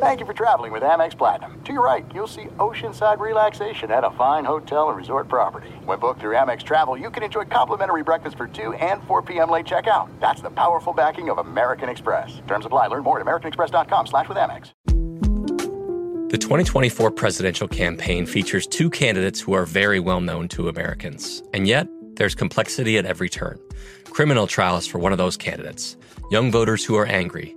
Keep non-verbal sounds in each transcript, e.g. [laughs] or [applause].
Thank you for traveling with Amex Platinum. To your right, you'll see oceanside relaxation at a fine hotel and resort property. When booked through Amex Travel, you can enjoy complimentary breakfast for 2 and 4 p.m. late checkout. That's the powerful backing of American Express. Terms apply. Learn more at americanexpress.com slash with Amex. The 2024 presidential campaign features two candidates who are very well known to Americans. And yet, there's complexity at every turn. Criminal trials for one of those candidates, young voters who are angry.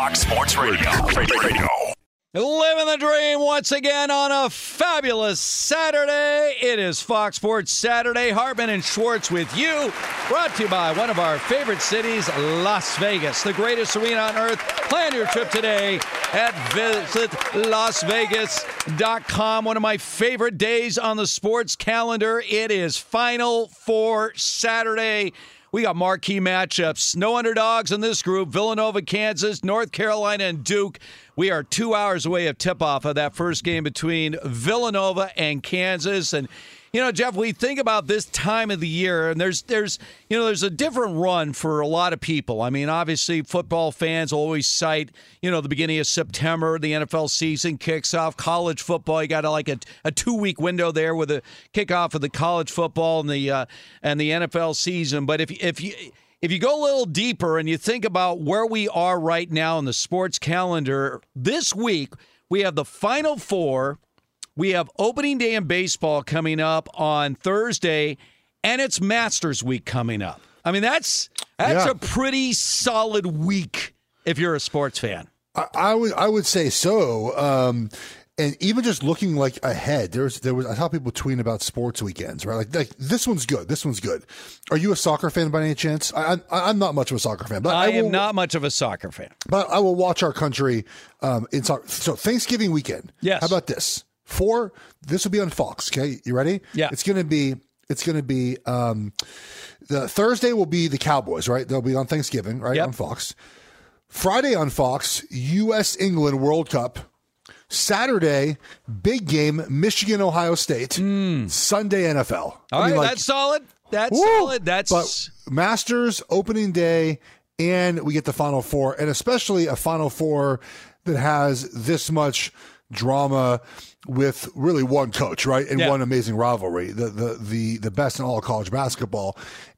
Fox Sports Radio. Radio. Living the dream once again on a fabulous Saturday. It is Fox Sports Saturday. Hartman and Schwartz with you. Brought to you by one of our favorite cities, Las Vegas, the greatest arena on earth. Plan your trip today at visitlasvegas.com. One of my favorite days on the sports calendar. It is Final Four Saturday. We got marquee matchups. No underdogs in this group Villanova, Kansas, North Carolina, and Duke. We are two hours away of tip off of that first game between Villanova and Kansas. And you know, Jeff, we think about this time of the year, and there's there's you know there's a different run for a lot of people. I mean, obviously, football fans always cite you know the beginning of September, the NFL season kicks off. College football, you got like a, a two week window there with a kickoff of the college football and the uh, and the NFL season. But if if you if you go a little deeper and you think about where we are right now in the sports calendar, this week we have the Final Four. We have opening day in baseball coming up on Thursday, and it's Masters Week coming up. I mean, that's that's Yeah. a pretty solid week if you're a sports fan. I, I would I would say so. Um, and even just looking like ahead, there's there was I saw people tweeting about sports weekends, right? Like, like this one's good, this one's good. Are you a soccer fan by any chance? I, I I'm not much of a soccer fan, but I, I, am will, not much of a soccer fan. But I will watch our country um, in soccer. So Thanksgiving weekend. Yes. How about this? Four. This will be on Fox. Okay, you ready? Yeah. It's gonna be. It's gonna be. Um, the Thursday will be the Cowboys, right? They'll be on Thanksgiving, right? Yep. On Fox. Friday on Fox, U.S. England World Cup. Saturday, big game, Michigan Ohio State. Sunday NFL. All right, that's solid. That's Woo! solid. That's but Masters opening day, and we get the Final Four, and especially a Final Four that has this much drama with really one coach, right, and Yeah. one amazing rivalry, the the the the best in all of college basketball.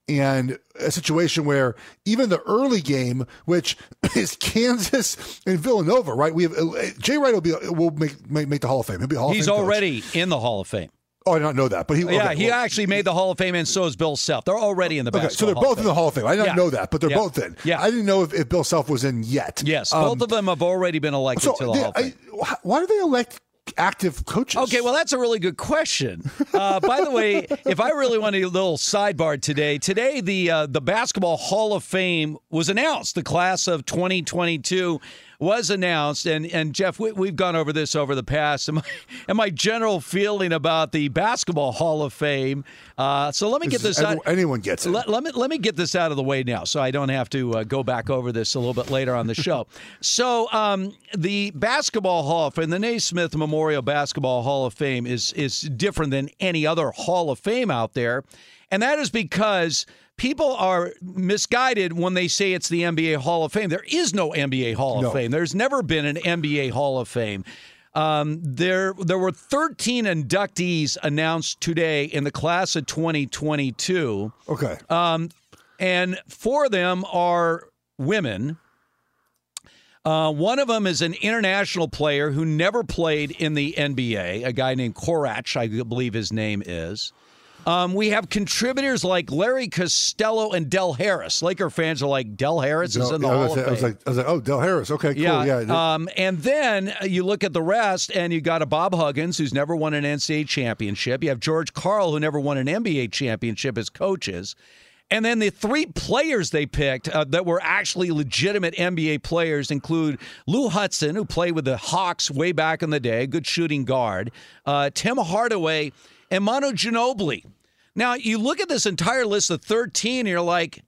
And a situation where even the early game, which [laughs] is Kansas and Villanova, right? We have uh, Jay Wright will be will make make, make the Hall of Fame. He'll be a Hall he's of Fame coach. already in the Hall of Fame. Oh, I did not know that, but he yeah, okay, he well- actually made the Hall of Fame, and so is Bill Self. They're already in the Okay, basketball. so they're Hall both in the Hall of Fame. I didn't Yeah. know that, but they're Yeah. both in. Yeah. I didn't know if, if Bill Self was in yet. Yes, Um, both of them have already been elected so to the they- Hall of Fame. I- why do they elect active coaches? Okay, well, that's a really good question. [laughs] Uh, by the way, if I really want a little sidebar today, today the uh, the Basketball Hall of Fame was announced. The class of 2022 was announced, and and Jeff, we, have gone over this over the past, and my, and my, general feeling about the Basketball Hall of Fame. Uh, so let me get this. Everyone, out. Anyone gets it. Let, let, me let me get this out of the way now, so I don't have to uh, go back over this a little bit later on the show. [laughs] so um, the Basketball Hall of Fame, the Naismith Memorial Basketball Hall of Fame, is is different than any other Hall of Fame out there, and that is because people are misguided when they say it's the NBA Hall of Fame. There is no NBA Hall no. of Fame. There's never been an NBA Hall of Fame. Um, there, there were 13 inductees announced today in the class of 2022. Okay. Um, and four of them are women. Uh, one of them is an international player who never played in the NBA, a guy named Korac, I believe his name is. Um, we have contributors like Larry Costello and Del Harris. Laker fans are like, Del Harris is in the yeah, Hall I was, of Fame. I was, like, I was like, oh, Del Harris. Okay, cool. Yeah. yeah. Um, and then you look at the rest, and you got a Bob Huggins who's never won an NCAA championship. You have George Karl who never won an NBA championship as coaches. And then the three players they picked uh, that were actually legitimate NBA players include Lou Hudson, who played with the Hawks way back in the day, good shooting guard, uh, Tim Hardaway, and Manu Ginobili. Now, you look at this entire list of 13, and you're like,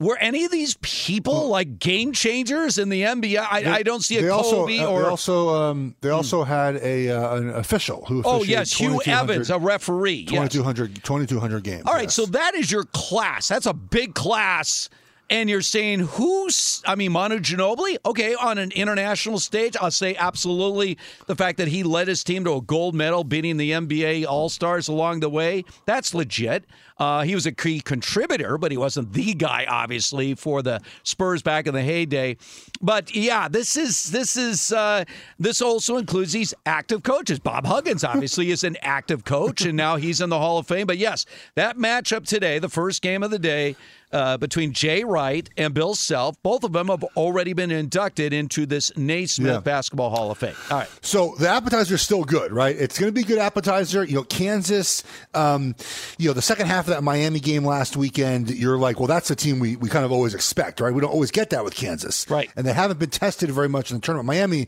were any of these people like game changers in the NBA? I, They- I don't see a they Kobe also, uh, or. they also um, they also had a uh, an official who oh, yes, Hugh Evans, a referee. yes. 2200 2200 games. All right, yes. so that is your class. That's a big class. And you're saying who's, I mean, Manu Ginobili? Okay, on an international stage, I'll say absolutely the fact that he led his team to a gold medal, beating the NBA All Stars along the way. That's legit. Uh, he was a key contributor, but he wasn't the guy, obviously, for the Spurs back in the heyday. But yeah, this is this is uh, this also includes these active coaches. Bob Huggins obviously is an active coach, and now he's in the Hall of Fame. But yes, that matchup today, the first game of the day. Uh, between Jay Wright and Bill Self. Both of them have already been inducted into this Naismith Yeah. Basketball Hall of Fame. All right. So the appetizer is still good, right? It's going to be a good appetizer. You know, Kansas. Um, you know, the second half of that Miami game last weekend, you're like, well, that's a team we we kind of always expect, right? We don't always get that with Kansas, Right. And they haven't been tested very much in the tournament. Miami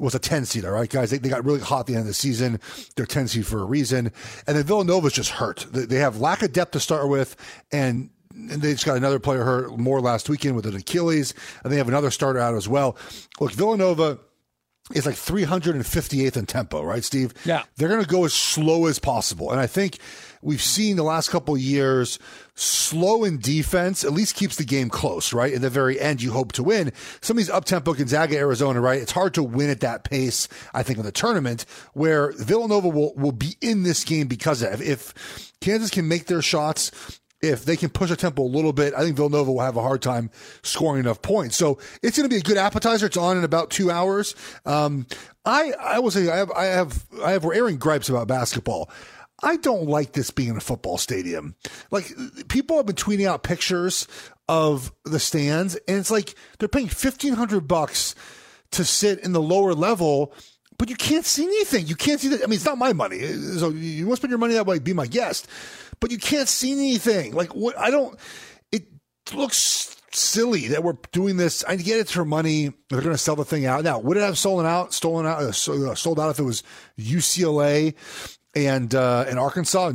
was a 10 seed, all right, guys. They, they got really hot at the end of the season. They're 10 seed for a reason, and then Villanova's just hurt. They have lack of depth to start with, and and they just got another player hurt more last weekend with an Achilles, and they have another starter out as well. Look, Villanova is like 358th in tempo, right, Steve? Yeah. They're going to go as slow as possible. And I think we've seen the last couple of years slow in defense at least keeps the game close, right? In the very end, you hope to win. Some of these up tempo Gonzaga, Arizona, right? It's hard to win at that pace, I think, in the tournament where Villanova will, will be in this game because of if Kansas can make their shots if they can push a tempo a little bit, I think Villanova will have a hard time scoring enough points. So it's going to be a good appetizer. It's on in about two hours. Um, I I will say I have I have I have we're airing gripes about basketball. I don't like this being a football stadium. Like people have been tweeting out pictures of the stands, and it's like they're paying fifteen hundred bucks to sit in the lower level but you can't see anything. You can't see that. I mean, it's not my money. So you want to spend your money that way, be my guest. But you can't see anything. Like what? I don't. It looks silly that we're doing this. I get it it's for money. They're going to sell the thing out. Now, would it have stolen out, stolen out, uh, uh, sold out if it was UCLA? And uh, in Arkansas,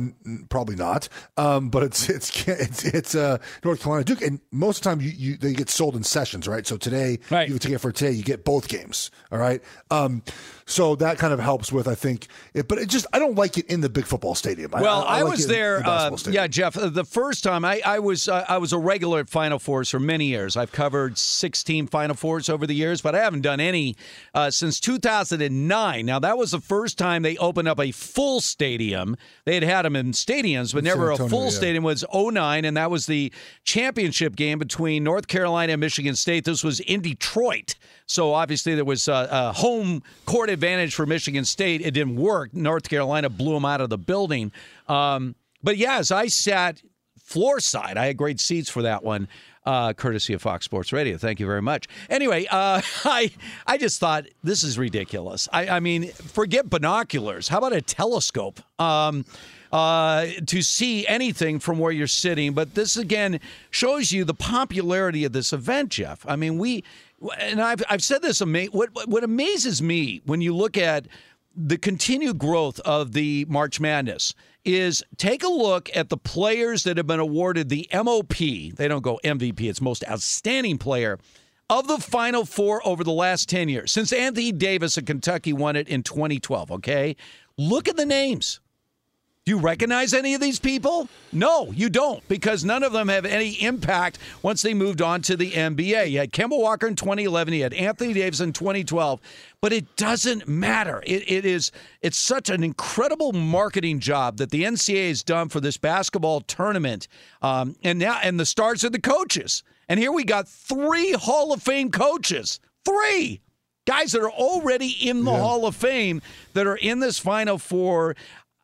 probably not. Um, but it's it's [laughs] it's it's uh, North Carolina Duke, and most of the time you, you they get sold in sessions, right? So today, Right. you have a ticket for today, you get both games. All right. Um, so that kind of helps with, I think, it, but it just I don't like it in the big football stadium. I- Well, I, like was there. the Uh, yeah, Jeff. uh, The first time I, I was uh, I was a regular at Final Fours for many years. I've covered 16 Final Fours over the years, but I haven't done any uh, since 2009. Now that was the first time they opened up a full stadium. They had had them in stadiums, but never a full yeah. stadium. Was 09, and that was the championship game between North Carolina and Michigan State. This was in Detroit. So obviously there was a, a home court advantage for Michigan State. It didn't work. North Carolina blew them out of the building. Um, but yeah, as I sat floor side. I had great seats for that one, uh, courtesy of Fox Sports Radio. Thank you very much. Anyway, uh, [laughs] I I just thought this is ridiculous. I, I mean, forget binoculars. How about a telescope? Um, uh, to see anything from where you're sitting. But this again shows you the popularity of this event, Jeff. I mean, we and I've I've said this. What what amazes me when you look at the continued growth of the March Madness is take a look at the players that have been awarded the MOP. They don't go MVP, it's most outstanding player of the Final Four over the last 10 years, since Anthony Davis of Kentucky won it in 2012, okay? Look at the names. Do you recognize any of these people? No, you don't, because none of them have any impact once they moved on to the NBA. You had Kemba Walker in 2011, you had Anthony Davis in 2012, but it doesn't matter. It, it is it's such an incredible marketing job that the NCAA has done for this basketball tournament, um, and now and the stars are the coaches. And here we got three Hall of Fame coaches, three guys that are already in the yeah. Hall of Fame that are in this Final Four.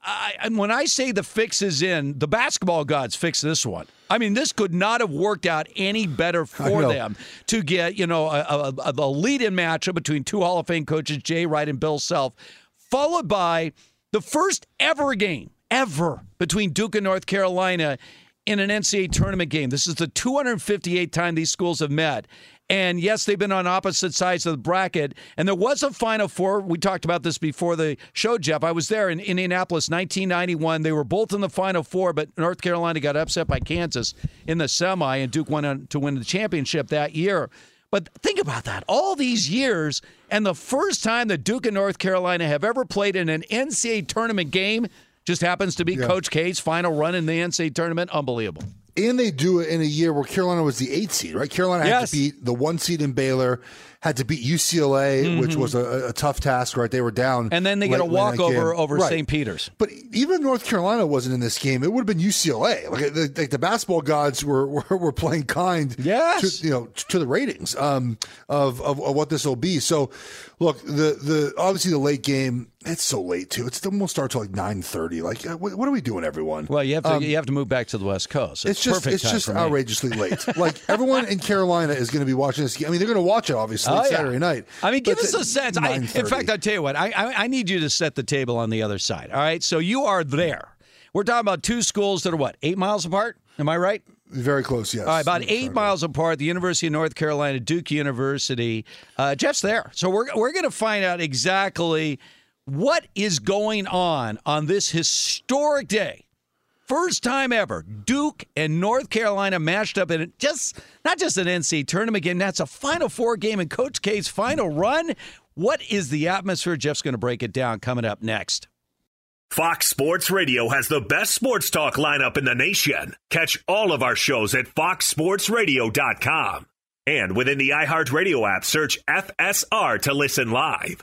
I, and when I say the fix is in, the basketball gods fix this one. I mean, this could not have worked out any better for them to get, you know, a, a, a lead-in matchup between two Hall of Fame coaches, Jay Wright and Bill Self, followed by the first ever game ever between Duke and North Carolina in an NCAA tournament game. This is the 258th time these schools have met. And yes, they've been on opposite sides of the bracket. And there was a Final Four. We talked about this before the show, Jeff. I was there in Indianapolis, 1991. They were both in the Final Four, but North Carolina got upset by Kansas in the semi, and Duke went on to win the championship that year. But think about that. All these years, and the first time that Duke and North Carolina have ever played in an NCAA tournament game just happens to be yeah. Coach K's final run in the NCAA tournament. Unbelievable. And they do it in a year where Carolina was the eight seed, right? Carolina yes. had to beat the one seed in Baylor, had to beat UCLA, mm-hmm. which was a, a, tough task, right? They were down. And then they get a walkover over right. St. Peter's. But even North Carolina wasn't in this game. It would have been UCLA. Like the, like the basketball gods were, [laughs] were, were playing kind yes. to, you know, to the ratings um, of, of, of what this will be. So, look, the, the obviously the late game it's so late too. It's it won't start till like nine thirty. Like, uh, what, what, are we doing, everyone? Well, you have to um, you have to move back to the West Coast. It's, it's just it's just outrageously late. [laughs] like everyone in Carolina is going to be watching this. I mean, they're going to watch it obviously oh, Saturday yeah. night. I mean, give us a sense. I, in fact, I'll tell you what. I, I I need you to set the table on the other side. All right, so you are there. We're talking about two schools that are what eight miles apart. Am I right? Very close, yes. All right, about eight miles apart, the University of North Carolina, Duke University. Uh, Jeff's there, so we're we're going to find out exactly what is going on on this historic day? First time ever, Duke and North Carolina matched up in just not just an NC tournament game. That's a Final Four game in Coach K's final run. What is the atmosphere? Jeff's going to break it down coming up next. Fox Sports Radio has the best sports talk lineup in the nation. Catch all of our shows at foxsportsradio.com. And within the iHeartRadio app, search FSR to listen live.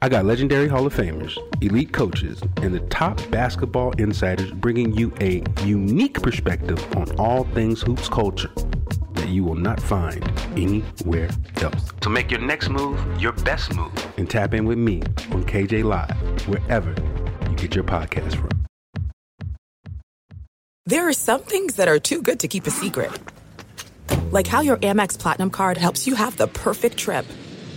I got legendary Hall of Famers, elite coaches, and the top basketball insiders bringing you a unique perspective on all things hoops culture that you will not find anywhere else. So make your next move your best move and tap in with me on KJ Live, wherever you get your podcast from. There are some things that are too good to keep a secret, like how your Amex Platinum card helps you have the perfect trip.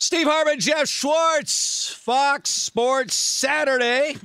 Steve Hartman, Jeff Schwartz, Fox Sports Saturday.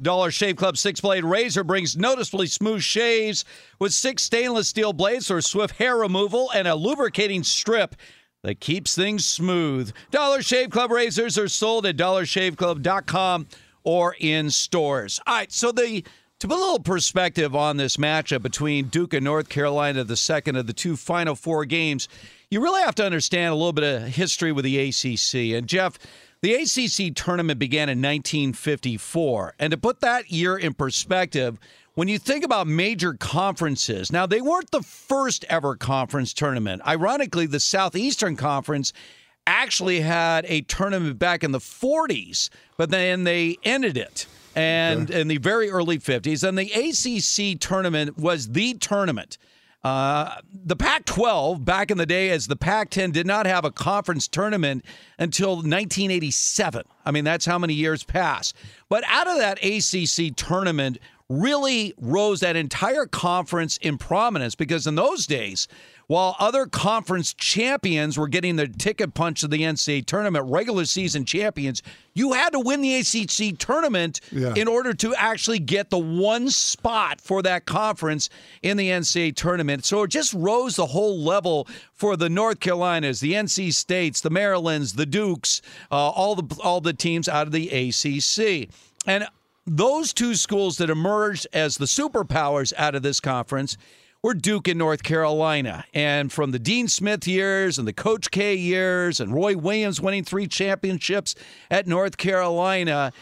Dollar Shave Club six blade razor brings noticeably smooth shaves with six stainless steel blades for swift hair removal and a lubricating strip that keeps things smooth. Dollar Shave Club razors are sold at dollarshaveclub.com or in stores. All right, so the to put a little perspective on this matchup between Duke and North Carolina, the second of the two final four games, you really have to understand a little bit of history with the ACC. And Jeff, the ACC tournament began in 1954. And to put that year in perspective, when you think about major conferences, now they weren't the first ever conference tournament. Ironically, the Southeastern Conference actually had a tournament back in the 40s, but then they ended it and in the very early 50s. And the ACC tournament was the tournament. Uh, the Pac 12, back in the day, as the Pac 10, did not have a conference tournament until 1987. I mean, that's how many years passed. But out of that ACC tournament, really rose that entire conference in prominence because in those days, while other conference champions were getting the ticket punch to the NCAA tournament, regular season champions, you had to win the ACC tournament Yeah. in order to actually get the one spot for that conference in the NCAA tournament. So it just rose the whole level for the North Carolinas, the NC States, the Marylands, the Dukes, uh, all the all the teams out of the ACC. And those two schools that emerged as the superpowers out of this conference were Duke in North Carolina. And from the Dean Smith years and the Coach K years and Roy Williams winning three championships at North Carolina,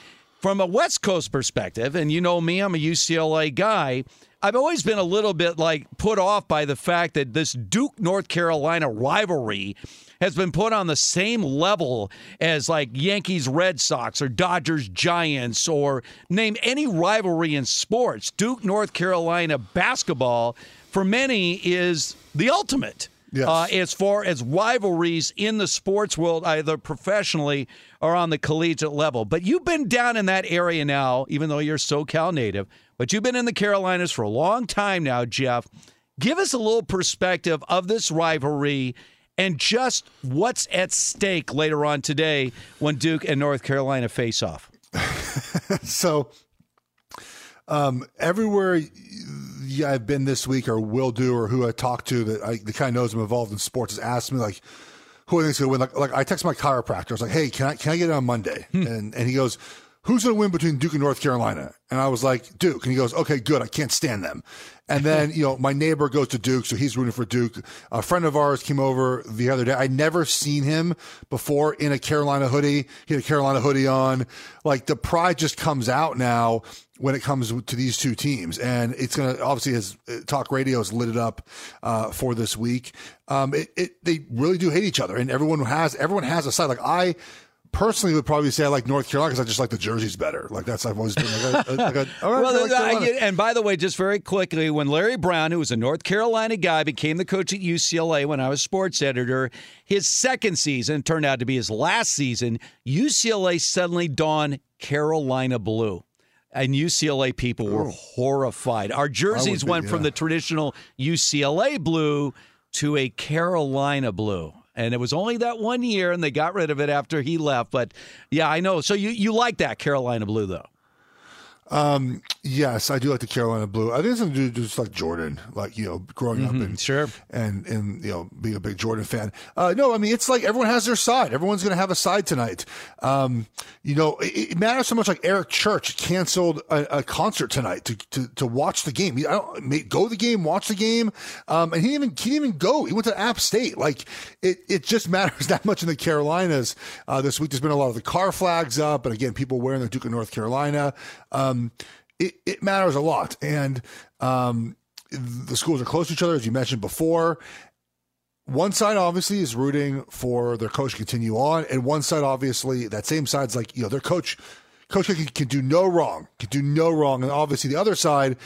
from a West Coast perspective, and you know me, I'm a UCLA guy. I've always been a little bit like put off by the fact that this Duke North Carolina rivalry has been put on the same level as like Yankees Red Sox or Dodgers Giants or name any rivalry in sports. Duke North Carolina basketball for many is the ultimate. Yes. Uh, as far as rivalries in the sports world, either professionally or on the collegiate level. But you've been down in that area now, even though you're SoCal native, but you've been in the Carolinas for a long time now, Jeff. Give us a little perspective of this rivalry and just what's at stake later on today when Duke and North Carolina face off. [laughs] so um, everywhere I've been this week or will do or who I talk to that I that kind of knows I'm involved in sports has asked me like who I think's gonna win. Like, like I text my chiropractor. I was like, hey, can I can I get it on Monday? Hmm. And and he goes, who's gonna win between Duke and North Carolina? And I was like, Duke. And he goes, okay, good. I can't stand them. And [laughs] then, you know, my neighbor goes to Duke, so he's rooting for Duke. A friend of ours came over the other day. I'd never seen him before in a Carolina hoodie. He had a Carolina hoodie on. Like the pride just comes out now when it comes to these two teams. And it's going to obviously, as uh, talk radio has lit it up uh, for this week. Um, it, it, they really do hate each other, and everyone has everyone has a side. Like I personally would probably say I like North Carolina because I just like the jerseys better. Like that's I've always been like, a, like a, all right, Well, I like uh, Carolina. and by the way, just very quickly, when Larry Brown, who was a North Carolina guy, became the coach at UCLA when I was sports editor, his second season turned out to be his last season. UCLA suddenly donned Carolina blue. And UCLA people were oh. horrified. Our jerseys be, went from the traditional UCLA blue to a Carolina blue. And it was only that one year, and they got rid of it after he left. But yeah, I know. So you, you like that Carolina blue, though? Um, yes, I do like the Carolina blue. I think it's something to do just like Jordan, like you know, growing up and Mm-hmm. sure, and and you know, being a big Jordan fan. Uh, no, I mean it's like everyone has their side. Everyone's going to have a side tonight. Um, you know, it, it matters so much. Like Eric Church canceled a, a concert tonight to, to to watch the game. I don't go to the game, watch the game, um, and he didn't even he didn't even go. He went to App State. Like it, it just [laughs] matters that much in the Carolinas uh, this week. There's been a lot of the car flags up, and again, people wearing the Duke of North Carolina. Um, it, it matters a lot, and um, the schools are close to each other, as you mentioned before. One side obviously is rooting for their coach to continue on, and one side obviously that same side's like you know their coach, coach can, can do no wrong, can do no wrong, and obviously the other side,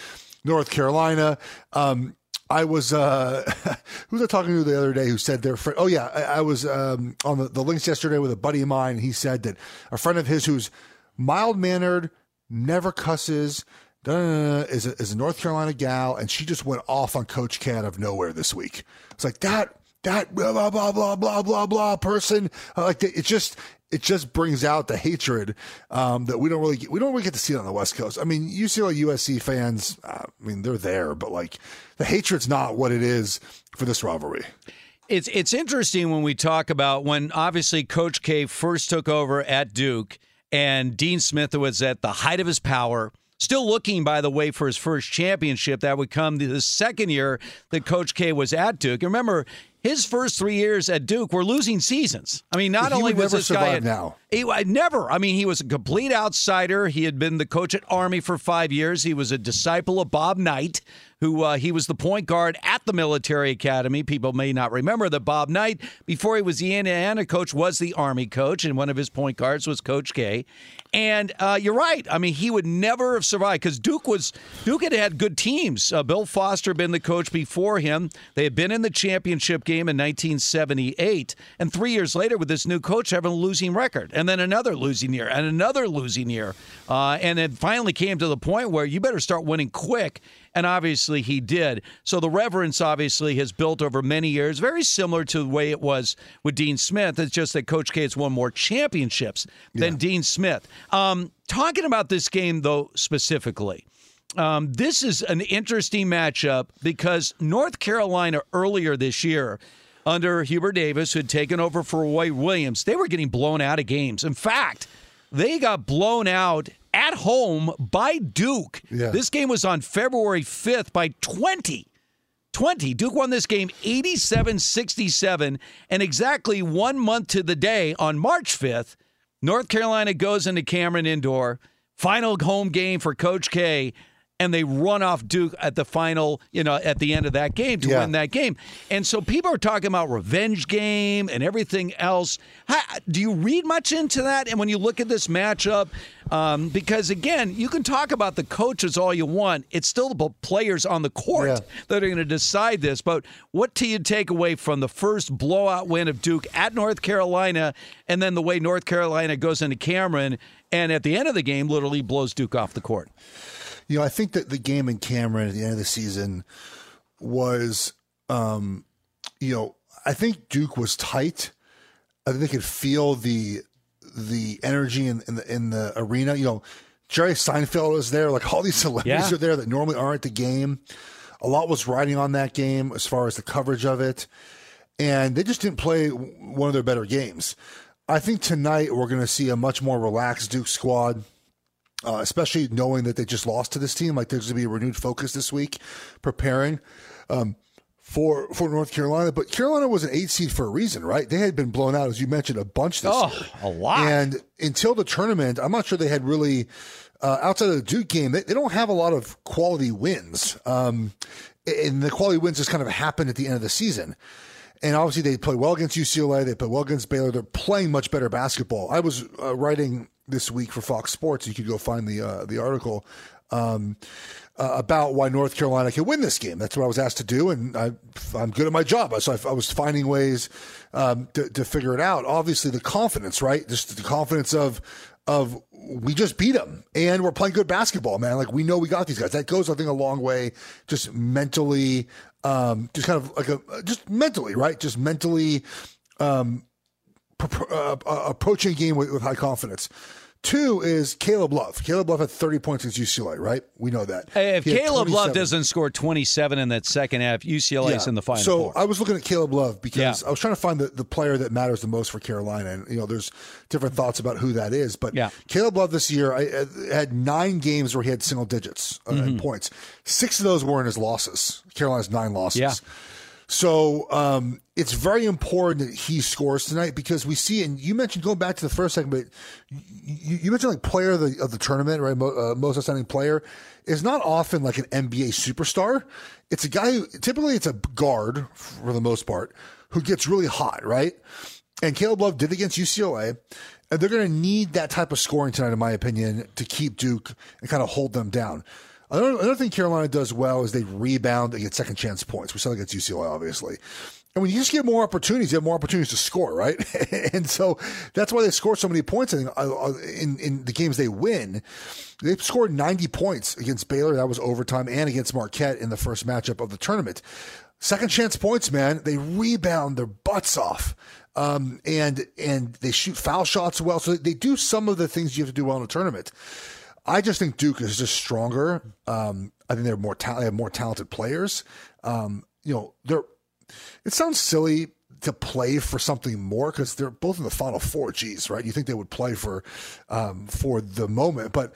North Carolina. Um, I was uh, [laughs] who was I talking to the other day who said their friend? Oh yeah, I, I was um, on the, the links yesterday with a buddy of mine, he said that a friend of his who's mild mannered, never cusses. da, da, da, Is a, is a North Carolina gal, and she just went off on Coach K out of nowhere this week. It's like that that blah blah blah blah blah blah blah person. Uh, like it just it just brings out the hatred um, that we don't really get, we don't really get to see it on the West Coast. I mean, UCLA USC fans, uh, I mean they're there, but like the hatred's not what it is for this rivalry. It's it's interesting when we talk about when obviously Coach K first took over at Duke and Dean Smith was at the height of his power. Still looking, by the way, for his first championship. That would come the second year that Coach K was at Duke. And remember, his first three years at Duke were losing seasons. I mean, not He only was this guy at- now. He I never. I mean, he was a complete outsider. He had been the coach at Army for five years. He was a disciple of Bob Knight, who uh, he was the point guard at the military academy. People may not remember that Bob Knight, before he was the Indiana coach, was the Army coach, and one of his point guards was Coach K. And uh, you're right. I mean, he would never have survived because Duke was Duke had had good teams. Uh, Bill Foster had been the coach before him. They had been in the championship game in 1978, and three years later, with this new coach having a losing record, and then another losing year, and another losing year, uh, and it finally came to the point where you better start winning quick. And obviously he did. So the reverence obviously has built over many years, very similar to the way it was with Dean Smith. It's just that Coach K has won more championships than Dean Smith. Um, talking about this game, though, specifically, um, this is an interesting matchup because North Carolina earlier this year, under Hubert Davis, who had taken over for Roy Williams, they were getting blown out of games. In fact, they got blown out at home by Duke. Yeah. This game was on February 5th by 20. 20. Duke won this game 87 67. And exactly one month to the day on March 5th, North Carolina goes into Cameron Indoor, final home game for Coach K, and they run off Duke at the final, you know, at the end of that game to Yeah. win that game. And so people are talking about revenge game and everything else. How, do you read much into that? And when you look at this matchup, um, because again, you can talk about the coaches all you want, it's still the players on the court Yeah. that are going to decide this. But what do you take away from the first blowout win of Duke at North Carolina, and then the way North Carolina goes into Cameron, and at the end of the game, literally blows Duke off the court? You know, I think that the game in Cameron at the end of the season was, um, you know, I think Duke was tight. I think they could feel the the energy in, in the in the arena. You know, Jerry Seinfeld was there. Like all these [laughs] celebrities Yeah. are there that normally aren't at the game. A lot was riding on that game as far as the coverage of it, and they just didn't play one of their better games. I think tonight we're going to see a much more relaxed Duke squad uh, especially knowing that they just lost to this team. Like there's going to be a renewed focus this week, preparing um, for for North Carolina. But Carolina was an eight seed for a reason, right? They had been blown out, as you mentioned, a bunch this Oh, year. a lot. And until the tournament, I'm not sure they had really. Uh, outside of the Duke game, they, they don't have a lot of quality wins. Um, and the quality wins just kind of happened at the end of the season. And obviously, they play well against UCLA. They play well against Baylor. They're playing much better basketball. I was uh, writing this week for Fox Sports. You could go find the uh, the article um, uh, about why North Carolina can win this game. That's what I was asked to do, and I, I'm good at my job. So I, I was finding ways um, to, to figure it out. Obviously, the confidence, right? Just the confidence of of we just beat them and we're playing good basketball, man. Like we know we got these guys. That goes, I think, a long way. Just mentally, um, just kind of like a just mentally, right? Just mentally um, uh, uh, approaching a game with, with high confidence. Two is Caleb Love. Caleb Love had 30 points against UCLA, right? We know that. Hey, If Caleb Love doesn't score 27 in that second half, UCLA's in the final So four. I was looking at Caleb Love because Yeah. I was trying to find the, the player that matters the most for Carolina, and you know, there's different thoughts about who that is. But Yeah. Caleb Love this year I, I had nine games where he had single digits uh, in Mhm. points. Six of those were in his losses. Carolina's nine losses. Yeah. So um, it's very important that he scores tonight because we see, and you mentioned going back to the first segment, you, you mentioned like player of the, of the tournament, right? Mo, uh, most outstanding player is not often like an NBA superstar. It's a guy who typically it's a guard for the most part who gets really hot, right? And Caleb Love did against UCLA. And they're going to need that type of scoring tonight, in my opinion, to keep Duke and kind of hold them down. Another, another thing Carolina does well is they rebound and get second chance points. We saw against UCLA, obviously. And when you just get more opportunities, you have more opportunities to score, right? [laughs] and so that's why they score so many points in, uh, in in the games they win. They scored 90 points against Baylor. That was overtime, and against Marquette in the first matchup of the tournament. Second chance points, man. They rebound their butts off. Um, and and they shoot foul shots well. So they do some of the things you have to do well in a tournament. I just think Duke is just stronger. Um, I think they're more ta- they have more talented players. Um, you know, they're. It sounds silly to play for something more because they're both in the final four. Geez, right? You think they would play for um, for the moment, but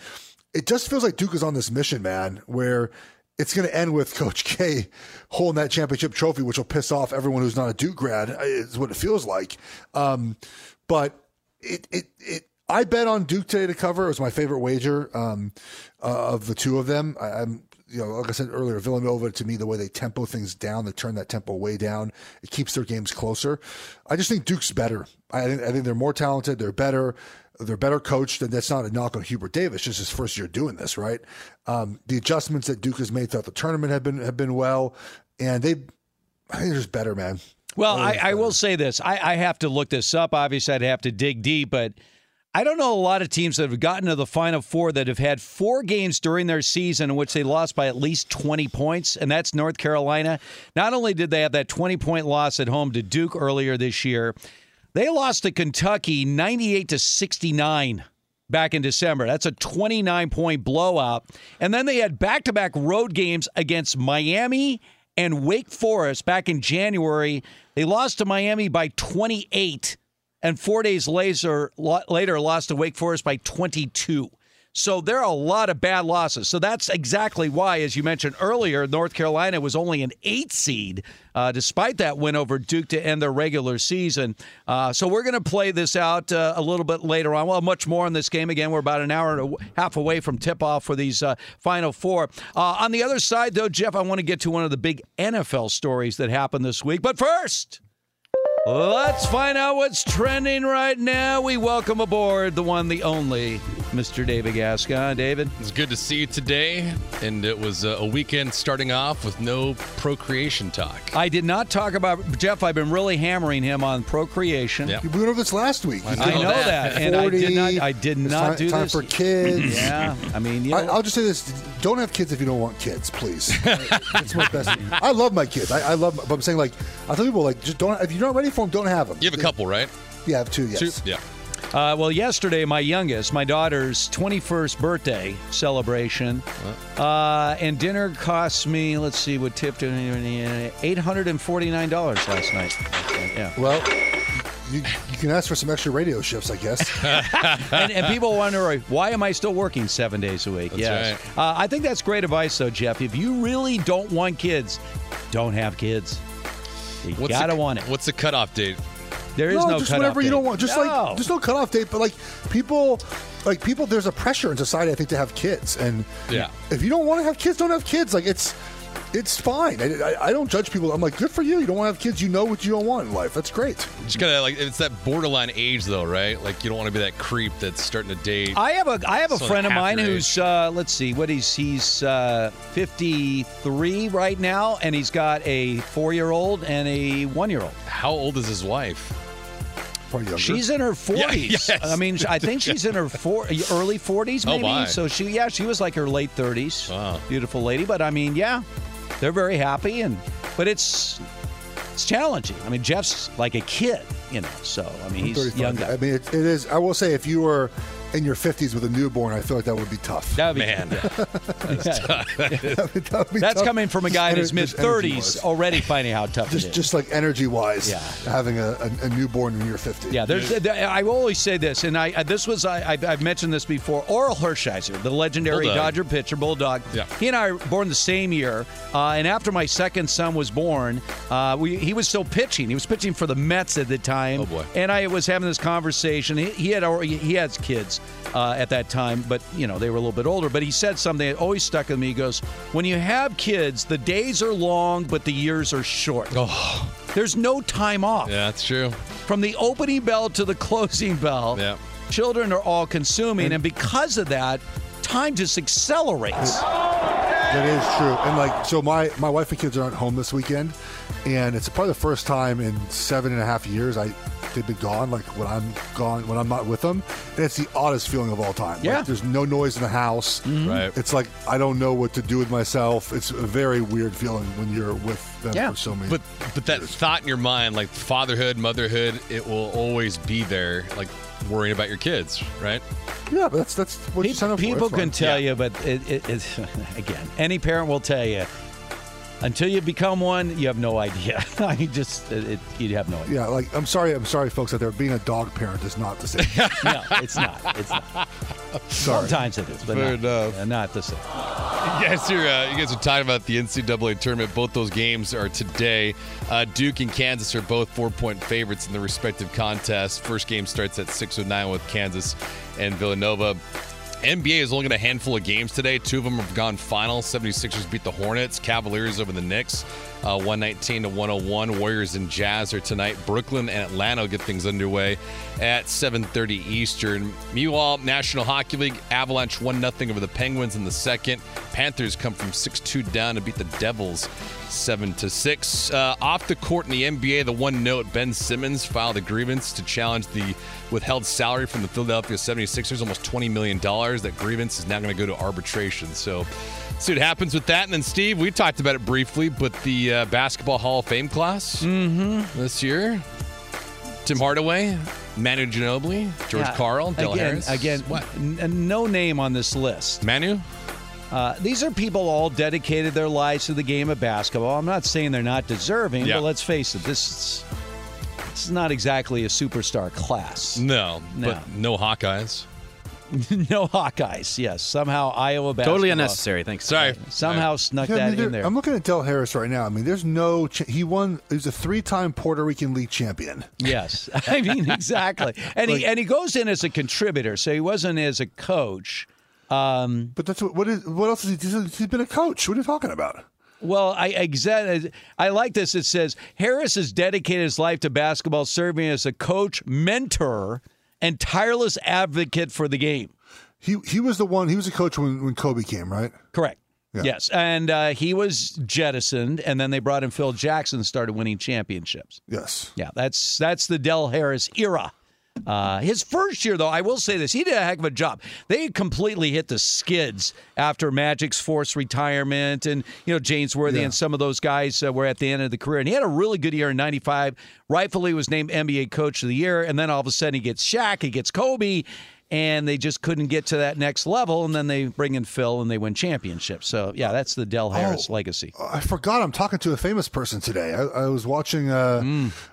it just feels like Duke is on this mission, man, where it's going to end with [laughs] Coach K holding that championship trophy, which will piss off everyone who's not a Duke grad. Is what it feels like. Um, but it it it. I bet on Duke today to cover. It was my favorite wager um, uh, of the two of them. I, I'm you know, like I said earlier, Villanova to me, the way they tempo things down, they turn that tempo way down. It keeps their games closer. I just think Duke's better. I think, I think they're more talented. They're better. They're better coached. And that's not a knock on Hubert Davis. Just his first year doing this, right? Um, the adjustments that Duke has made throughout the tournament have been have been well, and they, I think they're just better, man. Well, I, I will say this. I, I have to look this up. Obviously, I'd have to dig deep, but I don't know a lot of teams that have gotten to the Final Four that have had four games during their season in which they lost by at least 20 points, and that's North Carolina. Not only did they have that 20 point loss at home to Duke earlier this year, they lost to Kentucky 98 to 69 back in December. That's a 29 point blowout. And then they had back to back road games against Miami and Wake Forest back in January. They lost to Miami by 28 and four days later, later lost to Wake Forest by 22. So there are a lot of bad losses. So that's exactly why, as you mentioned earlier, North Carolina was only an eight seed, uh, despite that win over Duke to end their regular season. Uh, so we're going to play this out uh, a little bit later on. Well, much more on this game. Again, we're about an hour and a half away from tip off for these uh, final four. Uh, on the other side, though, Jeff, I want to get to one of the big NFL stories that happened this week. But first. Let's find out what's trending right now. We welcome aboard the one, the only, Mr. David Gascon. David? It's good to see you today. And it was uh, a weekend starting off with no procreation talk. I did not talk about, Jeff, I've been really hammering him on procreation. Yeah. You went over this last week. I know, that. And I did not, I did not time, do time this. for kids. Yeah. I mean, you I, know, I'll just say this: don't have kids if you don't want kids, please. [laughs] It's my best. I love my kids. I, I love, but I'm saying like I tell people like just don't. If you're not ready for them, don't have them. You have a couple, right? Yeah, I have two. Yes. Two? Yeah. Uh, well, yesterday, my youngest, my daughter's 21st birthday celebration, uh, and dinner cost me, let's see, what tipped $849 last night. Yeah. Well, you, you can ask for some extra radio shifts, I guess. [laughs] and, and people wonder why am I still working seven days a week? That's yes, uh, I think that's great advice, though, Jeff. If you really don't want kids, don't have kids. You What's gotta the, want it. What's the cutoff date? There is no, just cutoff whatever you date. don't want. Just No. like just no cutoff date. But like people, like people, there's a pressure in society. I think to have kids, and Yeah. if you don't want to have kids, don't have kids. Like it's. It's fine. I, I, I don't judge people. I'm like, good for you. You don't want to have kids. You know what you don't want in life. That's great. Just gotta like it's that borderline age though, right? Like you don't want to be that creep that's starting to date. I have a I have a friend of mine who's uh, let's see what he's he's uh, 53 right now and he's got a 4-year-old and a 1-year-old. How old is his wife? Probably younger. She's in her 40s. [laughs] Yeah, yes. I mean I think [laughs] she's in her four, early 40s Oh, maybe. my. so she yeah, she was like her late 30s. Wow. Beautiful lady, but I mean, yeah. They're very happy and but it's it's challenging. I mean, Jeff's like a kid, you know. So, I mean, he's 35. young guy. I mean, it, it is. I will say, if you were in your 50s with a newborn, I feel like that would be tough. That would be, Man. [laughs] [laughs] That would- that would That's tough. coming from a guy in his mid 30s already finding how tough Just, it is. just like energy wise, Yeah. having a, a, a newborn when you're 50. yeah, there's. there- I always say this, and I I- this was I I've, I've mentioned this before. Orel Hershiser, the legendary Bulldog. Dodger pitcher, bulldog. Yeah. He and I were born the same year, uh, and after my second son was born, uh, we, he was still pitching. He was pitching for the Mets at the time. Oh, boy. And I was having this conversation. He, he had already, he has kids uh, at that time, but you know they were a little bit older. But he said something that always stuck with me. He goes, "When you have kids, the days are long, but the years are short. Oh, There's no time off." yeah, that's true. From the opening bell to the closing bell, Yeah. children are all consuming, and because of that, time just accelerates. That is true. And like, so my, my wife and kids aren't home this weekend, and it's probably the first time in seven and a half years I they've been gone. Like when I'm gone, when I'm not with them, and it's the oddest feeling of all time. Yeah. Like, there's no noise in the house. Mm-hmm. Right. It's like I don't know what to do with myself. It's a very weird feeling when you're with them Yeah. for so many. But but that thought in your mind, like fatherhood, motherhood, it will always be there. Like worrying about your kids, right? yeah, but that's that's what you Pe- sign up for. People That's can fine. tell you, but it, it, it's [laughs] again, any parent will tell you. Until you become one, you have no idea. [laughs] I mean, just it, it, you have no idea. Yeah, like I'm sorry, I'm sorry, folks out there. Being a dog parent is not the same. [laughs] no, it's not. It's not. Sorry. Sometimes it is, but Fair not, enough. uh, not the same. You guys are uh, you guys are talking about the NCAA tournament. Both those games are today. Uh, Duke and Kansas are both four point favorites in the respective contests. First game starts at six oh nine with Kansas and Villanova. NBA is only got a handful of games today. Two of them have gone final. 76ers beat the Hornets. Cavaliers over the Knicks. Uh, 119 to 101. Warriors and Jazz are tonight. Brooklyn and Atlanta get things underway at 7:30 Eastern. Meanwhile, National Hockey League Avalanche 1 0 over the Penguins in the second. Panthers come from 6-2 down to beat the Devils 7 to 6. Uh, off the court in the NBA, the one note Ben Simmons filed a grievance to challenge the withheld salary from the Philadelphia 76ers, almost $20 million. That grievance is now going to go to arbitration. So, see what happens with that. And then, Steve, we talked about it briefly, but the uh, Basketball Hall of Fame class this year Tim Hardaway, Manu Ginobili, George Yeah. Karl, Del again, Harris. Again, n- no name on this list. Manu? Uh, these are people all dedicated their lives to the game of basketball. I'm not saying they're not deserving, Yeah. but let's face it, this is, this is not exactly a superstar class. No, No. but no Hawkeyes. [laughs] no Hawkeyes. Yes, somehow Iowa basketball. Totally unnecessary. Thanks. Sorry. Somehow snuck Yeah, I mean, that there- in there. I'm looking at Del Harris right now. I mean, there's no. Ch- he won. He's a three-time Puerto Rican League champion. Yes, [laughs] I mean [laughs] exactly, and Like- he and he goes in as a contributor, so he wasn't as a coach. Um, But that's what. What is? What else is he? He's, he's been a coach. What are you talking about? Well, I I like this. It says Harris has dedicated his life to basketball, serving as a coach, mentor, and tireless advocate for the game. He he was the one. He was a coach when when Kobe came, right? Correct. Yeah. Yes, and uh, he was jettisoned, and then they brought in Phil Jackson, and started winning championships. Yes. Yeah, that's that's the Del Harris era. Uh, his first year, though, I will say this: he did a heck of a job. They completely hit the skids after Magic's forced retirement, and you know James Worthy Yeah. and some of those guys uh, were at the end of the career. And he had a really good year in '95. Rightfully was named NBA Coach of the Year, and then all of a sudden he gets Shaq, he gets Kobe, and they just couldn't get to that next level. And then they bring in Phil, and they win championships. So yeah, that's the Del Harris Oh. legacy. I forgot. I'm talking to a famous person today. I, I was watching uh,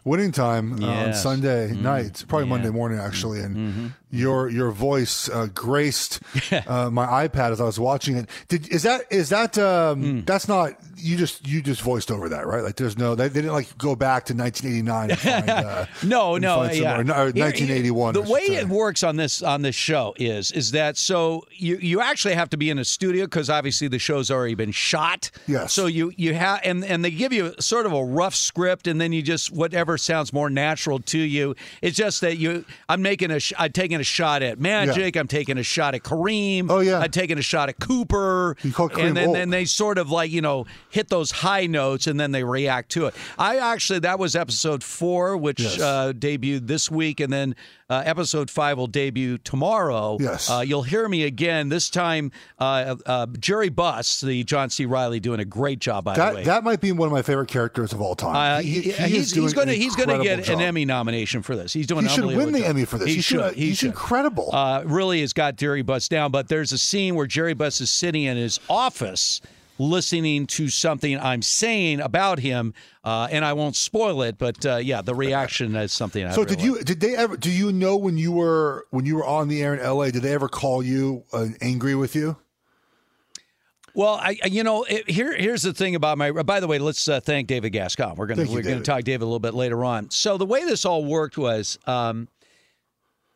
Winning Time uh, on Mm. Yes. Mm. Sunday night, probably Monday morning actually, and Mm-hmm. your your voice uh, graced [laughs] uh, my iPad as I was watching it. Did is that is that um, Mm. that's not you just you just voiced over that right? Like there's no they, they didn't like go back to 1989 and find [laughs] uh, No, no, yeah. no, or 1981. The way it works on this on this show is is that so you you actually have to be in a studio because obviously the show's already been shot. Yes. So you you have and and they give you sort of a rough script and then you just whatever sounds more natural to you. It's just that you I'm making a sh- I'm taking a shot at Magic. I'm taking a shot at Kareem. Oh, yeah. I'm taking a shot at Cooper. You call Kareem and then, then they sort of like you know hit those high notes and then they react to it. I actually that was episode four, which Yes. uh, debuted this week, and then uh, episode five will debut tomorrow. Yes. uh, you'll hear me again this time. Uh, uh, Jerry Buss, the John C. Reilly, doing a great job by the way. that that might be one of my favorite characters of all time. uh, He- he- he he's he's going to an he's going to incredible get an. Emmy nomination for this. He's doing. He should win the job. Emmy for this. He, He should- should. He he's should. incredible. Uh, really has got Jerry Buss down. But there's a scene where Jerry Buss is sitting in his office listening to something I'm saying about him, uh, and I won't spoil it. But uh, yeah, the reaction is something. I So really did you did they ever do you know when you were when you were on the air in LA did they ever call you uh, angry with you? Well, I, you know, it, here here's the thing about my. By the way, let's uh, thank David Gascon. We're gonna you, we're gonna talk David a little bit later on. So the way this all worked was. Um,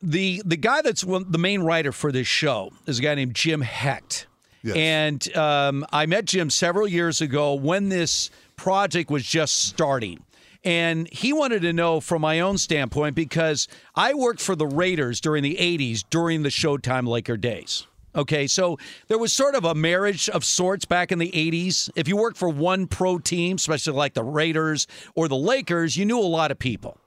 the the guy that's one, the main writer for this show is a guy named Jim Hecht. Yes. And um, I met Jim several years ago when this project was just starting. And he wanted to know from my own standpoint because I worked for the Raiders during the 80s during the Showtime Laker days. Okay, so there was sort of a marriage of sorts back in the 80s. If you worked for one pro team, especially like the Raiders or the Lakers, you knew a lot of people.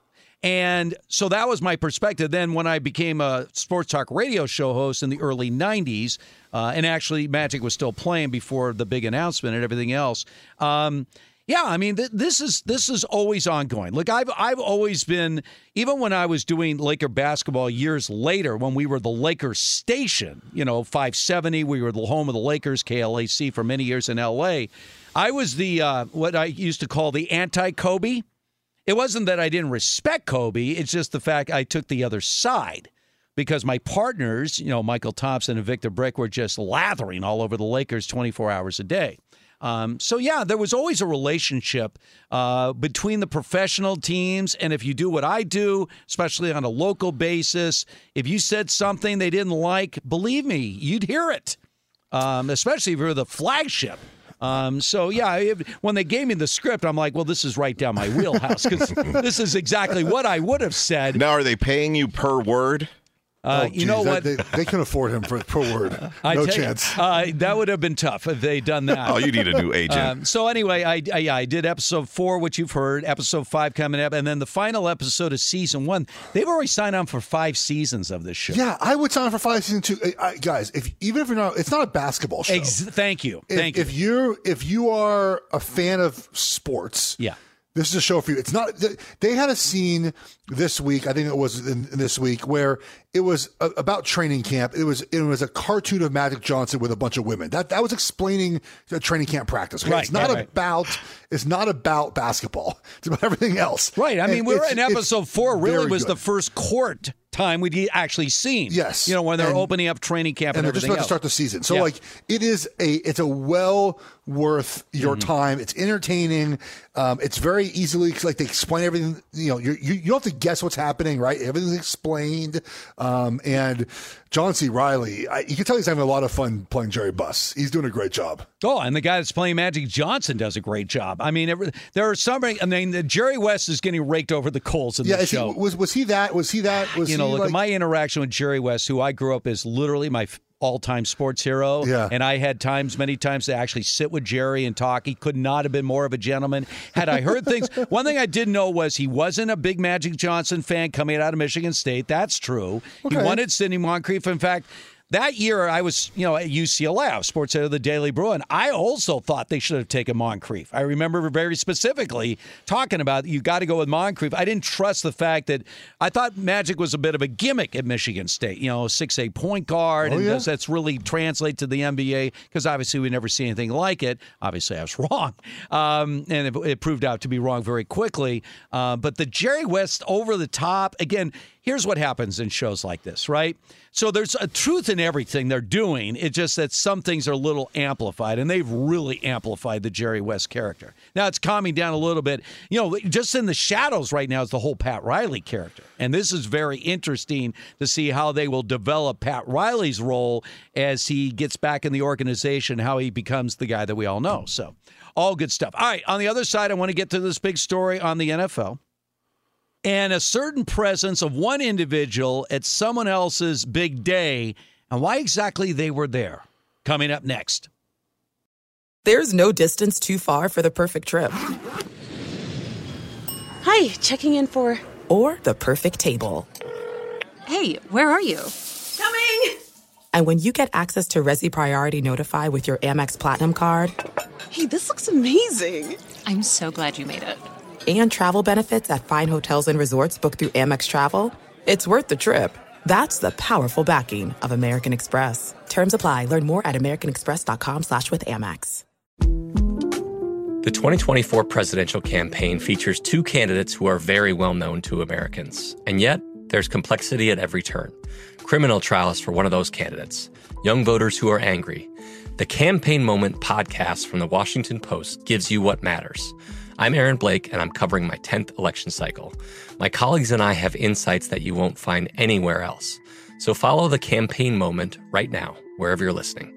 And so that was my perspective. Then, when I became a sports talk radio show host in the early 90s, uh, and actually Magic was still playing before the big announcement and everything else, um, Yeah, I mean th- this is this is always ongoing. Look, I've I've always been even when I was doing Laker basketball years later when we were the Lakers station, you know, 570, we were the home of the Lakers, KLAC for many years in LA. I was the uh, what I used to call the anti-Kobe. It wasn't that I didn't respect Kobe, it's just the fact I took the other side because my partners, you know, Mychal Thompson and Victor Brick were just lathering all over the Lakers 24 hours a day. Um, so yeah, there was always a relationship uh, between the professional teams, and if you do what I do, especially on a local basis, if you said something they didn't like, believe me, you'd hear it. Um, especially if you're the flagship. Um, so yeah, if, when they gave me the script, I'm like, well, this is right down my wheelhouse because [laughs] this is exactly what I would have said. Now, are they paying you per word? Uh, Oh, you know that- what? They, they can afford him for per word. [laughs] I no tell you, chance. uh, that would have been tough if they'd done that. Oh, you need a new agent. Um, so anyway, I, I I did episode four, which you've heard, episode five coming up, and then the final episode of season one. They've already signed on for five seasons of this show. Yeah, I would sign on for five season two. Uh, guys, if even if you're not, it's not a basketball show. Ex- thank you, if, thank you. If you're if you are a fan of sports, yeah. This is a show for you. It's not. They had a scene this week. I think it was in, in this week where it was a, about training camp. It was it was a cartoon of Magic Johnson with a bunch of women. That that was explaining the training camp practice. Right, it's not right, right. about. It's not about basketball. [laughs] It's about everything else. Right. I mean, And we were it's- in episode four. Really was good. the first court time we'd actually seen. Yes. You know when they're And- opening up training camp and, and they're just about to start the season. So Yeah. like it is a it's a well worth your Mm-hmm. time. It's entertaining. Um, it's very easily like they explain everything. You know, you you don't have to guess what's happening, right? Everything's explained. Um, and John C. Reilly, I, you can tell he's having a lot of fun playing Jerry Buss. He's doing a great job. Oh, and the guy that's playing Magic Johnson does a great job. I mean, there are some. I mean, the Jerry West is getting raked over the coals in yeah, the is he, show. was was he that? Was he that? Was you know, look like, at my interaction with Jerry West, who I grew up as literally my all-time sports hero. Yeah. And I had times, many times, to actually sit with Jerry and talk. He could not have been more of a gentleman. Had I heard things, [laughs] one thing I did know was he wasn't a big Magic Johnson fan coming out of Michigan State. That's true. He wanted Sidney Moncrief. In fact. That year, I was, you know, at UCLA, I was sports editor of the Daily Bruin. And I also thought they should have taken Moncrief. I remember very specifically talking about you got to go with Moncrief. I didn't trust the fact that I thought Magic was a bit of a gimmick at Michigan State. You know, six eight point guard, Oh, and yeah. does that's really translate to the NBA? Because obviously we never see anything like it. Obviously, I was [laughs] wrong, um, and it, it proved out to be wrong very quickly. Uh, but the Jerry West over the top again. Here's what happens in shows like this, right? So there's a truth in everything they're doing. It's just that some things are a little amplified, and they've really amplified the Jerry West character. Now it's calming down a little bit. You know, just in the shadows right now is the whole Pat Riley character. And this is very interesting to see how they will develop Pat Riley's role as he gets back in the organization, how he becomes the guy that we all know. So, all good stuff. All right, on the other side, I want to get to this big story on the NFL and a certain presence of one individual at someone else's big day and why exactly they were there. Coming up next. There's no distance too far for the perfect trip. Hi, checking in for. Or the perfect table. Hey, where are you? Coming! And when you get access to Resy Priority Notify with your Amex Platinum card Hey, this looks amazing. I'm so glad you made it. And travel benefits at fine hotels and resorts booked through Amex Travel, it's worth the trip. That's the powerful backing of American Express. Terms apply. Learn more at americanexpress.com slash with Amex. The 2024 presidential campaign features two candidates who are very well known to Americans. And yet, there's complexity at every turn. Criminal trials for one of those candidates, young voters who are angry. The Campaign Moment podcast from the Washington Post gives you what matters. I'm Aaron Blake, and I'm covering my 10th election cycle. My colleagues and I have insights that you won't find anywhere else. So follow the Campaign Moment right now, wherever you're listening.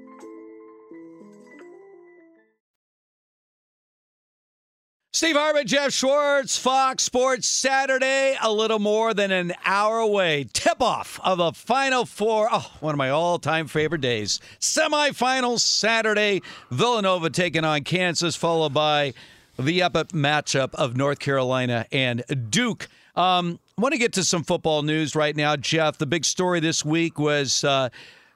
Steve Hartman, Jeff Schwartz, Fox Sports Saturday, a little more than an hour away. Tip off of the Final Four. Oh, one of my all time favorite days. Semifinals Saturday. Villanova taking on Kansas, followed by the epic matchup of North Carolina and Duke. Um, I want to get to some football news right now, Jeff. The big story this week was. Uh,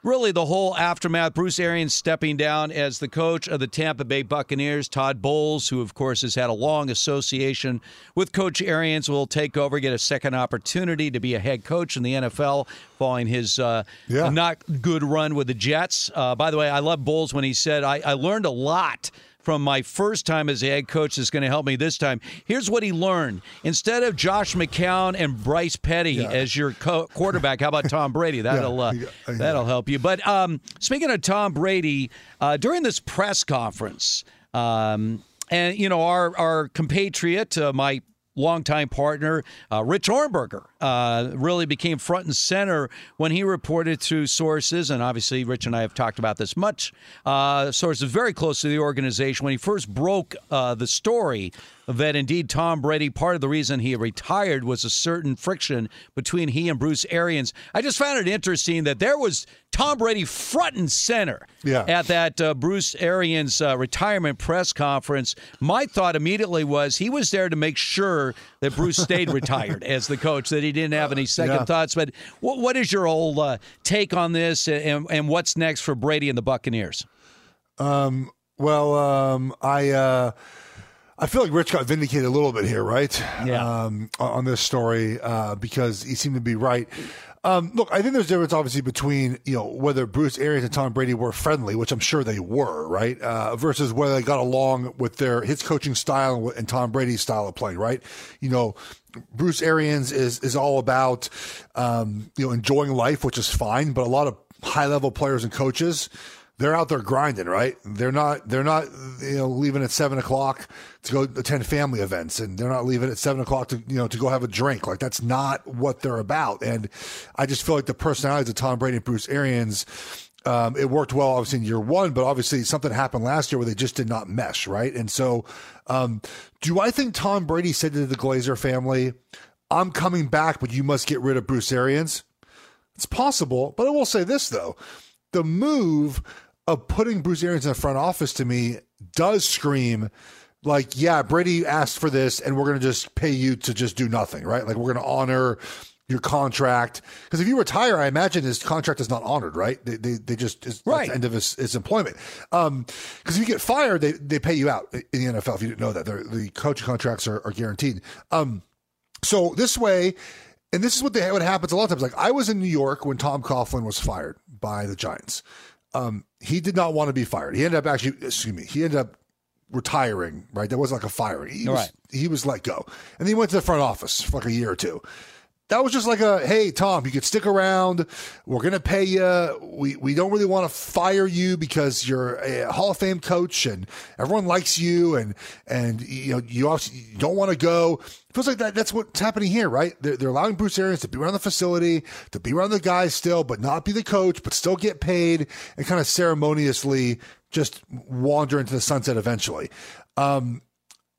really the whole aftermath. Bruce Arians stepping down as the coach of the Tampa Bay Buccaneers. Todd Bowles, who of course has had a long association with Coach Arians, will take over, get a second opportunity to be a head coach in the NFL following his uh, Yeah. not good run with the Jets. Uh, by the way, I love Bowles when he said, I, I learned a lot from my first time as a head coach that's going to help me this time. Here's what he learned. Instead of Josh McCown and Bryce Petty as your co- quarterback, how about Tom Brady? [laughs] That'll uh, yeah, yeah. that'll help you. But um, speaking of Tom Brady, uh, during this press conference, um, and you know our our compatriot, uh, my longtime partner, uh, Rich Ohrnberger, uh, really became front and center when he reported through sources, and obviously Rich and I have talked about this much. Uh, sources very close to the organization when he first broke uh, the story that indeed Tom Brady, part of the reason he retired was a certain friction between he and Bruce Arians. I just found it interesting that there was Tom Brady front and center Yeah. at that uh, Bruce Arians uh, retirement press conference. My thought immediately was he was there to make sure that Bruce stayed retired as the coach, that he didn't have any second Yeah. thoughts. But what, what is your old uh, take on this and, and what's next for Brady and the Buccaneers? Um, well, um, I uh, I feel like Rich got vindicated a little bit here, right? Yeah. Um, on on this story uh, because he seemed to be right. Um, look, I think there's a difference, obviously, between you know whether Bruce Arians and Tom Brady were friendly, which I'm sure they were, right, uh, versus whether they got along with their his coaching style and, Tom Brady's style of playing, right? You know, Bruce Arians is is all about um, you know enjoying life, which is fine, but a lot of high level players and coaches they're out there grinding, right? They're not they're not you know leaving at seven o'clock to go attend family events, and they're not leaving at seven o'clock to you know to go have a drink. Like that's not what they're about. And I just feel like the personalities of Tom Brady and Bruce Arians. Um, it worked well, obviously, in year one, but obviously something happened last year where they just did not mesh, right? And so, um, do I think Tom Brady said to the Glazer family, I'm coming back, but you must get rid of Bruce Arians? It's possible, but I will say this though: the move of putting Bruce Arians in the front office to me does scream like, yeah, Brady asked for this, and we're going to just pay you to just do nothing, right? Like we're going to honor your contract because if you retire, I imagine his contract is not honored, right? They they, they just is Right. the end of his, his employment. Um, because if you get fired, they they pay you out in the NFL. If you didn't know that, They're, the coaching contracts are, are guaranteed. Um, so this way, and this is what they what happens a lot of times. Like I was in New York when Tom Coughlin was fired by the Giants. Um, he did not want to be fired. He ended up actually, excuse me, he ended up retiring. Right, that wasn't like a firing. He was, Right. he was let go, and then he went to the front office for like a year or two. That was just like a hey Tom, you could stick around. We're gonna pay you. We we don't really want to fire you because you're a Hall of Fame coach and everyone likes you and and you know you you don't want to go. it Feels like that. That's what's happening here, right? They're, they're allowing Bruce Arians to be around the facility, to be around the guys still, but not be the coach, but still get paid and kind of ceremoniously just wander into the sunset eventually. Um,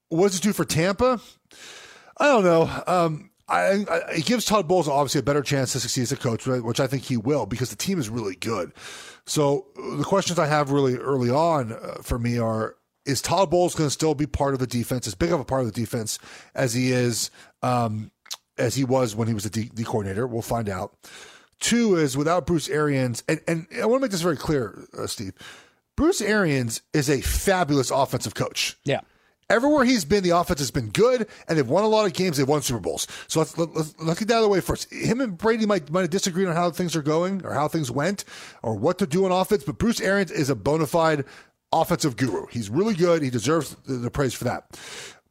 what does it do for Tampa? I don't know. Um, I, I, it gives Todd Bowles obviously a better chance to succeed as a coach, which I think he will because the team is really good. So the questions I have really early on uh, for me are: Is Todd Bowles going to still be part of the defense, as big of a part of the defense as he is, um, as he was when he was the D, D coordinator? We'll find out. Two is without Bruce Arians, and, and I want to make this very clear, uh, Steve. Bruce Arians is a fabulous offensive coach. Yeah. Everywhere he's been, the offense has been good, and they've won a lot of games. They've won Super Bowls. So let's let, let's, let's get that out of the way first. Him and Brady might might have disagreed on how things are going or how things went or what to do on offense, but Bruce Arians is a bona fide offensive guru. He's really good. He deserves the, the praise for that.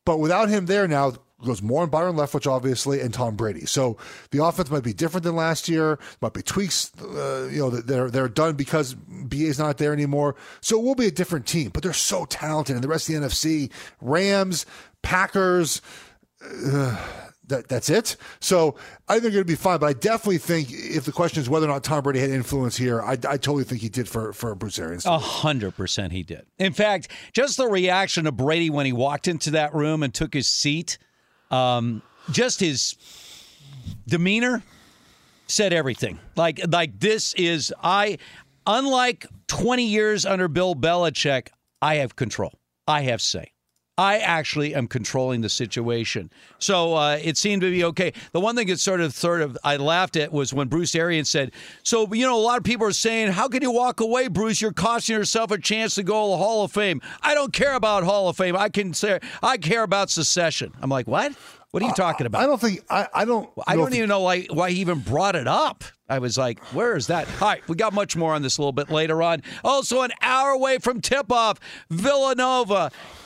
But without him there now, goes more on Byron Leftwich, obviously, and Tom Brady. So the offense might be different than last year. Might be tweaks, uh, you know, they're they're done because BA's not there anymore. So it will be a different team. But they're so talented, and the rest of the NFC, Rams, Packers. Uh, that, that's it. So I think they're going to be fine. But I definitely think if the question is whether or not Tom Brady had influence here, I, I totally think he did for for Bruce Arians. A hundred percent he did. In fact, just the reaction of Brady when he walked into that room and took his seat, um, just his demeanor said everything. Like like this is I unlike 20 years under Bill Belichick, I have control. I have say. I actually am controlling the situation. So uh, it seemed to be okay. The one thing that sort of, sort of, I laughed at was when Bruce Arians said, "So you know, a lot of people are saying, how can you walk away, Bruce? You're costing yourself a chance to go to the Hall of Fame. I don't care about Hall of Fame. I can say I care about secession." I'm like, what? What are you talking about? I don't think I, I don't. I don't even know why why he even brought it up. I was like, where is that? All right, we got much more on this a little bit later on. Also, an hour away from tip off, Villanova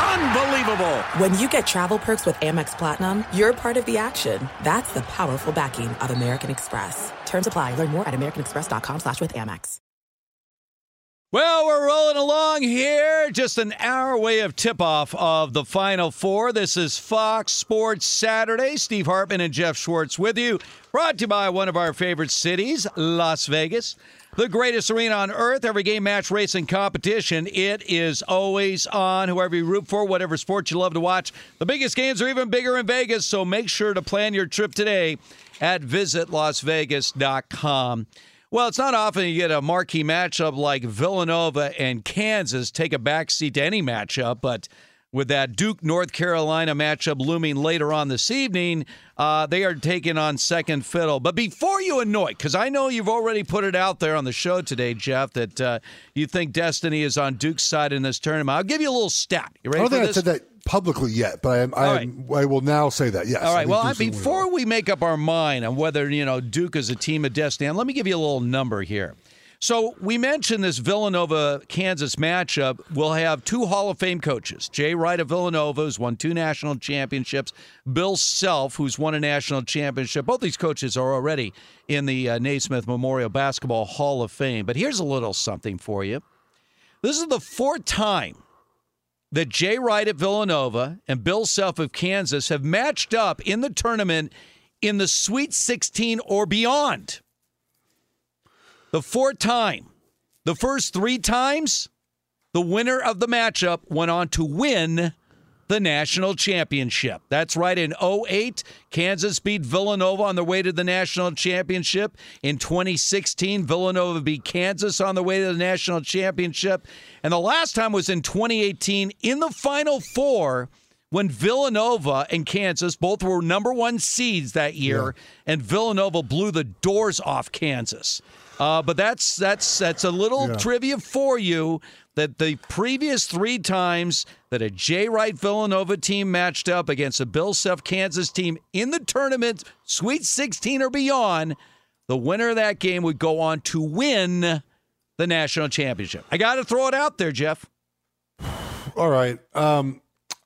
Unbelievable! When you get travel perks with Amex Platinum, you're part of the action. That's the powerful backing of American Express. Terms apply. Learn more at americanexpress.com slash with Amex. Well, we're rolling along here. Just an hour away of tip off of the Final Four. This is Fox Sports Saturday. Steve Hartman and Jeff Schwartz with you. Brought to you by one of our favorite cities, Las Vegas. The greatest arena on earth, every game, match, race, and competition. It is always on. Whoever you root for, whatever sport you love to watch. The biggest games are even bigger in Vegas, so make sure to plan your trip today at visitlasvegas.com. Well, it's not often you get a marquee matchup like Villanova and Kansas take a backseat to any matchup, but with that Duke North Carolina matchup looming later on this evening, uh, they are taking on second fiddle. But before you annoy, because I know you've already put it out there on the show today, Jeff, that uh, you think Destiny is on Duke's side in this tournament. I'll give you a little stat. You I ready don't for think I said that publicly yet, but I am, I, am, I will now say that. Yes. All I right. Well, I, Duke's gonna win it all. before we make up our mind on whether you know Duke is a team of destiny, let me give you a little number here. So we mentioned this Villanova Kansas matchup We'll have two Hall of Fame coaches: Jay Wright of Villanova, who's won two national championships; Bill Self, who's won a national championship. Both these coaches are already in the uh, Naismith Memorial Basketball Hall of Fame. But here's a little something for you. This is the fourth time that Jay Wright at Villanova and Bill Self of Kansas have matched up in the tournament in the Sweet 16 or beyond. The fourth time. The first three times, the winner of the matchup went on to win the national championship. That's right. In 08, Kansas beat Villanova on their way to the national championship. In 2016, Villanova beat Kansas on their way to the national championship. And the last time was in 2018 in the Final Four when Villanova and Kansas both were number one seeds that year, and Villanova blew the doors off Kansas. Uh, but that's that's that's a little Yeah. trivia for you that the previous three times that a Jay Wright Villanova team matched up against a Bill Self Kansas team in the tournament, Sweet 16 or beyond, the winner of that game would go on to win the national championship. I got to throw it out there, Jeff. All right. Um,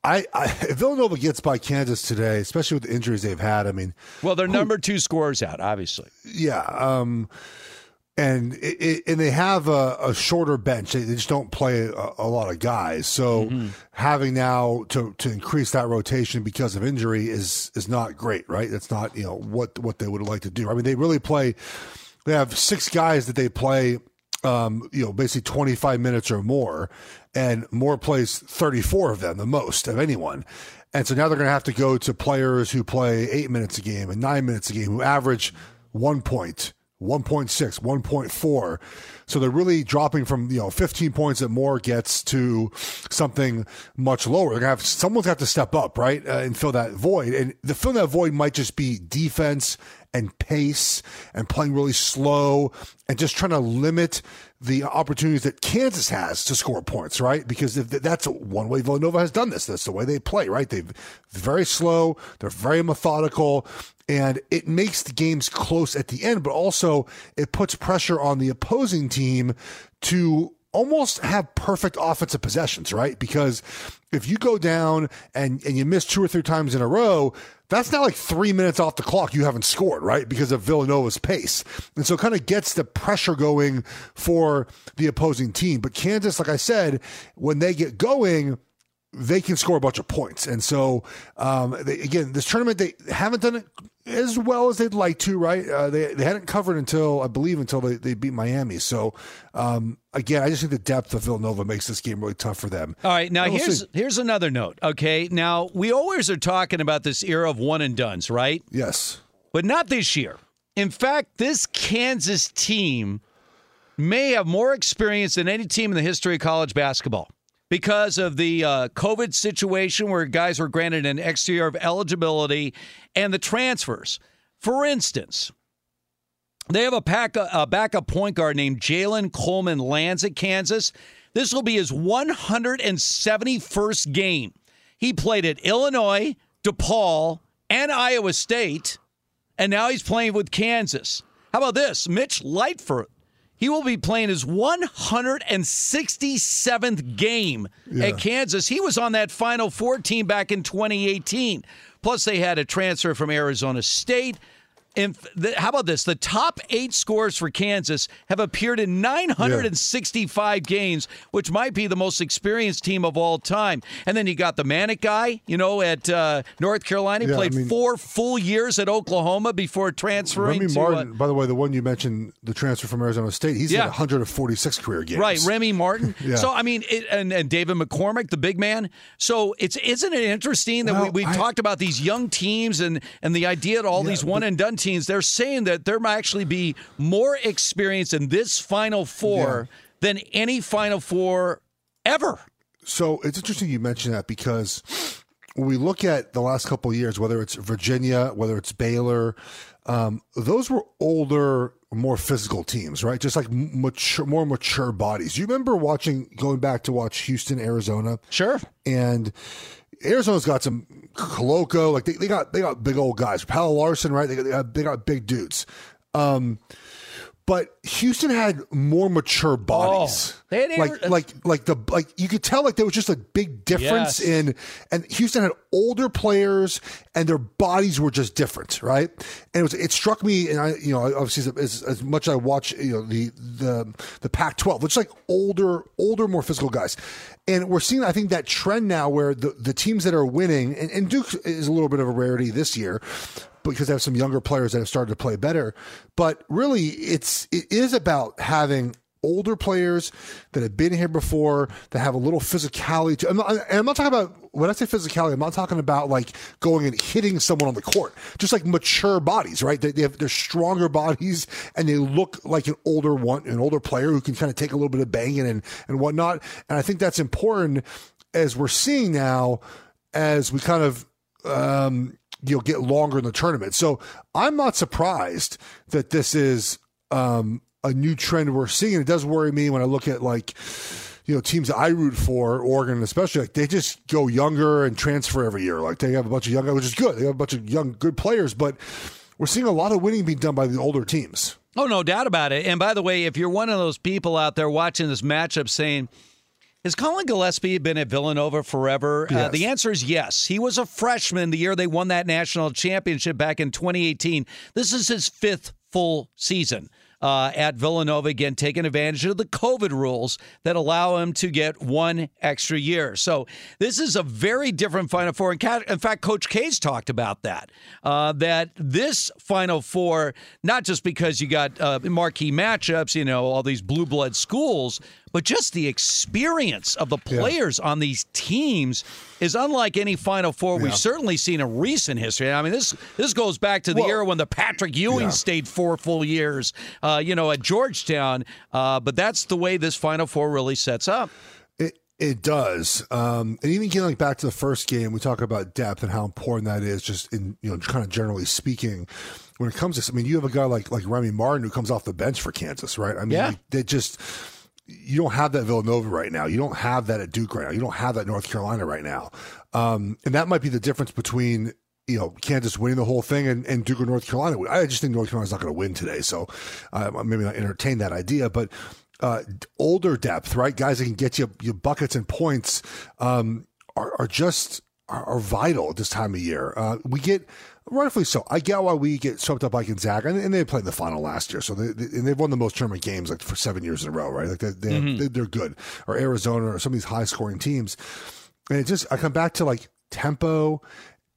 I, I if Villanova gets by Kansas today, especially with the injuries they've had. I mean, Well, their number two scorers out, obviously. yeah. Um, and it, it, and they have a, a shorter bench. They, they just don't play a, a lot of guys. So Mm-hmm. having now to to increase that rotation because of injury is is not great, right? That's not you know what what they would like to do. I mean, they really play. They have six guys that they play. Um, you know, basically 25 minutes or more, and Moore plays 34 of them, the most of anyone. And so now they're going to have to go to players who play eight minutes a game and nine minutes a game, who average one point, 1.6, 1.4. So they're really dropping from, you know, 15 points that Moore gets to something much lower. They're to have, someone's got to step up, right? Uh, and fill that void. And the fill that void might just be defense and pace and playing really slow and just trying to limit the opportunities that Kansas has to score points, right? Because if that's one way Villanova has done this. That's the way they play, right? They're very slow, they're very methodical, and it makes the games close at the end, but also it puts pressure on the opposing team to almost have perfect offensive possessions, right? Because if you go down and, and you miss two or three times in a row, that's not like three minutes off the clock you haven't scored, right? Because of Villanova's pace. And so it kind of gets the pressure going for the opposing team. But Kansas, like I said, when they get going, they can score a bunch of points. And so, um, they, again, this tournament, they haven't done it as well as they'd like to, right? Uh, they they hadn't covered until I believe until they, they beat Miami. So um, again, I just think the depth of Villanova makes this game really tough for them. All right, now we'll here's see. here's another note. Okay, now we always are talking about this era of one and duns, right? Yes, but not this year. In fact, this Kansas team may have more experience than any team in the history of college basketball because of the uh, COVID situation where guys were granted an extra year of eligibility and the transfers. For instance, they have a, pack, a backup point guard named Jalen Coleman-Lands at Kansas. This will be his 171st game. He played at Illinois, DePaul, and Iowa State, and now he's playing with Kansas. How about this? Mitch Lightfoot. He will be playing his 167th game Yeah. at Kansas. He was on that Final Four team back in 2018. Plus, they had a transfer from Arizona State. And how about this? The top eight scores for Kansas have appeared in 965 games, which might be the most experienced team of all time. And then you got the Manek guy, you know, at uh, North Carolina. He Yeah, I played mean- four full years at Oklahoma before transferring Remy to. uh, Martin, by the way, the one you mentioned, the transfer from Arizona State, he's Yeah. had 146 career games. Right, Remy Martin. [laughs] Yeah. So I mean, it, and and David McCormack, the big man. So it's isn't it interesting that Well, we, we I- talked about these young teams and and the idea that all Yeah, these one and done teams, they're saying that there might actually be more experience in this Final Four than any Final Four ever. So it's interesting you mention that because when we look at the last couple of years, whether it's Virginia, whether it's Baylor, um, those were older, more physical teams, right? Just like mature, more mature bodies. You remember watching, going back to watch Houston, Arizona? Sure. And Arizona's got some Koloko, like they, they got they got big old guys. Pelle Larsson, right? They got, they got, they got big dudes. Um, but Houston had more mature oh, bodies. Oh, they had like like like the like you could tell like there was just a big difference Yes. in and Houston had older players and their bodies were just different, right? And it was it struck me and I you know obviously as, as much as I watch you know the the the Pac-12, which is like older older more physical guys. And we're seeing I think that trend now where the the teams that are winning and, and Duke is a little bit of a rarity this year because they have some younger players that have started to play better. But really, it's it is about having older players that have been here before that have a little physicality. To, and I'm not talking about when I say physicality. I'm not talking about like going and hitting someone on the court. Just like mature bodies, right? They, they have they're stronger bodies and they look like an older one, an older player who can kind of take a little bit of banging and and whatnot. And I think that's important as we're seeing now as we kind of um, you know get longer in the tournament. So I'm not surprised that this is um, a new trend we're seeing. It does worry me when I look at like you know teams I root for, Oregon especially. Like they just go younger and transfer every year. Like they have a bunch of young, which is good. They have a bunch of young good players, but we're seeing a lot of winning being done by the older teams. Oh, no doubt about it. And by the way, if you're one of those people out there watching this matchup saying, has Collin Gillespie been at Villanova forever? Uh, the answer is yes. He was a freshman the year they won that national championship back in 2018. This is his fifth full season. Uh, at Villanova, again, taking advantage of the COVID rules that allow him to get one extra year. So, this is a very different Final Four. In in fact, Coach K's talked about that. Uh, that this Final Four, not just because you got uh, marquee matchups, you know, all these blue blood schools, but just the experience of the players on these teams is unlike any Final Four we've certainly seen in recent history. I mean, this this goes back to the Well- era when the Patrick Ewing Yeah. stayed four full years, uh, you know, at Georgetown. Uh, but that's the way this Final Four really sets up. It it does, um, and even getting like back to the first game, we talk about depth and how important that is. Just in you know, kind of generally speaking, when it comes to, this, I mean, you have a guy like like Remy Martin who comes off the bench for Kansas, right? I mean, Yeah. they just you don't have that Villanova right now. You don't have that at Duke right now. You don't have that North Carolina right now, um, and that might be the difference between. You know, Kansas winning the whole thing and, and Duke or North Carolina. I just think North Carolina's not going to win today, so uh, maybe not entertain that idea. But uh, older depth, right? Guys that can get you you buckets and points um, are, are just are, are vital at this time of year. Uh, we get rightfully so. I get why we get swept up by Gonzaga, and, and they played in the final last year, so they, they and they've won the most tournament games like for seven years in a row, right? Like they, they, Mhm. they they're good. Or Arizona or some of these high scoring teams, and it just I come back to like tempo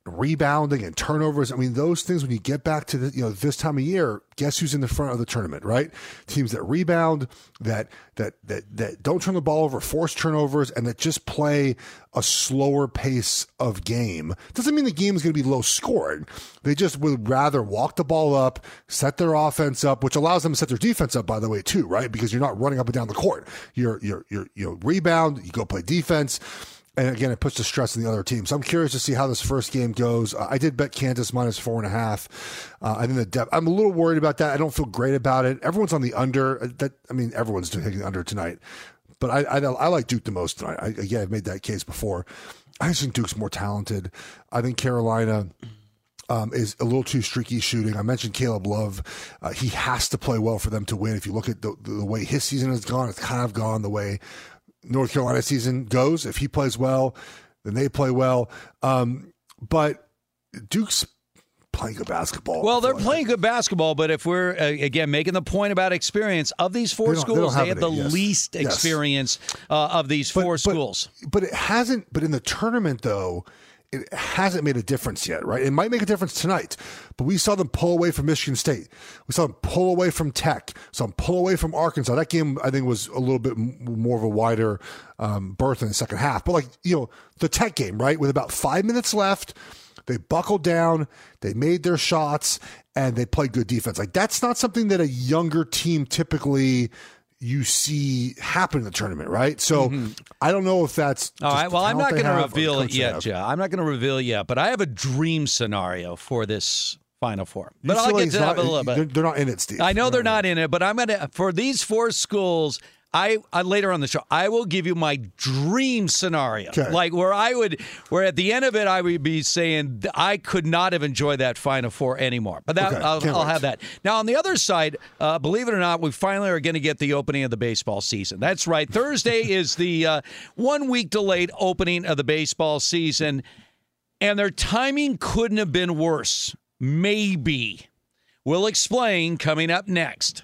rebounding and turnovers. I mean, those things when you get back to the, you know this time of year, guess who's in the front of the tournament, right? Teams that rebound, that that that that don't turn the ball over, force turnovers, and that just play a slower pace of game. Doesn't mean the game is going to be low scoring. They just would rather walk the ball up, set their offense up, which allows them to set their defense up. By the way, too, right? Because you're not running up and down the court. You're you're you're you know rebound, you go play defense and again, it puts the stress on the other team. So I'm curious to see how this first game goes. I did bet Kansas minus four and a half. Uh, I think the depth. I'm a little worried about that. I don't feel great about it. Everyone's on the under. Uh, that I mean, everyone's taking the under tonight. But I, I, I like Duke the most tonight. I, again, I've made that case before. I just think Duke's more talented. I think Carolina. Um, is a little too streaky shooting. I mentioned Caleb Love. Uh, he has to play well for them to win. If you look at the, the way his season has gone, it's kind of gone the way North Carolina season goes. If he plays well, then they play well. Um, but Duke's playing good basketball. Well, they're playing good basketball, but if we're uh, again making the point about experience of these four They schools, they have the yes. least Yes. experience uh, of these But- four but- schools. But it hasn't. But in the tournament, though, it hasn't made a difference yet, right? It might make a difference tonight, but we saw them pull away from Michigan State. We saw them pull away from Tech. Saw them pull away from Arkansas. That game, I think, was a little bit more of a wider um, berth in the second half. But like you know, the Tech game, right, with about five minutes left. They buckled down, they made their shots, and they played good defense. Like that's not something that a younger team typically you see happen in the tournament, right? So I don't know if that's Mm-hmm. All right. Well, I'm not going to have or the reveal it yet. Joe. I'm not going to reveal yet, but I have a dream scenario for this Final Four. But I'll get to that a little bit. They're, they're not in it, Steve. I know they're not in it, but I'm gonna for these four schools. I, I later on the show, I will give you my dream scenario, Okay. like where I would, where at the end of it, I would be saying I could not have enjoyed that Final Four anymore. But that Okay, I'll, I'll have that. Now on the other side, uh, believe it or not, we finally are going to get the opening of the baseball season. That's right. Thursday [laughs] is the uh, one week delayed opening of the baseball season, and their timing couldn't have been worse. Maybe. We'll explain coming up next.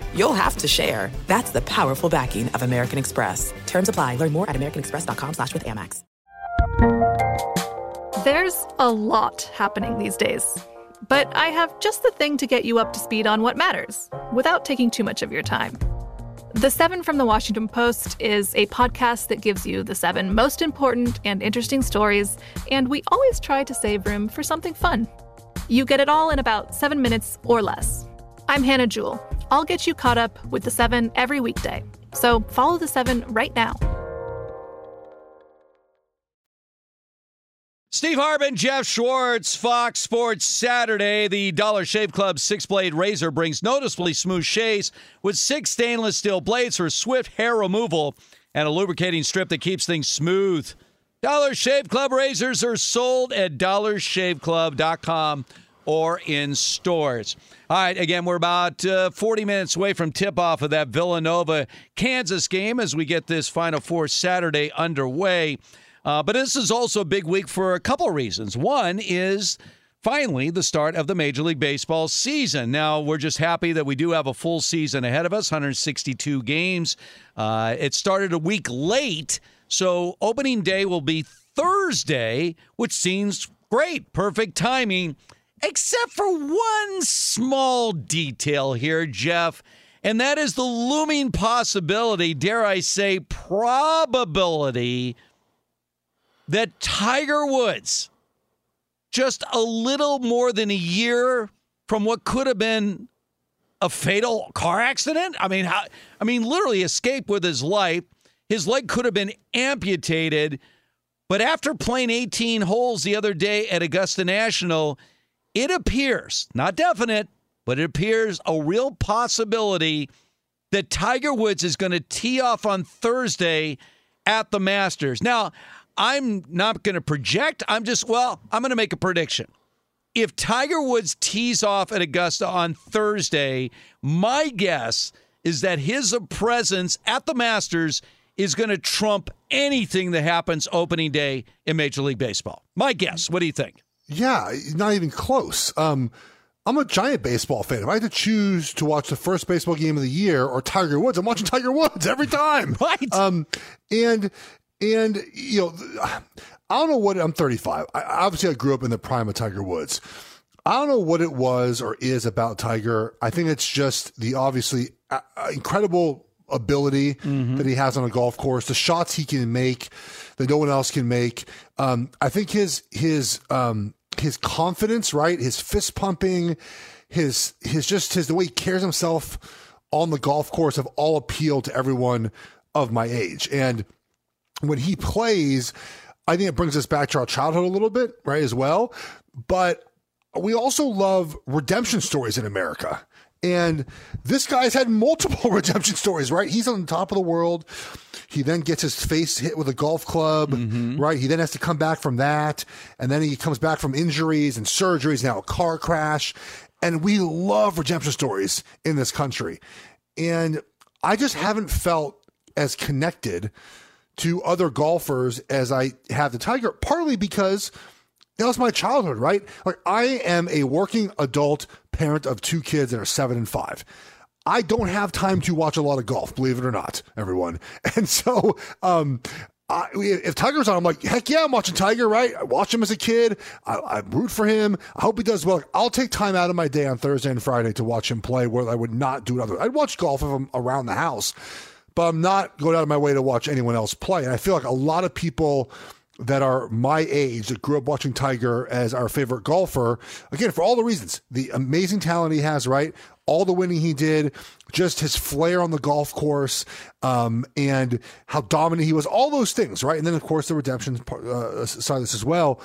you'll have to share. That's the powerful backing of American Express. Terms apply. Learn more at americanexpress.com slash with Amex. There's a lot happening these days. But I have just the thing to get you up to speed on what matters without taking too much of your time. The Seven from the Washington Post is a podcast that gives you the seven most important and interesting stories, and we always try to save room for something fun. You get it all in about seven minutes or less. I'm Hannah Jewell. I'll get you caught up with the seven every weekday. So follow the seven right now. Steve Hartman, Jeff Schwartz, Fox Sports Saturday. The Dollar Shave Club six blade razor brings noticeably smooth shaves with six stainless steel blades for swift hair removal and a lubricating strip that keeps things smooth. Dollar Shave Club razors are sold at dollarshaveclub.com or in stores. All right, again, we're about uh, 40 minutes away from tip off of that Villanova Kansas game as we get this Final Four Saturday underway. Uh, but this is also a big week for a couple of reasons. One is finally the start of the Major League Baseball season. Now, we're just happy that we do have a full season ahead of us 162 games. Uh, it started a week late, so opening day will be Thursday, which seems great, perfect timing, except for one small detail here, Jeff. And that is the looming possibility, dare I say, probability that Tiger Woods, just a little more than a year from what could have been a fatal car accident. I mean, how, I mean, literally escaped with his life. His leg could have been amputated, but after playing 18 holes the other day at Augusta National, it appears not definite, but it appears a real possibility that Tiger Woods is going to tee off on Thursday at the Masters. Now, I'm not going to project. I'm just, well, I'm going to make a prediction. if Tiger Woods tees off at Augusta on Thursday, my guess is that his presence at the Masters is going to trump anything that happens opening day in Major League Baseball. My guess. What do you think? Yeah, not even close. Um, I'm a giant baseball fan. If I had to choose to watch the first baseball game of the year or Tiger Woods, I'm watching Tiger Woods every time. [laughs] Right. Um, and and you know, I don't know what I'm 35. I, obviously, I grew up in the prime of Tiger Woods. I don't know what it was or is about Tiger. I think it's just the obviously uh, incredible ability Mm-hmm. that he has on a golf course, the shots he can make that no one else can make. Um, I think his his um, his confidence, right, his fist pumping, his his just his the way he carries himself on the golf course have all appealed to everyone of my age. And when he plays, I think it brings us back to our childhood a little bit, right, as well. But we also love redemption stories in America. And this guy's had multiple [laughs] redemption stories, right? He's on the top of the world. He then gets his face hit with a golf club, mm-hmm. right? He then has to come back from that. And then he comes back from injuries and surgeries, now a car crash. And we love redemption stories in this country. And I just haven't felt as connected to other golfers as I have the Tiger, partly because that was my childhood, right? Like I am a working adult parent of two kids that are seven and five. I don't have time to watch a lot of golf, believe it or not, everyone. [laughs] And so, um, I, if Tiger's on, I'm like, heck yeah, I'm watching Tiger, right? I watch him as a kid. I, I root for him. I hope he does well. I'll take time out of my day on Thursday and Friday to watch him play where I would not do it. I'd watch golf if I'm around the house, but I'm not going out of my way to watch anyone else play. And I feel like a lot of people that are my age that grew up watching Tiger as our favorite golfer. Again, for all the reasons, the amazing talent he has, right? All the winning he did, just his flair on the golf course, um, and how dominant he was, all those things, right? And then, of course, the redemption uh, side of this as well.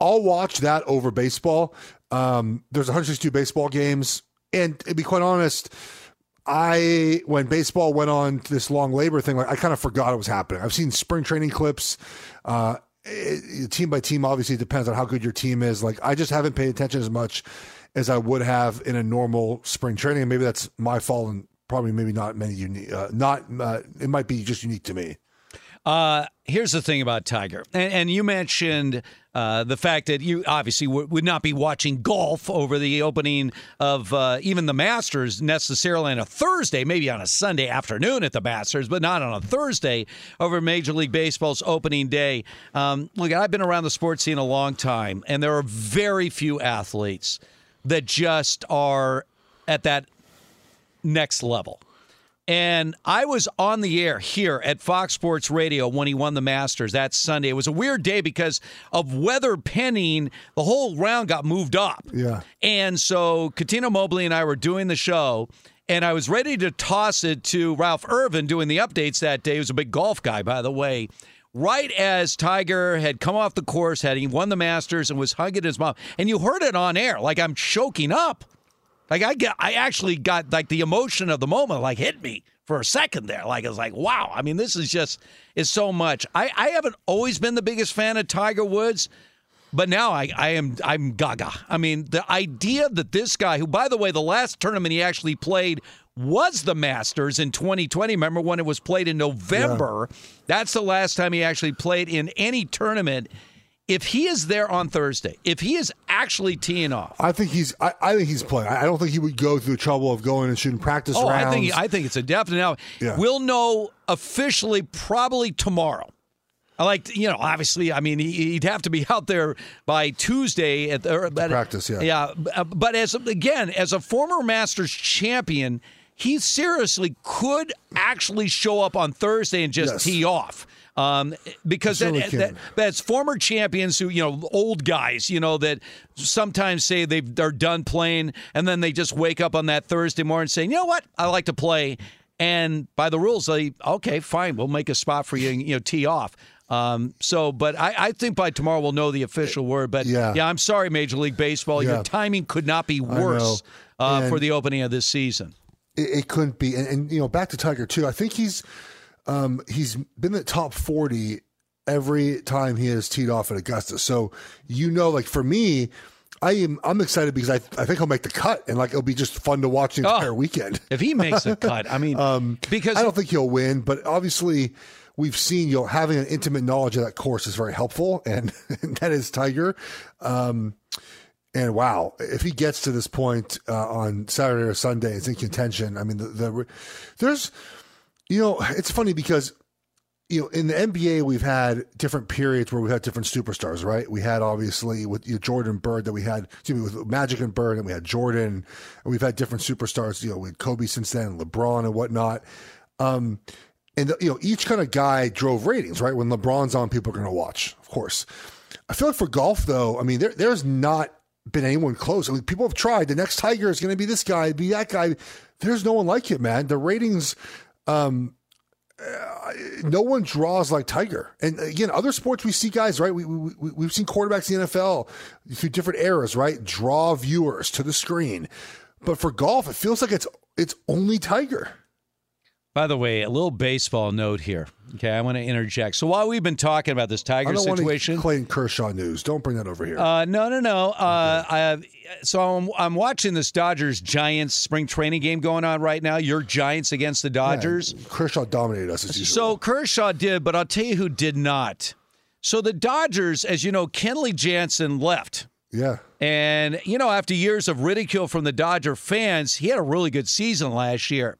I'll watch that over baseball. Um, there's 162 baseball games. And to be quite honest, I when baseball went on this long labor thing, like I kind of forgot it was happening. I've seen spring training clips. Uh, it, team by team, obviously, depends on how good your team is. Like I just haven't paid attention as much as I would have in a normal spring training, maybe that's my fault, and probably maybe not many unique. Uh, not uh, it might be just unique to me. Uh, here's the thing about Tiger, and, and you mentioned uh, the fact that you obviously w- would not be watching golf over the opening of uh, even the Masters necessarily on a Thursday, maybe on a Sunday afternoon at the Masters, but not on a Thursday over Major League Baseball's opening day. Um, look, I've been around the sports scene a long time, and there are very few athletes that just are at that next level. And I was on the air here at Fox Sports Radio when he won the Masters that Sunday. It was a weird day because of weather pending. The whole round got moved up. Yeah. And so Katina Mobley and I were doing the show, and I was ready to toss it to Ralph Irvin doing the updates that day. He was a big golf guy, by the way. Right as Tiger had come off the course, had he won the Masters and was hugging his mom, and you heard it on air, like I'm choking up. Like I get, I actually got like the emotion of the moment, like hit me for a second there. Like it was like, wow. I mean, this is just is so much. I, I haven't always been the biggest fan of Tiger Woods, but now I, I am I'm gaga. I mean, the idea that this guy, who by the way, the last tournament he actually played was the Masters in 2020. Remember when it was played in November? That's the last time he actually played in any tournament. If he is there on Thursday, if he is actually teeing off, I think he's. I, I think he's playing. I don't think he would go through the trouble of going and shooting practice Oh, rounds. I think I think it's a definite. Now Yeah. we'll know officially probably tomorrow. I like you know obviously I mean he- he'd have to be out there by Tuesday at the but- practice, yeah. yeah uh, but as again as a former Masters champion he seriously could actually show up on Thursday and just Yes. tee off. Um, because that, that, that's former champions who you know old guys you know that sometimes say they they're done playing and then they just wake up on that Thursday morning saying you know what I like to play and by the rules they okay fine we'll make a spot for you and you know tee off um, so but I, I think by tomorrow we'll know the official word but Yeah. yeah I'm sorry Major League Baseball Yeah. your timing could not be worse uh, for the opening of this season It, it couldn't be. And, and you know, back to Tiger too. I think he's um, he's been the top forty every time he has teed off at Augusta. So you know, like for me, I am. I'm excited because I, I think he'll make the cut, and like it'll be just fun to watch the entire weekend. [laughs] If he makes a cut, I mean, um, because I don't think he'll win, but obviously we've seen you know having an intimate knowledge of that course is very helpful, and, [laughs] and that is Tiger. Um, and wow, if he gets to this point uh, on Saturday or Sunday, it's in contention. I mean, the, the there's, you know, it's funny because you know, in the NBA, we've had different periods where we had different superstars, right? We had obviously with you know, Jordan Bird that we had, excuse me, with Magic and Bird, and we had Jordan, and we've had different superstars, you know, with Kobe since then, LeBron and whatnot. Um, and you know, each kind of guy drove ratings, right? When LeBron's on, people are going to watch, of course. I feel like for golf, though, I mean, there, there's not been anyone close. I mean, people have tried. The next Tiger is going to be this guy, be that guy. There's no one like it, man. The ratings, um, uh, no one draws like Tiger. And again, other sports we see guys, right? We, we, we've seen quarterbacks in the NFL through different eras, right? Draw viewers to the screen. But for golf, it feels like it's it's only Tiger. By the way, a little baseball note here. Okay, I want to interject. So while we've been talking about this Tiger I don't situation, want Clayton Kershaw news. Don't bring that over here. Uh, no, no, no. Uh, I, so I'm, I'm watching this Dodgers Giants spring training game going on right now. Your Giants against the Dodgers. Yeah, Kershaw dominated us as usual. So Kershaw did, but I'll tell you who did not. So the Dodgers, as you know, Kenley Jansen left. Yeah. And, you know, after years of ridicule from the Dodger fans, he had a really good season last year.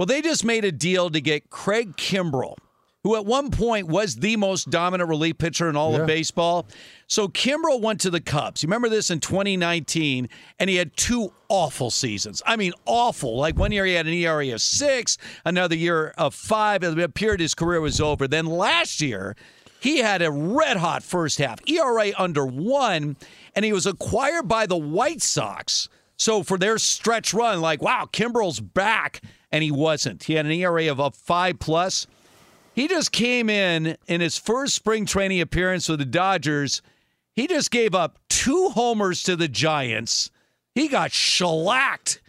Well, they just made a deal to get Craig Kimbrel, who at one point was the most dominant relief pitcher in all Yeah. of baseball. So Kimbrel went to the Cubs. You remember this in 2019, and he had two awful seasons. I mean, awful. Like one year he had an ERA of six, another year of five. It appeared his career was over. Then last year, he had a red hot first half, ERA under one, and he was acquired by the White Sox. So for their stretch run, like, wow, Kimbrel's back, and he wasn't. He had an ERA of a five plus. He just came in in his first spring training appearance with the Dodgers. He just gave up two homers to the Giants. He got shellacked.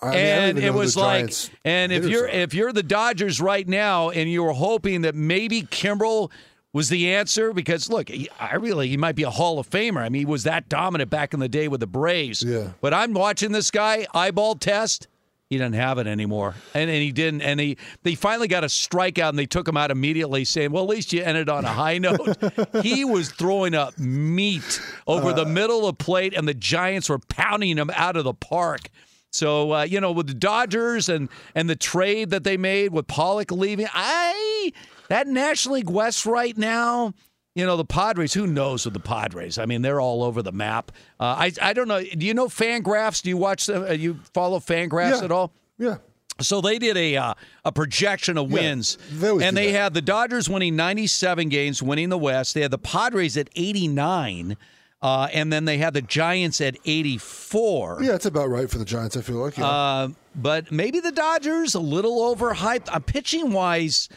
I mean, and it was like, Giants and if you're if you're the Dodgers right now, and you were hoping that maybe Kimbrel was the answer, because look, he, I really he might be a Hall of Famer. I mean, he was that dominant back in the day with the Braves. Yeah. But I'm watching this guy eyeball test. He doesn't have it anymore, and, and he didn't. And he they finally got a strikeout, and they took him out immediately, saying, "Well, at least you ended on a high note." [laughs] he was throwing up meat over the middle of plate, and the Giants were pounding him out of the park. So uh, you know, with the Dodgers and and the trade that they made with Pollock leaving, I that National League West right now. You know the Padres. Who knows with the Padres? I mean, they're all over the map. Uh, I I don't know. Do you know Fangraphs? Do you watch them? Uh, you follow Fangraphs Yeah. at all? Yeah. So they did a uh, a projection of Yeah, wins, they and they that. had the Dodgers winning 97 games, winning the West. They had the Padres at 89, uh, and then they had the Giants at 84. Yeah, it's about right for the Giants. I feel like. Yeah. Uh, but maybe the Dodgers a little overhyped. Uh, pitching wise,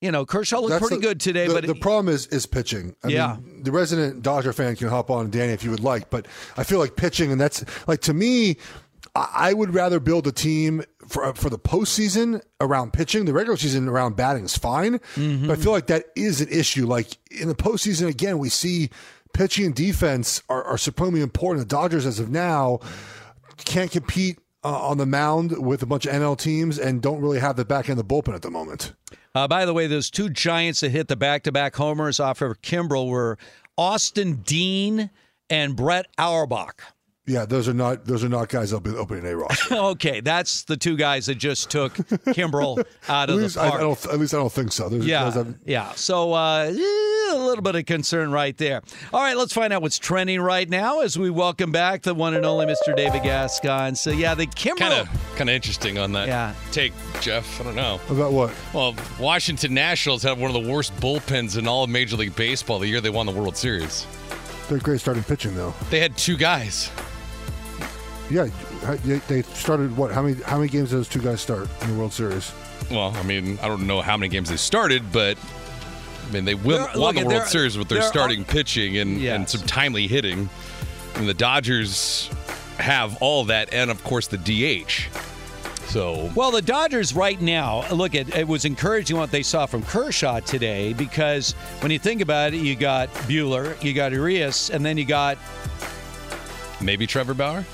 you know, Kershaw looked That's pretty the- good today, the, but the problem is is pitching. I Yeah. mean, the resident Dodger fan can hop on Danny if you would like, but I feel like pitching, and that's like to me, I I would rather build a team for for the postseason around pitching. The regular season around batting is fine, Mm-hmm. but I feel like that is an issue. Like in the postseason, again, we see pitching and defense are, are supremely important. The Dodgers, as of now, can't compete. Uh, on the mound with a bunch of NL teams and don't really have the back end of the bullpen at the moment. Uh, by the way, those two Giants that hit the back-to-back homers off of Kimbrel were Austin Dean and Brett Auerbach. Yeah, those are not those are not guys that'll be opening a roster. [laughs] okay, that's the two guys that just took Kimbrel [laughs] out of least the I, I park. don't. At least I don't think so. There's yeah, yeah. So uh, eh, a little bit of concern right there. All right, let's find out what's trending right now as we welcome back the one and only Mr. David Gascon. So yeah, the Kimbrel. Kind of, kind of interesting on that Yeah. take, Jeff. I don't know. About what? Well, Washington Nationals have one of the worst bullpens in all of Major League Baseball the year they won the World Series. They're great starting pitching though. They had two guys. Yeah, they- they started what? How many how many games did those two guys start in the World Series? Well, I mean, I don't know how many games they started, but I mean, they win, There- won look, the there- World Series with their there are- starting pitching and, and some timely hitting. And the Dodgers have all that, and of course the DH. So Well, the Dodgers right now, look at it was encouraging what they saw from Kershaw today because when you think about it, you got Buehler, you got Urias, and then you got Maybe Trevor Bauer?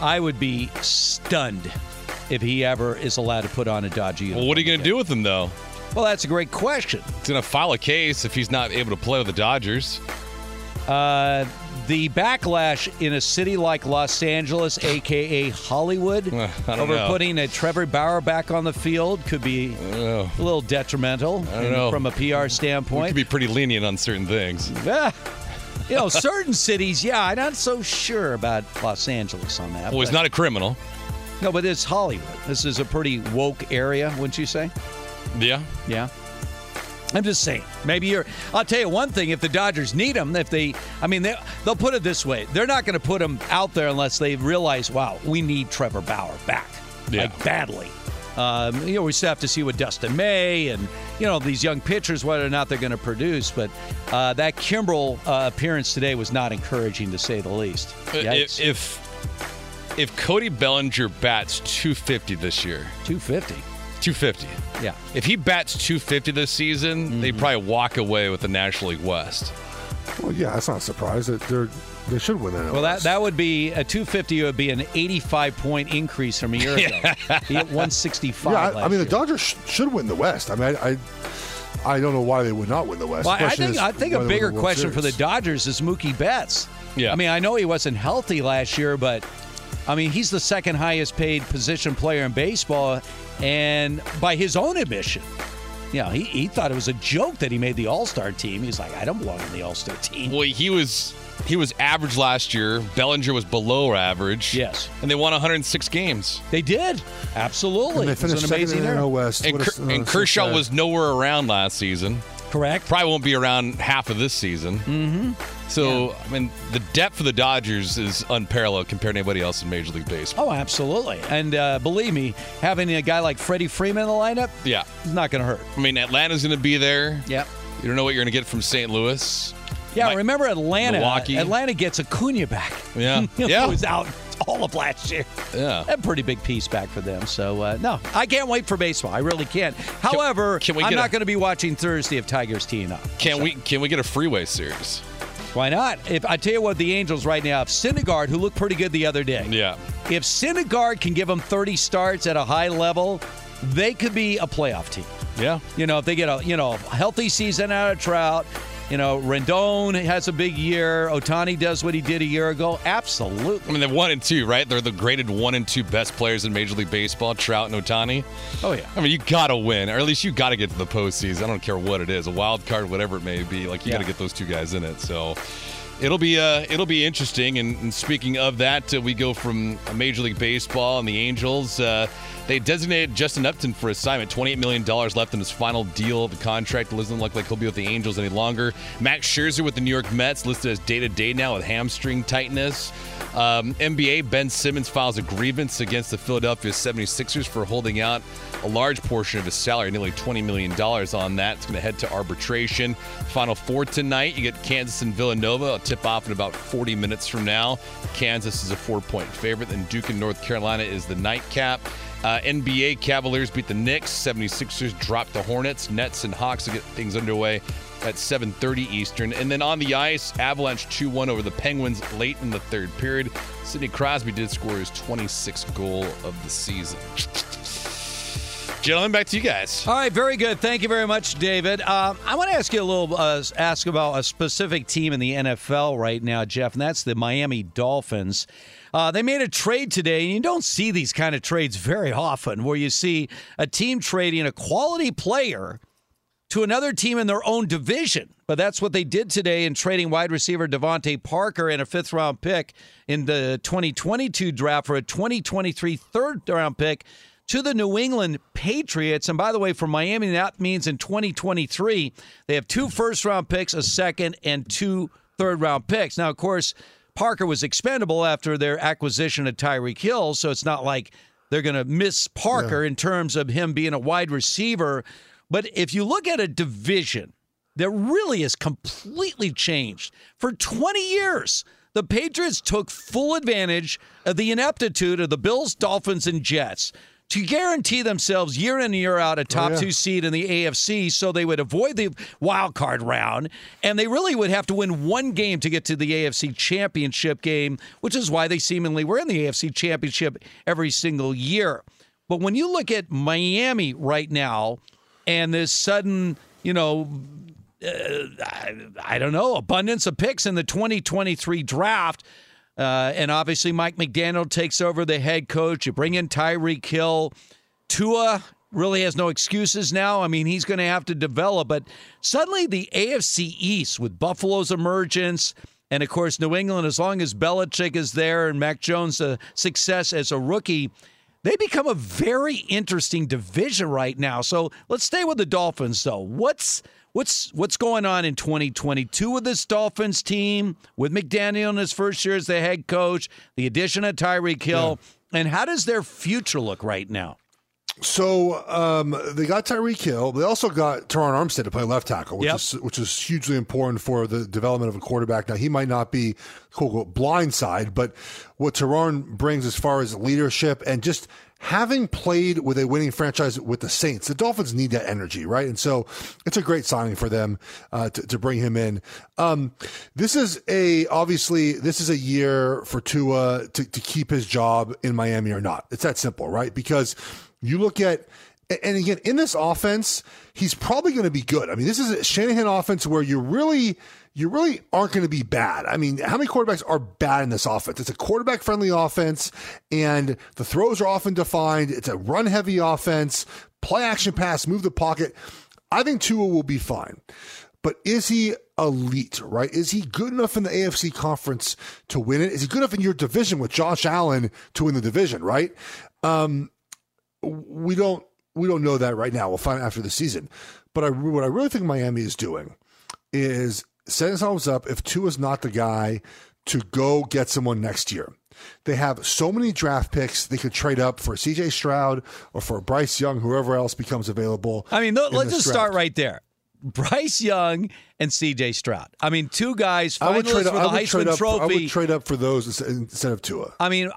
I would be stunned if he ever is allowed to put on a Dodger uniform. Well, what are you going to do with him, though? Well, that's a great question. He's going to file a case if he's not able to play with the Dodgers. Uh, the backlash in a city like Los Angeles, aka Hollywood, [laughs] over know. putting a Trevor Bauer back on the field could be a little detrimental I don't know. from a PR standpoint. We could be pretty lenient on certain things. Ah, you know, certain cities, yeah, I'm not so sure about Los Angeles on that. Well, he's but- not a criminal. No, but it's Hollywood. This is a pretty woke area, wouldn't you say? Yeah. Yeah. I'm just saying. Maybe you're. I'll tell you one thing. If the Dodgers need him, if they, I mean, they, they'll put it this way: they're not going to put him out there unless they realize, wow, we need Trevor Bauer back, Yeah. like badly. Um, you know, we still have to see what Dustin May and you know these young pitchers whether or not they're going to produce. But uh, that Kimbrel uh, appearance today was not encouraging to say the least. If, if if Cody Bellinger bats 250 this year, 250, 250. Yeah. If he bats 250 this season, they probably walk away with the National League West. Well, yeah, that's not a surprise. That they're they should win that. Well, that that would be a 250 It would be an 85 point increase from a year ago. he hit 165. yeah, I, I mean year. the Dodgers sh- should win the West. I mean, I, I I don't know why they would not win the West. Well, The I think I think a bigger the World question for the Dodgers is Mookie Betts. Yeah. I mean, I know he wasn't healthy last year, but I mean, he's the second highest paid position player in baseball, and by his own admission. You know, he, he thought it was a joke that he made the All Star team. He's like, I don't belong in the All Star team. Well, he was he was average last year. Bellinger was below average. Yes. And they won 106 games. They did. Absolutely. And they It was finished an second amazing in the. NL West. And, Ker- a- uh, and Kershaw sad. was nowhere around last season. Correct. Probably won't be around half of this season. Mm-hmm. So, I mean, the depth for the Dodgers is unparalleled compared to anybody else in Major League Baseball. Oh, absolutely. And uh, believe me, having a guy like Freddie Freeman in the lineup Yeah. is not going to hurt. I mean, Atlanta's going to be there. Yep. You don't know what you're going to get from St. Louis. Yeah, Mi- remember Atlanta? Milwaukee. Atlanta gets Acuna back. Yeah. [laughs] Yeah. was out all of last year. Yeah. A pretty big piece back for them. So, uh, no, I can't wait for baseball. I really can't. However, can I'm not going to be watching Thursday if Tigers teeing up. Can we can we get a freeway series? Why not? If I tell you what, the Angels right now, if Syndergaard, who looked pretty good the other day, Yeah. if Syndergaard can give them 30 starts at a high level, they could be a playoff team. Yeah. You know, if they get a you know a healthy season out of Trout, you know Rendon has a big year, Ohtani does what he did a year ago. Absolutely. I mean, they're one and two, right? They're the graded one and two best players in Major League Baseball, Trout and Ohtani. Oh yeah. I mean, you gotta win, or at least you gotta get to the postseason. I don't care what it is, a wild card, whatever it may be. Like you Yeah. gotta get those two guys in it. So it'll be uh, it'll be interesting. And, and speaking of that, uh, we go from Major League Baseball and the Angels. Uh, they designated Justin Upton for assignment. $28 million left in his final deal. The contract doesn't look like he'll be with the Angels any longer. Max Scherzer with the New York Mets listed as day to day now with hamstring tightness. Um, NBA Ben Simmons files a grievance against the Philadelphia 76ers for holding out a large portion of his salary, nearly $20 million on that. It's going to head to arbitration. Final four tonight. You get Kansas and Villanova. I'll tip off in about 40 minutes from now. Kansas is a four point favorite, then Duke and North Carolina is the nightcap. Uh, NBA Cavaliers beat the Knicks. 76ers dropped the Hornets. Nets and Hawks to get things underway at 7:30 Eastern. And then on the ice, Avalanche 2-1 over the Penguins late in the third period. Sidney Crosby did score his 26th goal of the season. Gentlemen, back to you guys. All right, very good. Thank you very much, David. Um, I want to ask you a little, uh, ask about a specific team in the NFL right now, Jeff, and that's the Miami Dolphins. Uh, they made a trade today, and you don't see these kind of trades very often, where you see a team trading a quality player to another team in their own division. But that's what they did today in trading wide receiver DeVante Parker and a fifth round pick in the 2022 draft for a 2023 third round pick to the New England Patriots. And by the way, for Miami, that means in 2023, they have two first round picks, a second, and two third round picks. Now, of course, Parker was expendable after their acquisition of Tyreek Hill, so it's not like they're going to miss Parker in terms of him being a wide receiver. But if you look at a division that really has completely changed for 20 years, the Patriots took full advantage of the ineptitude of the Bills, Dolphins, and Jets to guarantee themselves year in and year out a top Oh, yeah. two seed in the AFC so they would avoid the wild card round. And they really would have to win one game to get to the AFC championship game, which is why they seemingly were in the AFC championship every single year. But when you look at Miami right now and this sudden, you know, uh, I, I don't know, abundance of picks in the 2023 draft. Uh, and obviously, Mike McDaniel takes over the head coach. You bring in Tyreek Hill. Tua really has no excuses now. I mean, he's going to have to develop. But suddenly, the AFC East with Buffalo's emergence, and of course, New England, as long as Belichick is there and Mac Jones' uh, success as a rookie, they become a very interesting division right now. So let's stay with the Dolphins, though. What's what's what's going on in 2022 with this Dolphins team with McDaniel in his first year as the head coach, the addition of Tyreek Hill, and how does their future look right now? So um, they got Tyreek Hill. They also got Terron Armstead to play left tackle, which Yep. is which is hugely important for the development of a quarterback. Now he might not be quote unquote blindside, but what Terron brings as far as leadership and just having played with a winning franchise with the Saints, the Dolphins need that energy, right? And so it's a great signing for them uh, to, to bring him in. Um, this is a obviously this is a year for Tua to, to keep his job in Miami or not. It's that simple, right? Because you look at and again in this offense, he's probably going to be good. I mean, this is a Shanahan offense where you're really you really aren't going to be bad. I mean, how many quarterbacks are bad in this offense? It's a quarterback friendly offense, and the throws are often defined. It's a run heavy offense, play action pass, move the pocket. I think Tua will be fine. But is he elite, right? Is he good enough in the AFC conference to win it? Is he good enough in your division with Josh Allen to win the division, right? Um, we don't we don't know that right now. We'll find out after the season. But I, what I really think Miami is doing is setting themselves up if Tua is not the guy to go get someone next year. They have so many draft picks they could trade up for CJ Stroud or for Bryce Young, whoever else becomes available. I mean, let's just draft. start right there. Bryce Young and C.J. Stroud. I mean, two guys would finalists trade for the would Heisman up. For, I would trade up for those instead- of Tua. I mean,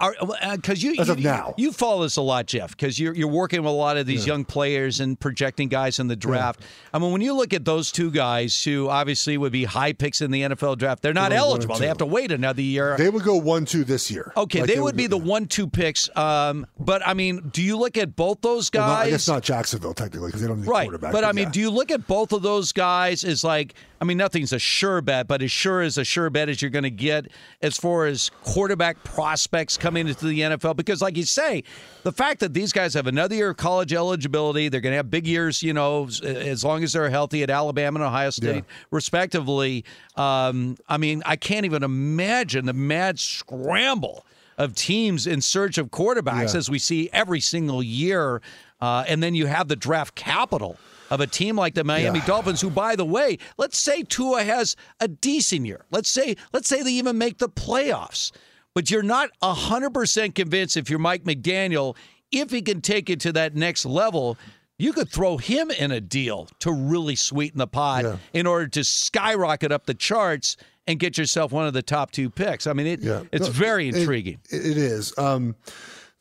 because you As you, of now. you follow this a lot, Jeff, because you're you're working with a lot of these young players and projecting guys in the draft. I mean, when you look at those two guys who obviously would be high picks in the NFL draft, they're not They're eligible. They have to wait another year. They would go one two this year. Okay, Like, they, would be the one-two picks. Um, but I mean, do you look at both those Well, guys? not, I guess not Jacksonville technically because they don't need right. quarterback. But I mean, do you look at both of those guys as like, I mean, nothing's a sure bet, but as sure as a sure bet as you're going to get as far as quarterback prospects coming into the NFL? Because, like you say, the fact that these guys have another year of college eligibility, they're going to have big years, you know, as- long as they're healthy at Alabama and Ohio State, respectively. Um, I mean, I can't even imagine the mad scramble of teams in search of quarterbacks Yeah. as we see every single year. Uh, and then you have the draft capital of a team like the Miami Yeah. Dolphins, who, by the way, let's say Tua has a decent year. Let's say, let's say they even make the playoffs. But you're not hundred percent convinced if you're Mike McDaniel, if he can take it to that next level, you could throw him in a deal to really sweeten the pot Yeah. in order to skyrocket up the charts and get yourself one of the top two picks. I mean, it, Yeah. it's No, very intriguing. It, it is. Um,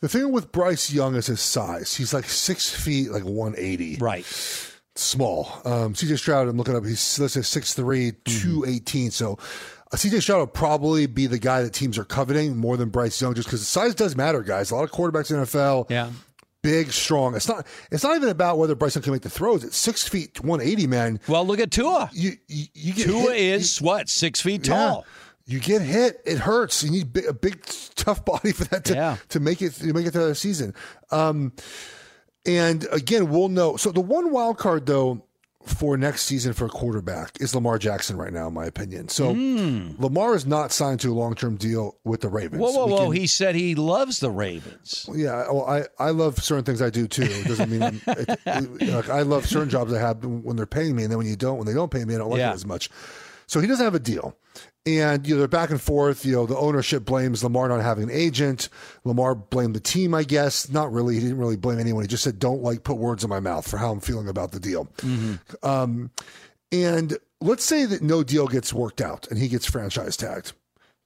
the thing with Bryce Young is his size. He's like six feet, like 180. Right. Small. Um, CJ Stroud, I'm looking up, he's, let's say 6'3, Mm-hmm. 218. So uh, CJ Stroud will probably be the guy that teams are coveting more than Bryce Young just because size does matter, guys. A lot of quarterbacks in the NFL. Yeah. Big, strong. It's not. It's not even about whether Bryce Young can make the throws. It's six feet, one eighty, man. Well, look at Tua. You you, you get Tua hit- is what six feet Yeah. tall. You get hit, it hurts. You need a big, tough [laughs] body for that to, Yeah. to make it to make it through the season. Um, and again, we'll know. So the one wild card though for next season for a quarterback is Lamar Jackson right now, in my opinion. So hmm. Lamar is not signed to a long term deal with the Ravens. Whoa, whoa, We whoa! can- He said he loves the Ravens. yeah, well, I, I love certain things I do too. It doesn't mean [laughs] it, like I love certain jobs I have when they're paying me, and then when you don't, when they don't pay me, I don't like Yeah. it as much. So he doesn't have a deal, and you know they're back and forth. You know the ownership blames Lamar not having an agent. Lamar blamed the team, I guess. Not really. He didn't really blame anyone. He just said, "Don't like put words in my mouth for how I'm feeling about the deal." Um, and let's say that no deal gets worked out and he gets franchise tagged.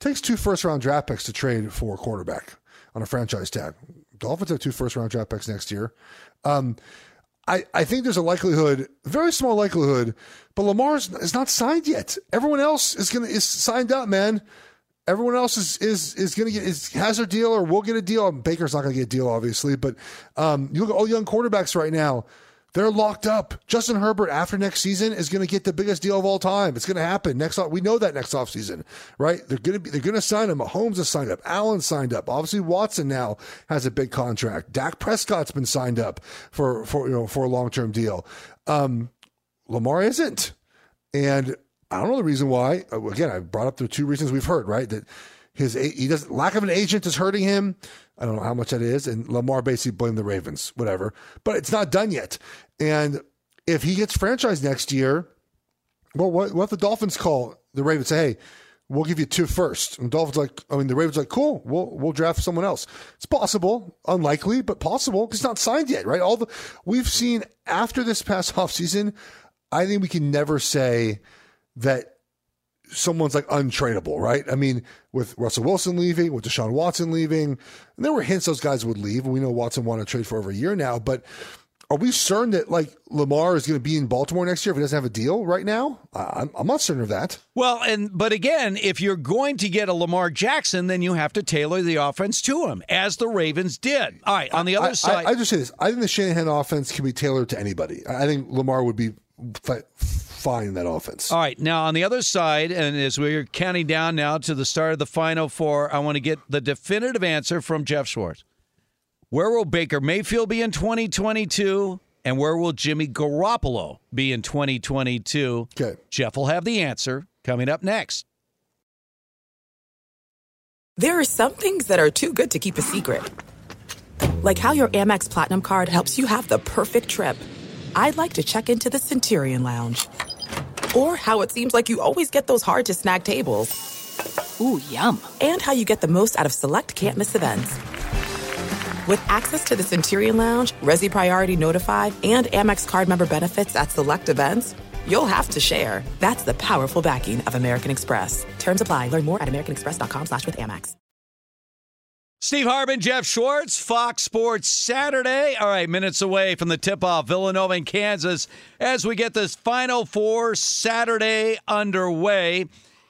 Takes two first round draft picks to trade for a quarterback on a franchise tag. Dolphins have two first round draft picks next year. Um, I, I think there's a likelihood, very small likelihood, but Lamar is not signed yet. Everyone else is gonna is signed up, man. Everyone else is is is gonna get is has their deal or will get a deal. Baker's not gonna get a deal, obviously, but um, you look at all young quarterbacks right now. They're locked up. Justin Herbert after next season is going to get the biggest deal of all time. It's going to happen next. off. We know that next offseason, right? They're going to be. They're going to sign him. Mahomes has signed up. Allen signed up. Obviously, Watson now has a big contract. Dak Prescott's been signed up for for you know for a long term deal. Um, Lamar isn't, and I don't know the reason why. Again, I brought up the two reasons we've heard, right? That his he does lack of an agent is hurting him. I don't know how much that is, and Lamar basically blamed the Ravens, whatever. But it's not done yet. And if he gets franchised next year, well, what, what if the Dolphins call the Ravens say, "Hey, we'll give you two first. And Dolphins like, I mean, the Ravens like, cool, we'll we'll draft someone else. It's possible, unlikely, but possible. Because it's not signed yet, right? All the we've seen after this past offseason, I think we can never say that someone's like untradeable, right? I mean, with Russell Wilson leaving, with Deshaun Watson leaving, and there were hints those guys would leave. We know Watson wanted to trade for over a year now, but are we certain that like Lamar is going to be in Baltimore next year if he doesn't have a deal right now? I'm, I'm not certain of that. Well, and but again, if you're going to get a Lamar Jackson, then you have to tailor the offense to him, as the Ravens did. All right, on the other I, side, I, I just say this: I think the Shanahan offense can be tailored to anybody. I think Lamar would be fine in that offense. All right, now on the other side, and as we're counting down now to the start of the Final Four, I want to get the definitive answer from Jeff Schwartz. Where will Baker Mayfield be in 2022? And where will Jimmy Garoppolo be in 2022? Okay. Jeff will have the answer coming up next. There are some things that are too good to keep a secret. Like how your Amex Platinum card helps you have the perfect trip. I'd like to check into the Centurion Lounge. Or how it seems like you always get those hard to snag tables. Ooh, yum. And how you get the most out of select can't miss events. With access to the Centurion Lounge, Resy Priority Notified, and Amex card member benefits at select events, you'll have to share. That's the powerful backing of American Express. Terms apply. Learn more at americanexpress.com slash with Amex. Steve Hartman, Jeff Schwartz, Fox Sports Saturday. All right, minutes away from the tip-off, Villanova and Kansas, as we get this Final Four Saturday underway.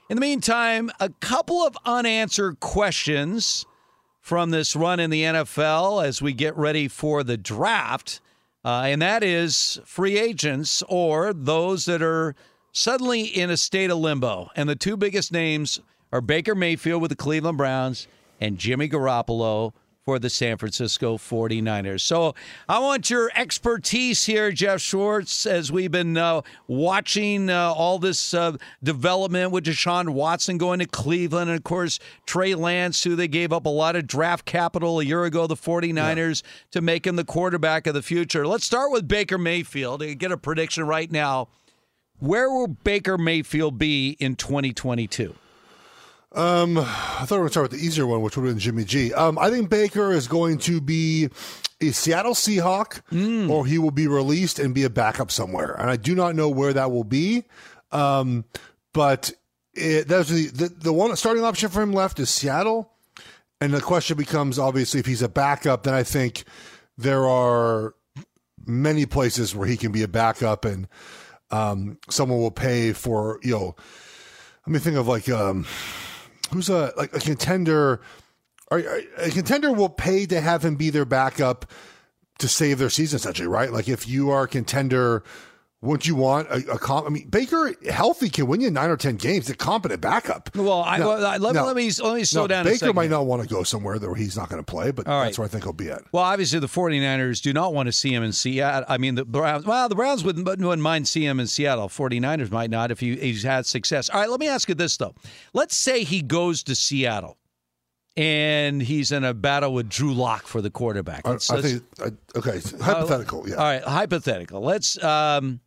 In the meantime, a couple of unanswered questions from this run in the NFL as we get ready for the draft. Uh, and that is free agents or those that are suddenly in a state of limbo. And the two biggest names are Baker Mayfield with the Cleveland Browns and Jimmy Garoppolo for the San Francisco 49ers. So I want your expertise here, Jeff Schwartz, as we've been uh, watching uh, all this uh, development with Deshaun Watson going to Cleveland, and of course, Trey Lance, who they gave up a lot of draft capital a year ago, the 49ers, yeah. to make him the quarterback of the future. Let's start with Baker Mayfield and get a prediction right now. Where will Baker Mayfield be in 2022? Um, I thought we were going to start with the easier one, which would have been Jimmy G. Um, I think Baker is going to be a Seattle Seahawk, mm. or he will be released and be a backup somewhere. And I do not know where that will be. Um, but it, that's the, the the one starting option for him left is Seattle, and the question becomes obviously if he's a backup, then I think there are many places where he can be a backup, and um, someone will pay for you know. Let me think of like um, who's a like a contender. A contender will pay to have him be their backup to save their season, essentially, right? Like if you are a contender wouldn't you want a, a comp? I mean, Baker healthy can win you nine or ten games. A competent backup. Well, I, now, well, let, now, let, me let me slow now, down. Baker might not want to go somewhere where he's not going to play, but right. that's where I think he'll be at. Well, obviously the 49ers do not want to see him in Seattle. I mean, the Browns. Well, the Browns wouldn't, wouldn't mind seeing him in Seattle. 49ers might not if he, he's had success. All right, let me ask you this though. Let's say he goes to Seattle and he's in a battle with Drew Lock for the quarterback. Let's, I, I think okay, hypothetical. Uh, yeah. All right, hypothetical. Let's. Um,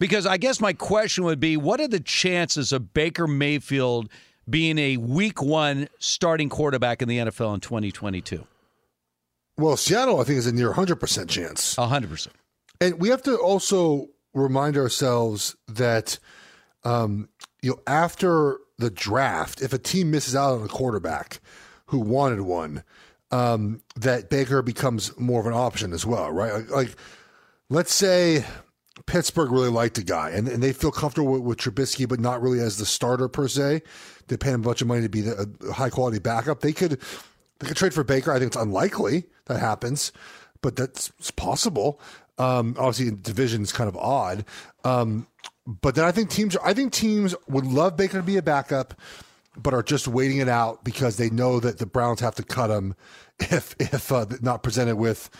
because I guess my question would be what are the chances of Baker Mayfield being a week one starting quarterback in the NFL in 2022? Well, Seattle, I think, is a near 100% chance. 100%. And we have to also remind ourselves that, um, you know, after the draft, if a team misses out on a quarterback who wanted one, um, that Baker becomes more of an option as well, right? Like, like let's say Pittsburgh really liked a guy and, and they feel comfortable with, with Trubisky, but not really as the starter per se. They pay him a bunch of money to be the, a high quality backup. They could they could trade for Baker. I think it's unlikely that happens, but that's possible. Um, obviously, division is kind of odd. Um, but then I think teams I think teams would love Baker to be a backup, but are just waiting it out because they know that the Browns have to cut him [laughs] if if uh, not presented with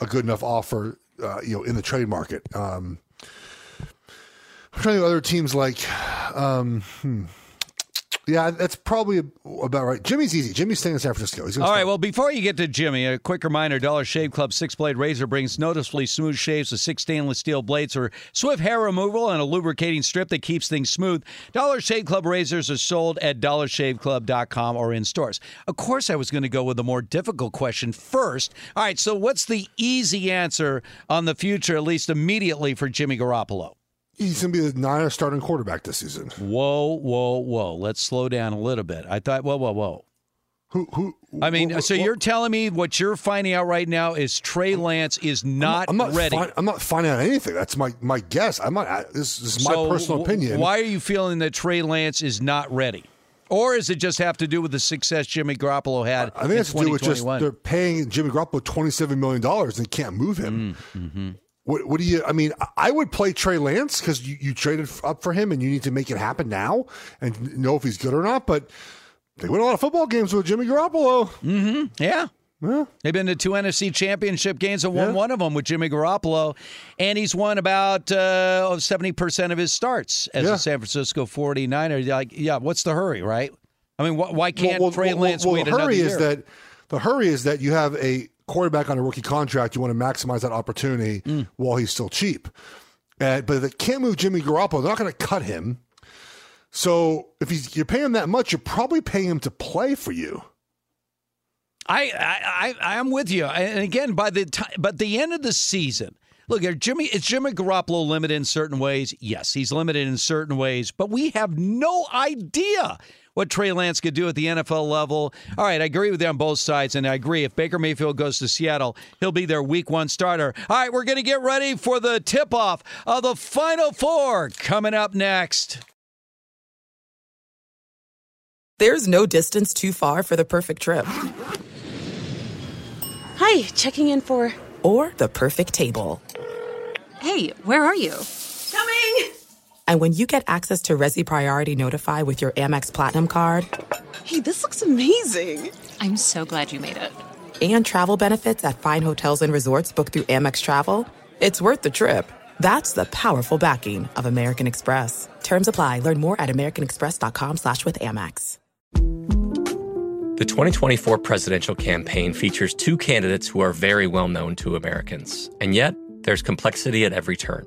a good enough offer, uh, you know, in the trade market. Um, I'm trying to other teams like, um, hmm. yeah, that's probably about right. Jimmy's easy. Jimmy's staying in San Francisco. All right. Well, before you get to Jimmy, a quick reminder: Dollar Shave Club six blade razor brings noticeably smooth shaves with six stainless steel blades for swift hair removal and a lubricating strip that keeps things smooth. Dollar Shave Club razors are sold at dollarshaveclub.com or in stores. Of course, I was going to go with a more difficult question first. All right. So, what's the easy answer on the future, at least immediately, for Jimmy Garoppolo? He's going to be the Niners starting quarterback this season. Whoa, whoa, whoa! Let's slow down a little bit. I thought, whoa, whoa, whoa. Who, who? I mean, so you're telling me what you're finding out right now is Trey Lance is not, I'm not ready. fin- I'm not finding out anything. That's my my guess. I'm not. This, this is my So personal opinion. Why are you feeling that Trey Lance is not ready? Or does it just have to do with the success Jimmy Garoppolo had I think in it's to do with just 2021? they're paying Jimmy Garoppolo twenty seven million dollars and can't move him. Mm-hmm. What, what do you? I mean, I- would play Trey Lance because you, you traded up for him and you need to make it happen now and know if he's good or not. But they win a lot of football games with Jimmy Garoppolo. Mm-hmm. Yeah. They've been to two NFC championship games and won one of them with Jimmy Garoppolo. And he's won about uh, 70% of his starts as Yeah. a San Francisco 49er. Like, yeah, what's the hurry, right? I mean, wh- why can't Well, well, Trey well, Lance well, wait the another hurry year? is that the hurry is that you have a quarterback on a rookie contract. You want to maximize that opportunity Mm. while he's still cheap. Uh, but if they can't move Jimmy Garoppolo, they're not going to cut him. So if he's, you're paying him that much, you're probably paying him to play for you. I, I, I I'm with you. And again, by the time, but the end of the season, look, Jimmy is Jimmy Garoppolo limited in certain ways? Yes, he's limited in certain ways, but we have no idea what Trey Lance could do at the NFL level. All right, I agree with you on both sides, and I agree if Baker Mayfield goes to Seattle, he'll be their Week One starter. All right, we're going to get ready for the tip off of the Final Four coming up next. There's no distance too far for the perfect trip. Hi, checking in for. Or the perfect table. Hey, where are you? Coming! And when you get access to Resy Priority Notify with your Amex Platinum card Hey, this looks amazing. I'm so glad you made it. and travel benefits at fine hotels and resorts booked through Amex Travel, it's worth the trip. That's the powerful backing of American Express. Terms apply. Learn more at americanexpress.com slash with Amex. The 2024 presidential campaign features two candidates who are very well known to Americans. And yet, there's complexity at every turn.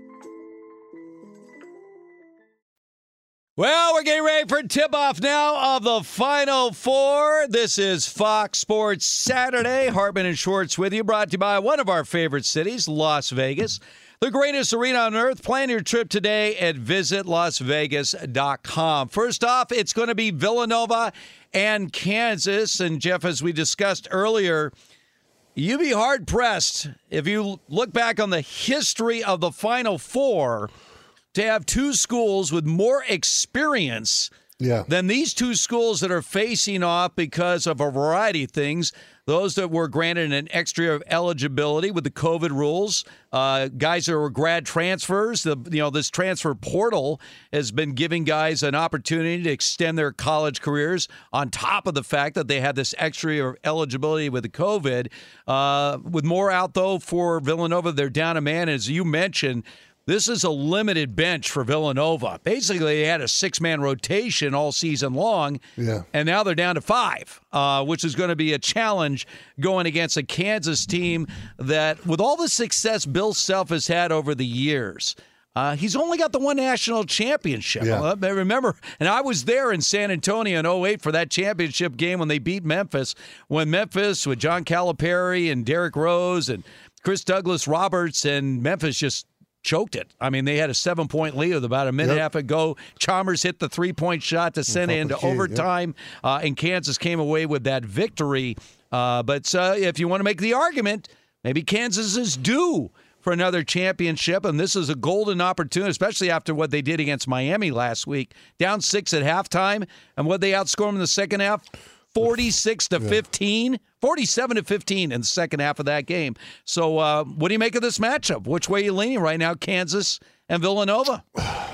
Well, we're getting ready for tip off now of the Final Four. This is Fox Sports Saturday. Hartman and Schwartz with you, brought to you by one of our favorite cities, Las Vegas. The greatest arena on earth. Plan your trip today at visitlasvegas.com. First off, it's going to be Villanova and Kansas. And Jeff, as we discussed earlier, you'd be hard pressed if you look back on the history of the Final Four to have two schools with more experience Yeah. than these two schools that are facing off because of a variety of things. Those that were granted an extra year of eligibility with the COVID rules, uh, guys that were grad transfers. The you know this transfer portal has been giving guys an opportunity to extend their college careers. On top of the fact that they had this extra year of eligibility with the COVID, uh, with more out though for Villanova, they're down a man as you mentioned. This is a limited bench for Villanova. Basically, they had a six man rotation all season long. Yeah. And now they're down to five, uh, which is going to be a challenge going against a Kansas team that, with all the success Bill Self has had over the years, Uh, he's only got the one national championship. Yeah. I remember, and I was there in San Antonio in 08 for that championship game when they beat Memphis. When Memphis with John Calipari and Derrick Rose and Chris Douglas Roberts and Memphis just choked it. I mean, they had a seven point lead with about a minute and a half ago. Chalmers hit the three point shot to send it into overtime, uh, and Kansas came away with that victory. Uh, but uh, if you want to make the argument, maybe Kansas is due for another championship, and this is a golden opportunity, especially after what they did against Miami last week. Down six at halftime, and what they outscored them in the second half. 46 to 15, 47 to 15 in the second half of that game. So, uh, what do you make of this matchup? Which way are you leaning right now, Kansas and Villanova?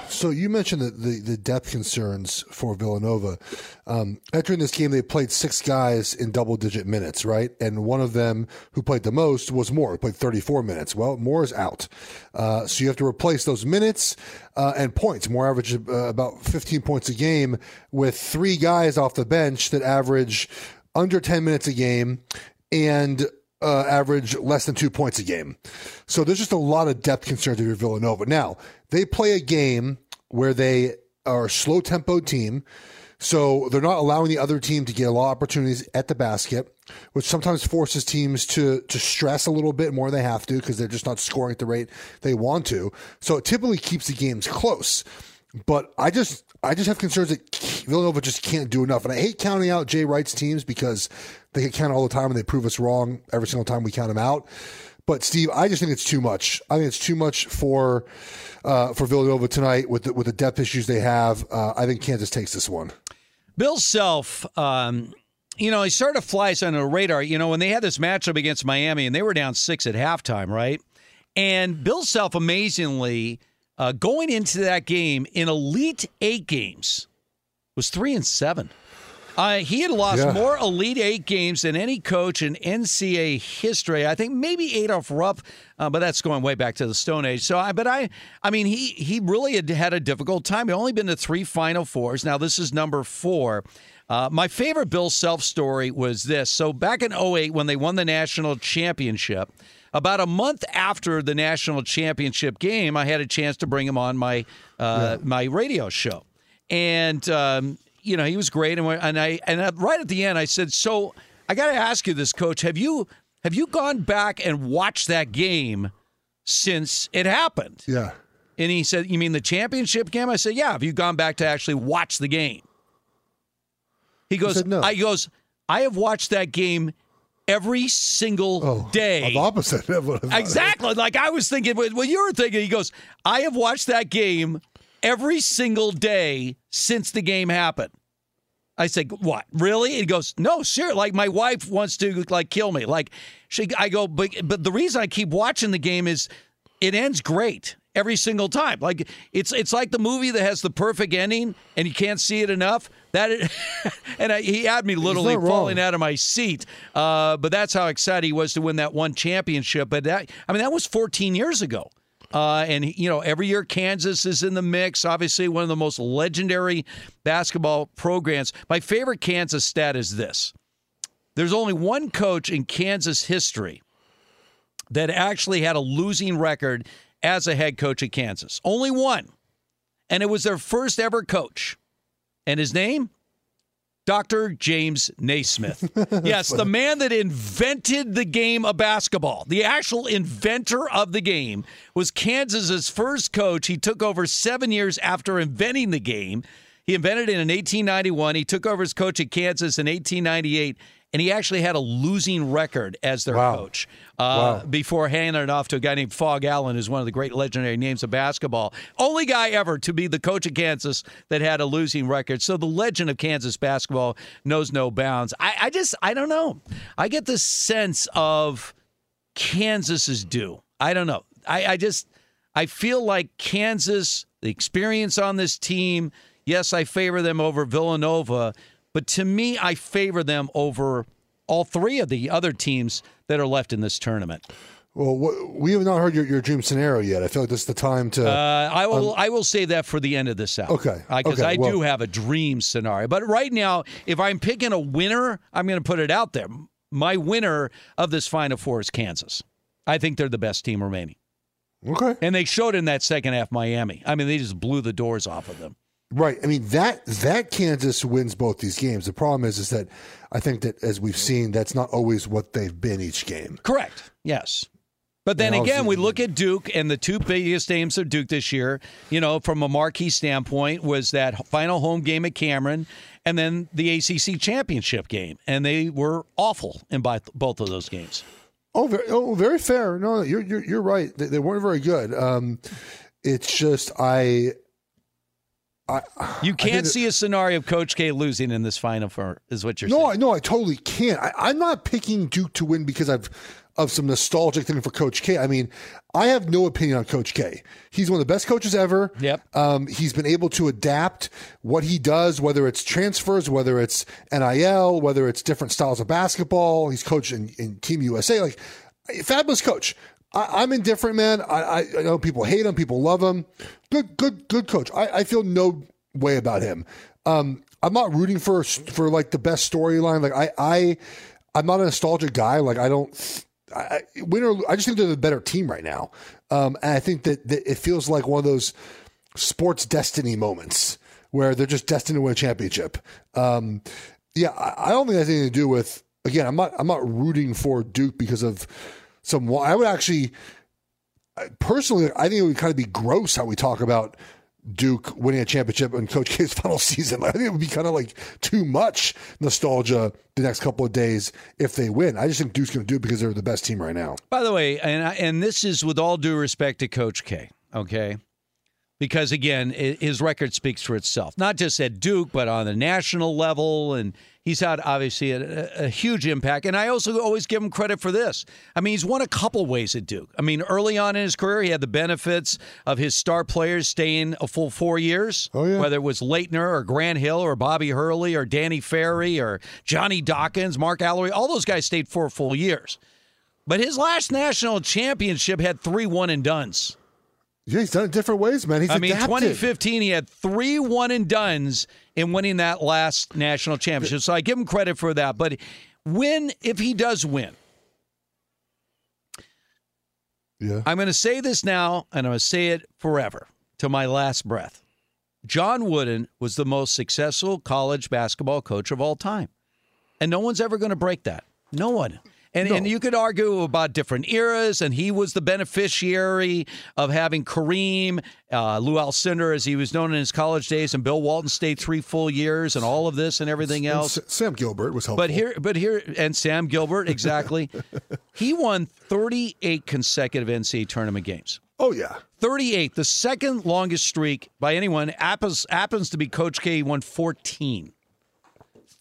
So you mentioned the, the, the depth concerns for Villanova. Um, entering this game, they played six guys in double digit minutes, right? And one of them who played the most was Moore, who played 34 minutes. Well, Moore is out. Uh, so you have to replace those minutes uh, and points. Moore averaged uh, about 15 points a game with three guys off the bench that average under 10 minutes a game and uh, average less than two points a game. So there's just a lot of depth concerns if you're Villanova. Now, they play a game where they are a slow tempo team. So they're not allowing the other team to get a lot of opportunities at the basket, which sometimes forces teams to to stress a little bit more than they have to because they're just not scoring at the rate they want to. So it typically keeps the games close. But I just I just have concerns that Villanova just can't do enough. And I hate counting out Jay Wright's teams because they get counted all the time and they prove us wrong every single time we count them out. But Steve, I just think it's too much. I think it's too much for uh, for Villanova tonight with the, with the depth issues they have. Uh, I think Kansas takes this one. Bill Self, um, you know, he sort of flies under the radar. You know, when they had this matchup against Miami and they were down six at halftime, right? And Bill Self, amazingly, uh, going into that game in Elite Eight games, was three and seven. Uh, he had lost Yeah. more Elite Eight games than any coach in NCAA history. I think maybe Adolph Rupp, uh, but that's going way back to the Stone Age. So, I, but I, I mean, he he really had had a difficult time. He only been to three Final Fours. Now this is number four. Uh, my favorite Bill Self story was this. So back in 08, when they won the national championship, about a month after the national championship game, I had a chance to bring him on my uh, my radio show, and um, you know he was great. And, and I and right at the end, I said, "So I got to ask you this, Coach. Have you have you gone back and watched that game since it happened?" Yeah. And he said, "You mean the championship game?" I said, "Yeah." Have you gone back to actually watch the game? He goes, said no. I he goes, I have watched that game every single oh, day. I'm opposite. of what I thought. Exactly. Like I was thinking, what you were thinking. He goes, I have watched that game every single day since the game happened. I said, "What? Really?" He goes, "No, sure. Like my wife wants to like kill me. Like she." I go, "But but the reason I keep watching the game is it ends great every single time. Like it's it's like the movie that has the perfect ending and you can't see it enough. That [laughs] and I, he had me literally wrong. falling out of my seat. Uh, but that's how excited he was to win that one championship. But that I mean that was 14 years ago. Uh, and you know, every year Kansas is in the mix. Obviously, one of the most legendary basketball programs. My favorite Kansas stat is this: there's only one coach in Kansas history that actually had a losing record as a head coach at Kansas. Only one, and it was their first ever coach, and his name. Dr. James Naismith. [laughs] Yes, the man that invented the game of basketball. The actual inventor of the game was Kansas's first coach. He took over seven years after inventing the game. He invented it in 1891. He took over as coach at Kansas in 1898, and he actually had a losing record as their coach uh, before handing it off to a guy named Phog Allen, who's one of the great legendary names of basketball. Only guy ever to be the coach of Kansas that had a losing record. So the legend of Kansas basketball knows no bounds. I, I just, I don't know. I get this sense of Kansas is due. I don't know. I, I just, I feel like Kansas, the experience on this team, yes, I favor them over Villanova, but to me, I favor them over all three of the other teams that are left in this tournament. Well, we have not heard your, your dream scenario yet. I feel like this is the time to. Uh, I will. I will say that for the end of this hour. Okay, Because okay, I well- do have a dream scenario. But right now, if I'm picking a winner, I'm going to put it out there. My winner of this Final Four is Kansas. I think they're the best team remaining. Okay. And they showed in that second half Miami. I mean, they just blew the doors off of them. Right. I mean that that Kansas wins both these games. The problem is is that I think that as we've seen, that's not always what they've been each game. Correct. Yes. But then again, we look at Duke, and the two biggest names of Duke this year, you know, from a marquee standpoint, was that final home game at Cameron and then the ACC championship game. And they were awful in both both of those games. Oh, very, oh, very fair. No, you're you're, you're right. They, they weren't very good. Um, it's just I. I You can't see a scenario of Coach K losing in this final four, is what you're no, saying. No, I no, I totally can't. I, I'm not picking Duke to win because I've of some nostalgic thing for Coach K. I mean, I have no opinion on Coach K. He's one of the best coaches ever. Yep. Um, he's been able to adapt what he does, whether it's transfers, whether it's NIL, whether it's different styles of basketball. He's coached in, in Team USA. Like, fabulous coach. I, I'm indifferent, man. I, I, know people hate him, people love him. Good, good, good coach. I, I feel no way about him. Um, I'm not rooting for for like the best storyline. Like I, I, I'm not a nostalgic guy. Like I don't. I, win or I just think they're the better team right now. Um, and I think that, that it feels like one of those sports destiny moments where they're just destined to win a championship. Um, yeah, I, I don't think it has anything to do with. Again, I'm not. I'm not rooting for Duke because of some. I would actually, personally, I think it would kind of be gross how we talk about Duke winning a championship in Coach K's [laughs] final season. I think it would be kind of like too much nostalgia the next couple of days if they win. I just think Duke's going to do it because they're the best team right now. By the way, and I, and this is with all due respect to Coach K, okay? Because again, his record speaks for itself. Not just at Duke, but on the national level, and he's had obviously a, a huge impact. And I also always give him credit for this. I mean, he's won a couple ways at Duke. I mean, early on in his career, he had the benefits of his star players staying a full four years. Oh yeah. Whether it was Laettner or Grant Hill or Bobby Hurley or Danny Ferry or Johnny Dawkins, Mark Alarie, all those guys stayed four full years. But his last national championship had three one and dones. Yeah, he's done it different ways, man. He's I mean, adapted. 2015, he had three one and dones in winning that last national championship. So I give him credit for that. But win, if he does win, Yeah. I'm going to say this now, and I'm going to say it forever to my last breath. John Wooden was the most successful college basketball coach of all time. And no one's ever going to break that. No one. And, and you could argue about different eras, and he was the beneficiary of having Kareem, uh, Lou Alcindor, as he was known in his college days, and Bill Walton stayed three full years, and all of this and everything And else. S- Sam Gilbert was helpful. But here, but here, and Sam Gilbert, [laughs] exactly. he won 38 consecutive NCAA tournament games. Oh yeah, 38, the second longest streak by anyone. Happens happens to be Coach K. He won 14.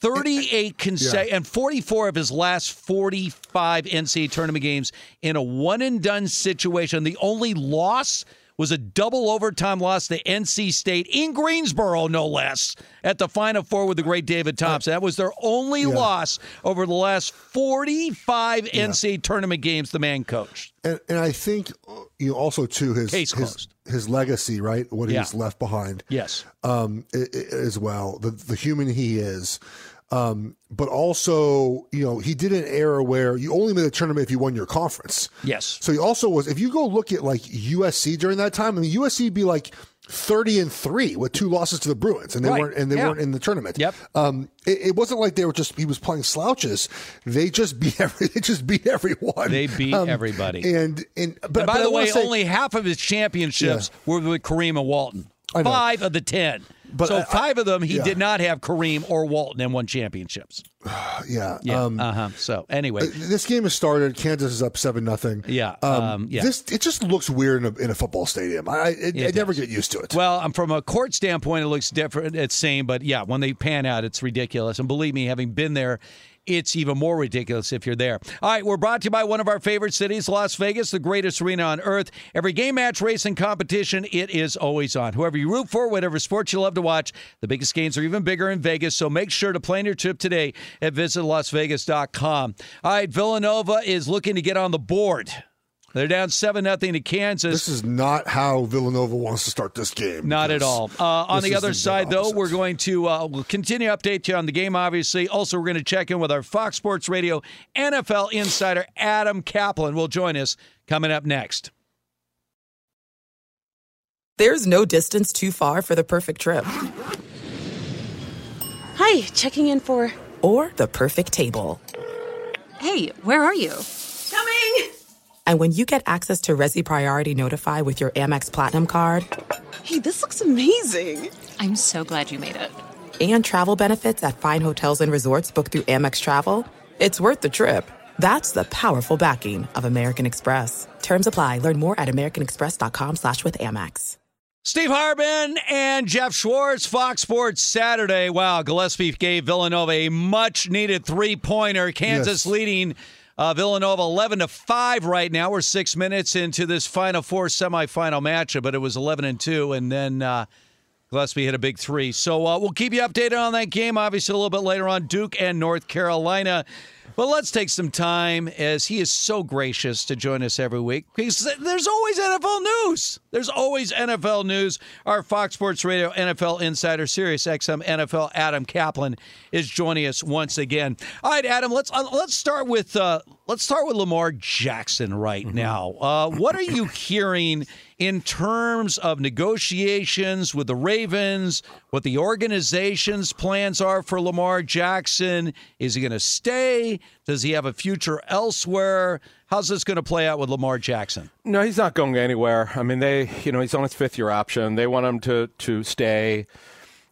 38 [laughs] consecutive and 44 of his last 45 NCAA tournament games in a one and done situation. The only loss was a double overtime loss to NC State in Greensboro, no less, at the Final Four with the great David Thompson. That was their only loss over the last 45 NCAA tournament games the man coached. and and I think uh, you know also too his his, his legacy, right? What Yeah. he's left behind. Yes. um, as well. The the human he is, um, but also you know he did an era where you only made a tournament if you won your conference. Yes. So he also was. If you go look at like USC during that time, I mean USC would be like. Thirty and three with two losses to the Bruins, and they Right. weren't and they Yeah. weren't in the tournament. Yep. Um, it, it wasn't like they were just he was playing slouches. They just [laughs] beat every they just beat everyone. They beat Um, everybody. And and but, and by but the way, say- only half of his championships were with Kareem and Walton. Five of the ten. But so I- five of them he yeah. did not have Kareem or Walton and won championships. [sighs] yeah. Yeah. Um, uh huh. So anyway, Uh, This game has started. Kansas is up seven nothing. Yeah, um, yeah. This it just looks weird in a, in a football stadium. I I, it, It I never get used to it. well, um, from a court standpoint, it looks different. It's same, but yeah, when they pan out, it's ridiculous. And believe me, having been there. It's even more ridiculous if you're there. All right, we're brought to you by one of our favorite cities, Las Vegas, the greatest arena on earth. Every game, match, race, and competition, it is always on. Whoever you root for, whatever sports you love to watch, the biggest games are even bigger in Vegas. So make sure to plan your trip today at visitlasvegas.com. All right, Villanova is looking to get on the board. They're down 7 nothing to Kansas. this is not how Villanova wants to start this game. Not at all. Uh, on the other the side, though, we're going to uh, we'll continue to update you on the game. Obviously, also we're going to check in with our Fox Sports Radio NFL insider Adam Kaplan. Will join us coming up next. There's no distance too far for the perfect trip. Hi, checking in for. Or the perfect table. Hey, where are you? Coming! And when you get access to Resy Priority Notify with your Amex Platinum card. Hey, this looks amazing! I'm so glad you made it. And travel benefits at fine hotels and resorts booked through Amex Travel. It's worth the trip. That's the powerful backing of American Express. Terms apply. Learn more at americanexpress.com slash with Amex. Steve Hartman and Jeff Schwartz, Fox Sports Saturday. Wow, Gillespie gave Villanova a much needed three pointer. Kansas Yes. leading uh, Villanova 11 to 5 right now. We're six minutes into this Final Four semifinal matchup, but it was 11 and 2. And then uh, Gillespie hit a big three. So uh, we'll keep you updated on that game, obviously, a little bit later on. Duke and North Carolina. But let's take some time as he is so gracious to join us every week because there's always NFL news. There's always NFL news. Our Fox Sports Radio NFL Insider Sirius XM NFL Adam Kaplan is joining us once again. All right, Adam, let's uh, let's start with uh, let's start with Lamar Jackson right now. Uh, what are you hearing in terms of negotiations with the Ravens? What the organization's plans are for Lamar Jackson? Is he going to stay? Does he have a future elsewhere? How's this going to play out with Lamar Jackson? No, he's not going anywhere. I mean, they, you know, he's on his fifth year option. They want him to to stay.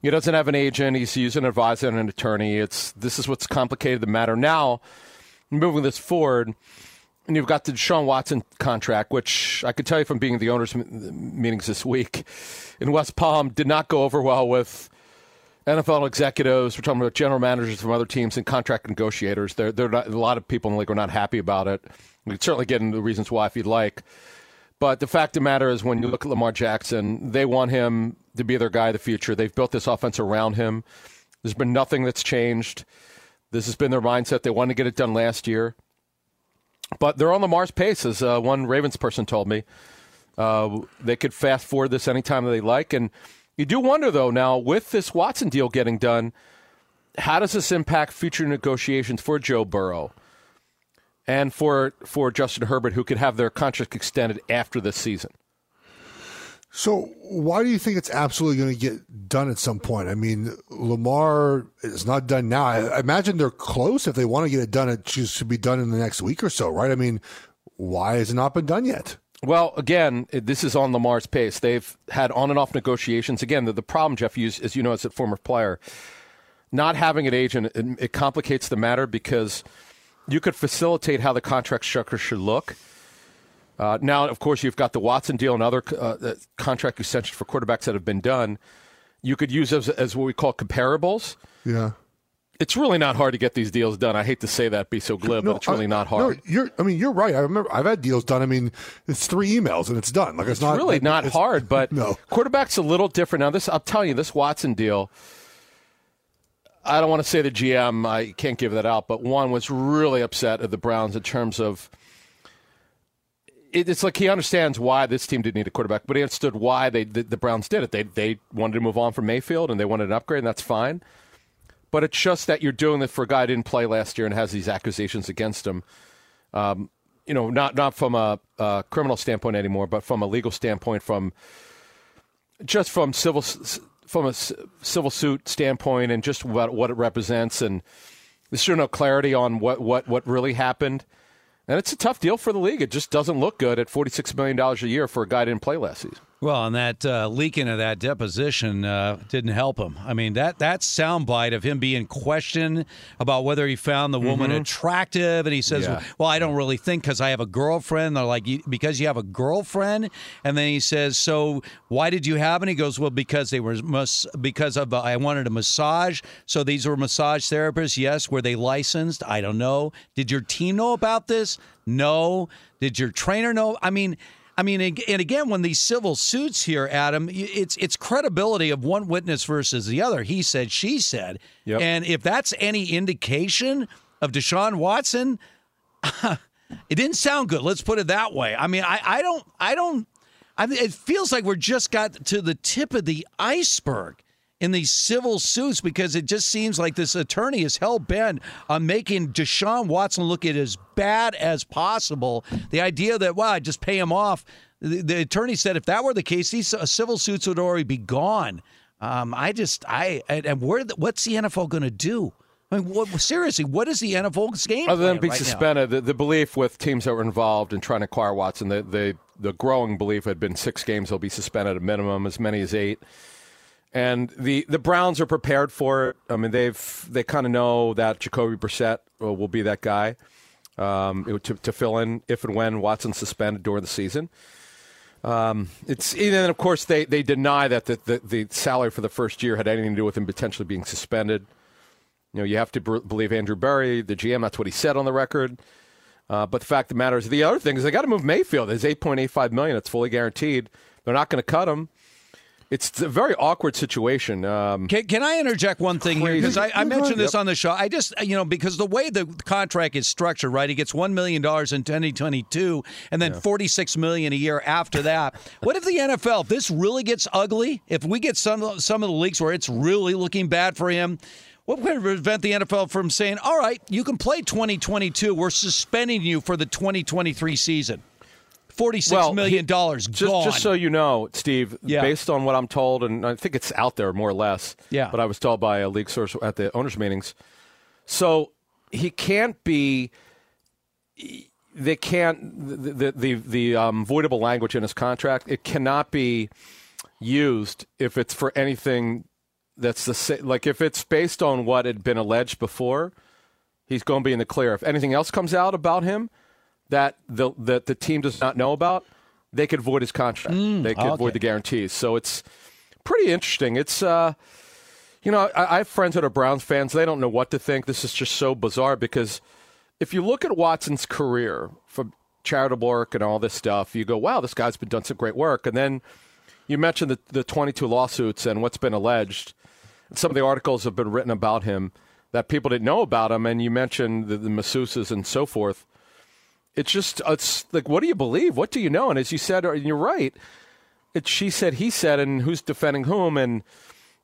He doesn't have an agent. He's using an advisor and an attorney. It's this is what's complicated the matter now. Moving this forward, and you've got the Deshaun Watson contract, which I could tell you from being at the owners' meetings this week in West Palm, did not go over well with NFL executives. We're talking about general managers from other teams and contract negotiators. They're, they're not, a lot of people in the league are not happy about it. We can certainly get into the reasons why if you'd like. But the fact of the matter is, when you look at Lamar Jackson, they want him to be their guy of the future. They've built this offense around him. There's been nothing that's changed. This has been their mindset. They wanted to get it done last year. But they're on Lamar's pace, as uh, one Ravens person told me. Uh, they could fast forward this anytime they like. And you do wonder, though, now with this Watson deal getting done, how does this impact future negotiations for Joe Burrow and for for Justin Herbert, who could have their contract extended after this season? So why do you think it's absolutely going to get done at some point? I mean, Lamar is not done now. I imagine they're close. If they want to get it done, it should be done in the next week or so, right? I mean, why has it not been done yet? Well, again, this is on Lamar's pace. They've had on and off negotiations. Again, the, the problem, Jeff, you, as you know, as a former player, not having an agent, it, it complicates the matter because you could facilitate how the contract structure should look. Uh, now, of course, you've got the Watson deal and other uh, contract extensions for quarterbacks that have been done. You could use as, as what we call comparables. Yeah. It's really not hard to get these deals done. I hate to say that, be so glib, but it's really I- not hard. No, you're. I mean, you're right. I remember I've had deals done. I mean, it's three emails and it's done. Like it's, it's not really like, not it's- hard, but [laughs] no. quarterback's a little different. Now, this I'll tell you, this Watson deal. I don't want to say the GM. I can't give that out, but one was really upset at the Browns in terms of. It, it's like he understands why this team didn't need a quarterback, but he understood why they the, the Browns did it. They they wanted to move on from Mayfield and they wanted an upgrade, and that's fine. But it's just that you're doing it for a guy who didn't play last year and has these accusations against him. Um, you know, not not from a, a criminal standpoint anymore, but from a legal standpoint, from just from civil from a civil suit standpoint, and just what what it represents, and there's no clarity on what what what really happened. And it's a tough deal for the league. It just doesn't look good at forty six million dollars a year for a guy who didn't play last season. Well, and that uh, leaking of that deposition uh, didn't help him. I mean, that that soundbite of him being questioned about whether he found the woman Mhm. attractive, and he says, Yeah. "Well, I don't really think because I have a girlfriend." They're like, "Because you have a girlfriend," and then he says, "So why did you have?" it?" he goes, "Well, because they were mas- because of uh, I wanted a massage. So these were massage therapists. Yes, were they licensed? I don't know. Did your team know about this? No. Did your trainer know? I mean." I mean, and again, when these civil suits here, Adam, it's it's credibility of one witness versus the other. He said, she said, Yep. and if that's any indication of Deshaun Watson, [laughs] it didn't sound good. Let's put it that way. I mean, I, I don't, I don't. I mean, it feels like we're just got to the tip of the iceberg in these civil suits because it just seems like this attorney is hell bent on making Deshaun Watson look at as bad as possible. The idea that wow, just pay him off. The, the attorney said if that were the case, these uh, civil suits would already be gone. Um, I just I and, where the, what's the NFL going to do? I mean, what, seriously, what is the NFL's game? Other than being right suspended, the, the belief with teams that were involved in trying to acquire Watson, the, the the growing belief had been six games he'll be suspended at a minimum, as many as eight. And the, the Browns are prepared for it. I mean, they've they kind of know that Jacoby Brissett will, will be that guy um, to, to fill in if and when Watson's suspended during the season. Um, it's and then of course they, they deny that the, the, the salary for the first year had anything to do with him potentially being suspended. You know, you have to b- believe Andrew Berry, the GM. That's what he said on the record. Uh, but the fact of the matter is, the other thing is they got to move Mayfield. It's eight point eight five million. It's fully guaranteed. They're not going to cut him. It's a very awkward situation. Um, Can, can I interject one thing here? Because I, I mentioned this Yep. on the show. I just, you know, because the way the contract is structured, right? He gets $1 million in 2022 and then 46 million a year after that. what if the NFL, if this really gets ugly, if we get some, some of the leagues where it's really looking bad for him, what would prevent the NFL from saying, all right, you can play 2022. We're suspending you for the 2023 season? Forty-six Well, million dollars Just, gone. just so you know, Steve, Yeah. based on what I'm told, and I think it's out there more or less. Yeah. But I was told by a league source at the owners' meetings. So he can't be. They can't the the the, the um, voidable language in his contract. It cannot be used if it's for anything that's the same. like if it's based on what had been alleged before. He's going to be in the clear. If anything else comes out about him that the that the team does not know about, they could void his contract. they could okay. void the guarantees. So it's pretty interesting. It's uh, you know, I, I have friends that are Browns fans. They don't know what to think. This is just so bizarre because if you look at Watson's career from charitable work and all this stuff, you go, "Wow, this guy's been done some great work." And then you mentioned the, the 22 lawsuits and what's been alleged. Some of the articles have been written about him that people didn't know about him, and you mentioned the, the masseuses and so forth. It's just, it's like, what do you believe? What do you know? And as you said, and you're right, it's she said, he said, and who's defending whom, and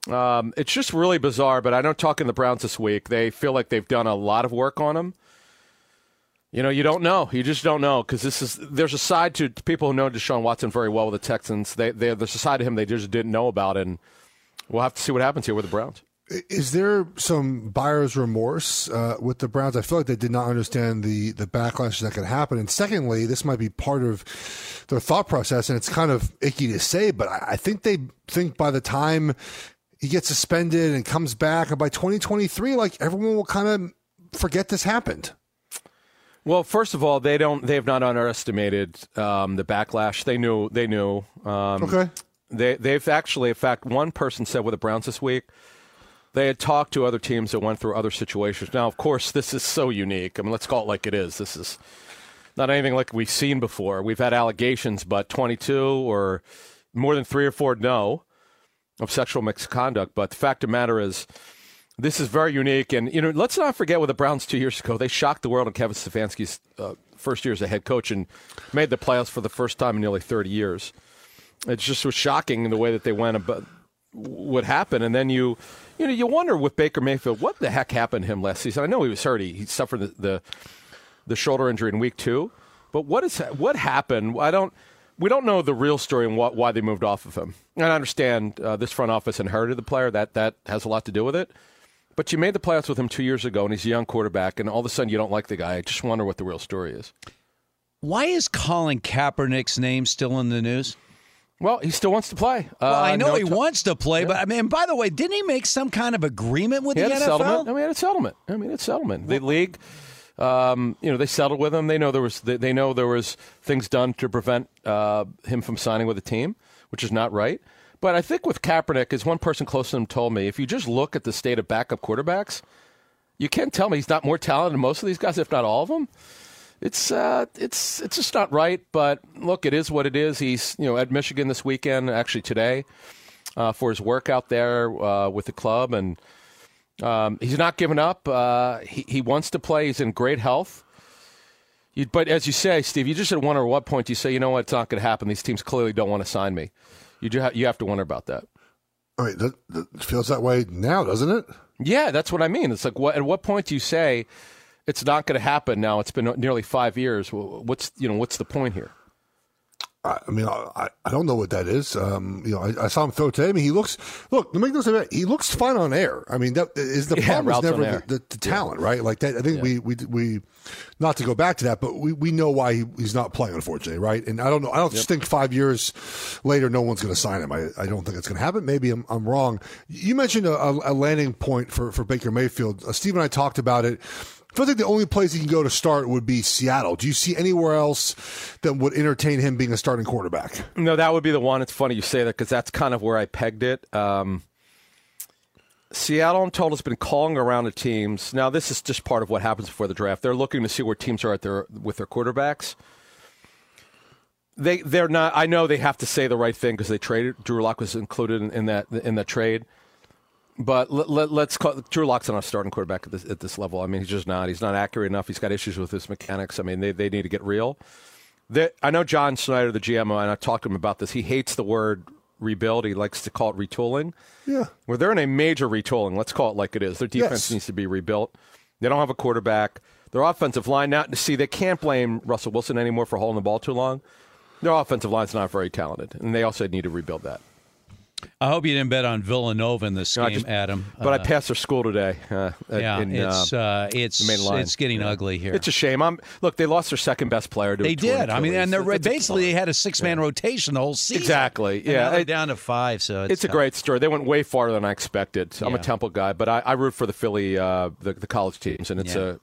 um, it's just really bizarre. But I know talking the Browns this week, they feel like they've done a lot of work on him. You know, you don't know. You just don't know because this is there's a side to, to people who know Deshaun Watson very well with the Texans. They, they there's a side to him they just didn't know about, and we'll have to see what happens here with the Browns. Is there some buyer's remorse uh, with the Browns? I feel like they did not understand the the backlash that could happen. And secondly, this might be part of their thought process, and it's kind of icky to say, but I, I think they think by the time he gets suspended and comes back, and by 2023, like everyone will kind of forget this happened. Well, first of all, they don't. They have not underestimated um, the backlash. They knew. They knew. Um, Okay. They they've actually, in fact, one person said with the Browns this week, they had talked to other teams that went through other situations. Now, of course, this is so unique. I mean, let's call it like it is. This is not anything like we've seen before. We've had allegations, but 22 or more than three or four no of sexual misconduct. But the fact of the matter is, this is very unique. And, you know, let's not forget with the Browns two years ago, they shocked the world on Kevin Stefanski's uh, first year as a head coach and made the playoffs for the first time in nearly 30 years. It just was shocking in the way that they went about what happened. And then you, you know, you wonder with Baker Mayfield, what the heck happened to him last season? I know he was hurt. He, he suffered the, the, the shoulder injury in week two. But what is what happened? I don't. We don't know the real story and what, why they moved off of him. And I understand uh, this front office inherited the player. That that has a lot to do with it. But you made the playoffs with him two years ago, and he's a young quarterback, and all of a sudden you don't like the guy. I just wonder what the real story is. Why is Colin Kaepernick's name still in the news? Well, he still wants to play. Well, I Uh, know no he t- wants to play, but I mean, by the way, didn't he make some kind of agreement with He the had a NFL? settlement. I mean, it's settlement. I mean, it's settlement. The league, um, you know, they settled with him. They know there was they, they know there was things done to prevent uh, him from signing with a team, which is not right. But I think with Kaepernick, as one person close to him told me, if you just look at the state of backup quarterbacks, you can't tell me he's not more talented than most of these guys, if not all of them. It's uh, it's it's just not right. But look, it is what it is. He's you know at Michigan this weekend, actually today, uh, for his work out there uh, with the club, and um, he's not giving up. Uh, he he wants to play. He's in great health. You, but as you say, Steve, you just at wonder at what point you say, you know what, it's not going to happen. These teams clearly don't want to sign me. You do ha- you have to wonder about that. All right, that, that feels that way now, doesn't it? Yeah, that's what I mean. It's like, what, at what point do you say it's not going to happen? Now it's been nearly five years. What's you know what's the point here? I, mean, I, I don't know what that is. Um, you know, I, I saw him throw today. I mean, he looks look. Make no mistake, he looks fine on air. I mean, that is the Yeah, problem is never the, the, the talent, right? Like that. I think we we we not to go back to that, but we, we know why he, he's not playing, unfortunately, right? And I don't know. I don't just think five years later, no one's going to sign him. I, I don't think it's going to happen. Maybe I'm, I'm wrong. You mentioned a, a landing point for for Baker Mayfield. Uh, Steve and I talked about it. I feel like the only place he can go to start would be Seattle. Do you see anywhere else that would entertain him being a starting quarterback? No, that would be the one. It's funny you say that because that's kind of where I pegged it. Um, Seattle, I'm told, has been calling around the teams. Now, this is just part of what happens before the draft. They're looking to see where teams are at their with their quarterbacks. They they're not. I know they have to say the right thing because they traded. Drew Lock was included in, in that in that trade. But let, let, let's call Drew Lock's not a starting quarterback at this, at this level. I mean, he's just not. He's not accurate enough. He's got issues with his mechanics. I mean, they, they need to get real. They, I know John Schneider, the GM, and I talked to him about this. He hates the word rebuild. He likes to call it retooling. Yeah. Where they're in a major retooling. Let's call it like it is. Their defense Yes. needs to be rebuilt. They don't have a quarterback. Their offensive line now. See, they can't blame Russell Wilson anymore for holding the ball too long. Their offensive line's not very talented, and they also need to rebuild that. I hope you didn't bet on Villanova in this No, game, just- Adam. But I Uh, passed their school today. Uh, Yeah, in, it's, uh, it's- the main line. it's getting ugly here. It's a shame. I'm look. They lost their second best player. To They did. I mean, and they're It's basically they had a six man rotation the whole season. Exactly. Yeah, they're it- down to five. So it's, It's a great story. They went way farther than I expected. I'm a Temple guy, but I, I root for the Philly, uh, the, the college teams, and it's Yeah. a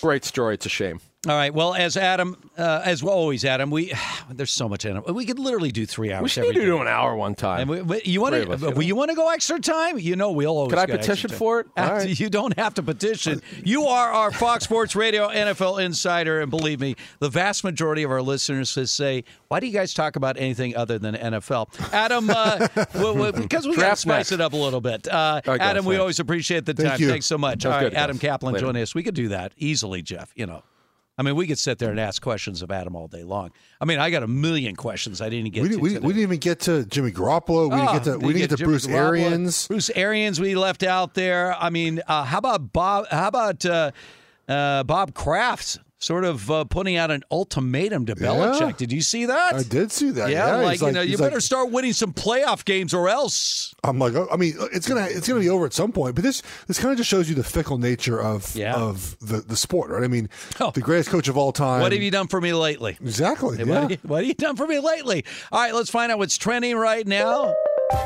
great story. It's a shame. All right. Well, as Adam, uh, as always, Adam, we [sighs] there's so much in it. We could literally do three hours. We should every need to day. do an hour one time. And we, we- you want Three of us, to? you? You want to go extra time? You know, we'll always. Could I petition for it? All right. [laughs] You don't have to petition. You are our Fox Sports Radio NFL insider, and believe me, the vast majority of our listeners will say, "Why do you guys talk about anything other than NFL?" Adam, uh, [laughs] well, well, because we got to spice next. it up a little bit. Uh, All right, guys, Adam, we thanks. always appreciate the time. you. Thanks so much. That All right, good, Adam guys. Kaplan Later. joining us. We could do that easily, Jeff. You know. I mean, we could sit there and ask questions of Adam all day long. I mean, I got a million questions I didn't get We, to. didn't- we, we didn't even get to Jimmy Garoppolo. We didn't Oh, get to, we didn't get to Bruce Garoppolo. Arians. Bruce Arians, we left out there. I mean, uh, how about Bob? How about uh, uh, Bob Kraft? Sort of uh, putting out an ultimatum to Belichick. Did you see that? I did see that. Yeah, Yeah, like, he's you like- know, you he's better like- start winning some playoff games, or else. I'm like, oh, I mean, it's gonna it's gonna be over at some point. But this this kind of just shows you the fickle nature of Yeah. of the, the sport, right? I mean, the greatest coach of all time. What have you done for me lately? Exactly. Hey, yeah. What, have you, what have you done for me lately? All right, let's find out what's trending right now.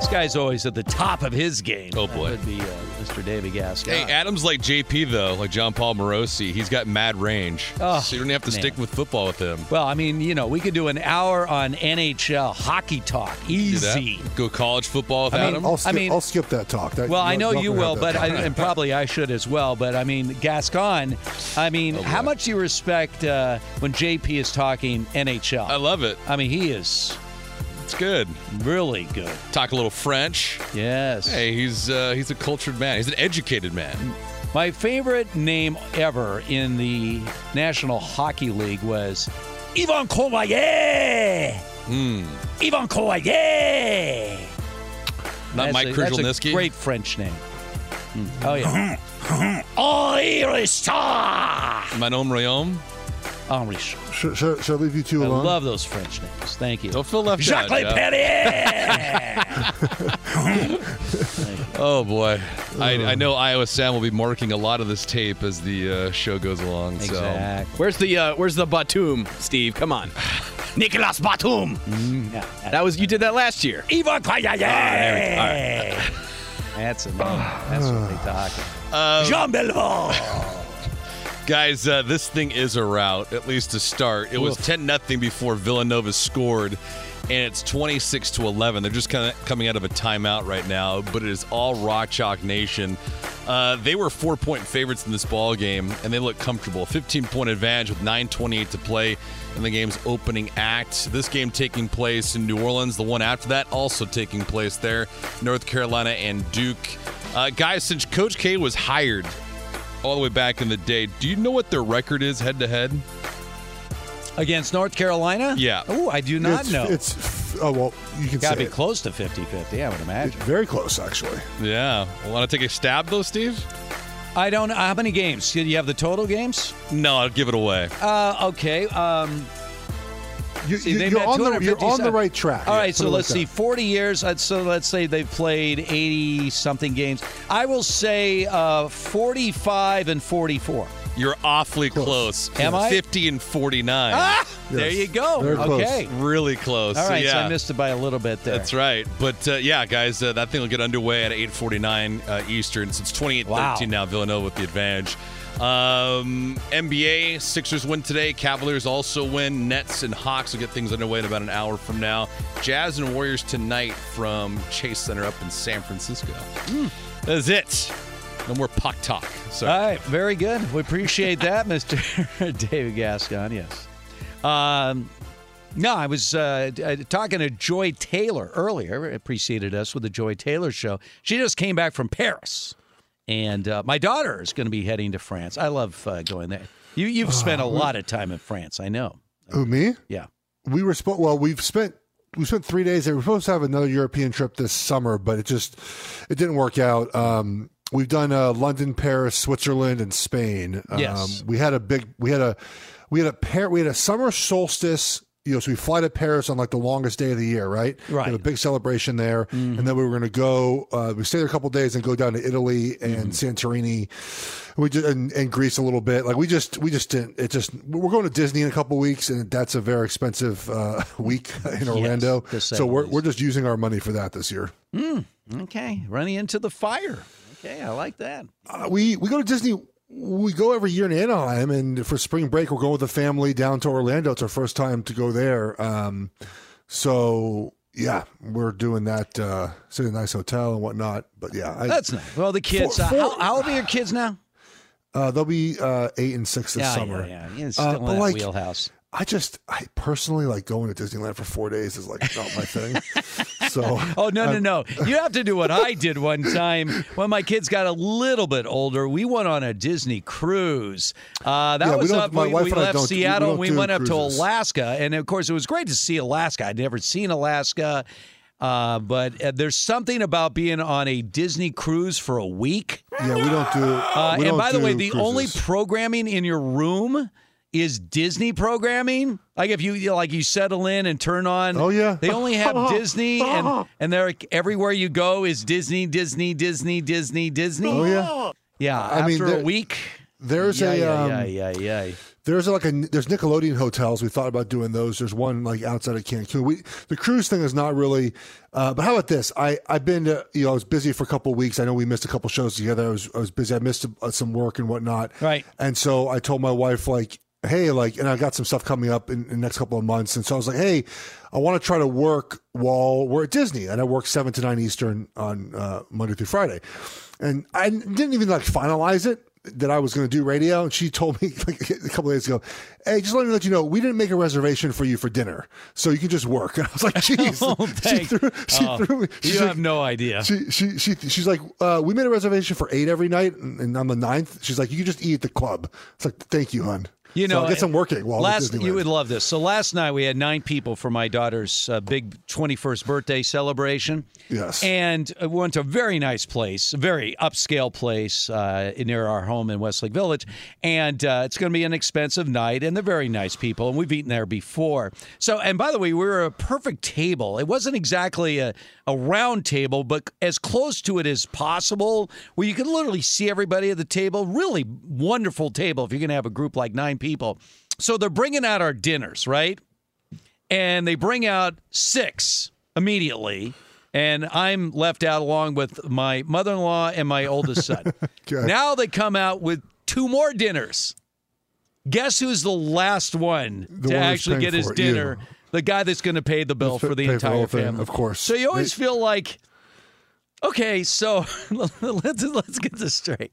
This guy's always at the top of his game. Oh, boy. That would be Mr. David Gascon. Hey, Adam's like JP though, like Jon Paul Morosi. He's got mad range, Oh, so you don't have to man. stick with football with him. Well, I mean, you know, we could do an hour on NHL hockey talk. Easy. Go college football with I mean, Adam. I'll skip, I mean- I'll skip that talk. That, Well, I know you will, but I, and probably I should as well. But I mean, Gascon, I mean, how much do you respect uh, when JP is talking NHL? I love it. I mean, he is It's good. really good. Talk a little French. Yes. Hey, he's uh, he's a cultured man. He's an educated man. My favorite name ever in the National Hockey League was Ivan Kovaye. Hmm. Ivan Kovaye. Not Mike that's a Krzyzewski? great French name. Mm. Oh yeah. Henri Star. Manon Rhéaume. Henri Star. Should, should, should I leave you two I alone? I love those French names. Thank you. Don't feel left Jacques out. Jeff. Perrier. Oh boy, I, I know Iowa Sam will be marking a lot of this tape as the uh, show goes along. So exactly. Where's the uh, Where's the Batum, Steve? Come on, [sighs] Nicolas Batum. Yeah, That was you did that last year. Ivan Kovaye. There we go. All right. [laughs] That's a name. That's what they talk. Um, Jean Béliveau. [laughs] Guys, uh, this thing is a rout, at least to start. It was 10 nothing before Villanova scored, and it's 26 to 11. They're just kind of coming out of a timeout right now, but it is all Rock Chalk Nation. Uh, they were four point favorites in this ball game, and they look comfortable. 15 point advantage with 9:28 to play in the game's opening act. This game taking place in New Orleans. The one after that also taking place there, North Carolina and Duke. Uh, guys, since Coach K was hired all the way back in the day. Do you know what their record is head to head? Against North Carolina? Yeah. Oh, I do not it's, know. It's Oh well, you can Got to say be it. close to 50-50, I would imagine. Very close, actually. Yeah. Want to take a stab though, Steve? I don't know how many games. Do you have the total games? No, I'll give it away. Uh, okay. Um, You, see, you, they've you're on the you're on the right track. All right, Yeah, so let's see, that. 40 years. uh, So let's say they've played 80 something games. I will say uh, 45 and 44. You're awfully close. Am I? 50 and 49. Ah, there you go. Very close. okay. Really close. All So, right, so. I missed it by a little bit there. That's right. But uh, yeah, guys, uh, that thing will get underway at 8:49 uh, Eastern. Since it's 28-13 Wow. now. Villanova with the advantage. Um, NBA Sixers win today. Cavaliers also win. Nets and Hawks will get things underway in about an hour from now. Jazz and Warriors tonight from Chase Center up in San Francisco. That's it. No more puck talk. So All right, very good. We appreciate that, [laughs] Mr. David Gascon. Yes. Um, no, I was uh, uh, talking to Joy Taylor earlier. It preceded us with the Joy Taylor show. She just came back from Paris, and uh, my daughter is going to be heading to France. I love uh, going there. You you've spent a lot of time in France. I know. Who me? Yeah. We were supposed. Well, we've spent we spent three days there. We are supposed to have another European trip this summer, but it just it didn't work out. Um, we've done uh, London, Paris, Switzerland, and Spain. Um, Yes. we had a big. We had a we had a pair. We had a summer solstice. You know, so we fly to Paris on like the longest day of the year, right? We Right. have a big celebration there, and then we were going to go. Uh, we stayed there a couple days and go down to Italy and Santorini. We just and, and Greece a little bit. Like we just we just didn't. It just we're going to Disney in a couple weeks, and that's a very expensive uh, [laughs] week [laughs] in Orlando. say so we're least. we're just using our money for that this year. Mm, okay, running into the fire. Okay, I like that. Uh, we we go to Disney. We go every year in Anaheim, and for spring break, we're going with the family down to Orlando. It's our first time to go there. Um, so yeah, we're doing that. Uh, in a nice hotel and whatnot. But yeah, I, That's nice. Well, the kids. Four- uh, how, four- how old are your kids now? uh, they'll be uh, eight and six this yeah, summer. yeah, yeah. It's Uh, still in that like, wheelhouse. I just, I personally like going to Disneyland for four days is like not my thing. [laughs] so, Oh no no I'm- no! You have to do what I did one time when my kids got a little bit older. We went on a Disney cruise. Uh, that Yeah, was don't- up. we we left we Seattle we do went up cruises. to Alaska, and of course it was great to see Alaska. I'd never seen Alaska, uh, but uh, there's something about being on a Disney cruise for a week. yeah, we don't do. Uh, we and don't by the way, the only programming in your room is Disney programming. Like if you you know, like you settle in and turn on. Oh, yeah. they only have [laughs] Disney, and and they're everywhere you go is Disney, Disney, Disney, Disney, Disney. Oh, yeah. yeah. I mean, after there- a week, There's yeah, a yeah, um, yeah, yeah, yeah. There's like a there's Nickelodeon hotels. We thought about doing those. There's one like outside of Cancun. We the cruise thing is not really. Uh, but how about this? I I've been to you know I was busy for a couple of weeks. I know we missed a couple shows together. I was I was busy. I missed uh, some work and whatnot. Right. And so I told my wife like, hey, like, and I got some stuff coming up in, in the next couple of months. And so I was like, hey, I want to try to work while we're at Disney, and I work seven to nine Eastern on uh, Monday through Friday. And I didn't even like finalize it that I was going to do radio. And she told me [laughs] like a couple of days ago, hey, just let me let you know, we didn't make a reservation for you for dinner, so you can just work. [laughs] And I was like, [laughs] jeez. Oh, she threw, she Oh, threw me. you she's have like- no idea. She, she, she, she's like, uh, we made a reservation for eight every night, and, and on the ninth, she's like, you can just eat at the club. It's like, thank you, hon. You So know, I guess I'm working while last you would love this. So last night we had nine people for my daughter's uh, big 21st birthday celebration. Yes. and uh, we went to a very nice place, a very upscale place uh, near our home in Westlake Village, and uh, it's going to be an expensive night. And they're very nice people, and we've eaten there before. So, and by the way, we were a perfect table. It wasn't exactly a, a round table, but as close to it as possible, where you could literally see everybody at the table. Really wonderful table if you're going to have a group like nine people. So they're bringing out our dinners, right? And they bring out six immediately. And I'm left out along with my mother in law and my oldest son. [laughs] Okay. Now they come out with two more dinners. Guess who's the last one The to one actually get his dinner? you. The guy that's going to pay the bill for the pay for the entire whole thing, family. of course. So you always They- feel like, okay, so [laughs] let's let's get this straight.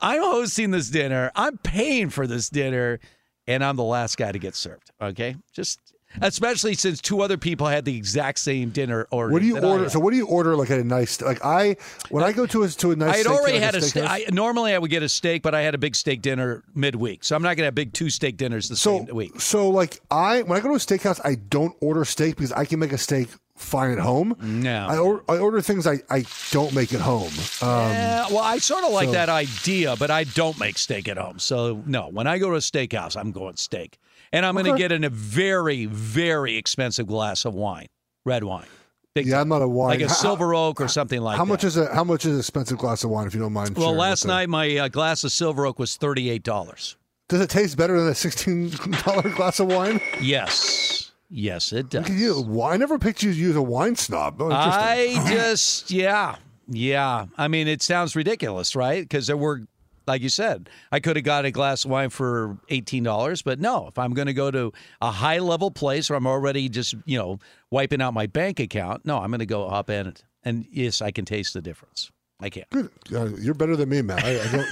I'm hosting this dinner. I'm paying for this dinner, and I'm the last guy to get served. Okay, just especially since two other people had the exact same dinner order. What do you order? So what do you order? Like at a nice, like I when I go to a to a nice. I had already like had a steak. steakhouse- I, normally I would get a steak, but I had a big steak dinner midweek, so I'm not going to have big two steak dinners the so same week. so like I when I go to a steakhouse, I don't order steak because I can make a steak fine at home. No. I order, I order things I, I don't make at home. Um, Yeah, well, I sort of like so- that idea, but I don't make steak at home. So no, when I go to a steakhouse, I'm going steak, and I'm going to get in a very, very expensive glass of wine, red wine. Big yeah, I'm not a wine. like a How- silver oak or something like how that. much is a how much is an expensive glass of wine if you don't mind? Well, last night my uh, glass of silver oak was thirty eight dollars. does it taste better than a sixteen dollar [laughs] glass of wine? Yes, yes, it does. You. I never picked you as a wine snob. Oh. I just, yeah, yeah. I mean, it sounds ridiculous, right? Because there were, like you said, I could have got a glass of wine for eighteen dollars, but no. If I'm going to go to a high level place where I'm already just, you know, wiping out my bank account, no, I'm going to go up in it, and yes, I can taste the difference. I can. Good. Uh, you're better than me, man. I, I don't.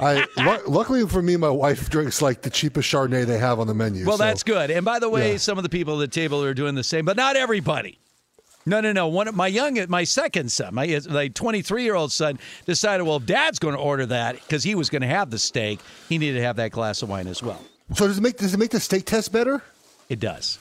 I lu- luckily for me, my wife drinks like the cheapest Chardonnay they have on the menu. Well, so- that's good. And by the way, Yeah. some of the people at the table are doing the same, but not everybody. No, no, no. One of my young, my second son, my like 23 year old son, decided, well, Dad's going to order that because he was going to have the steak, he needed to have that glass of wine as well. So does it make does it make the steak test better? It does.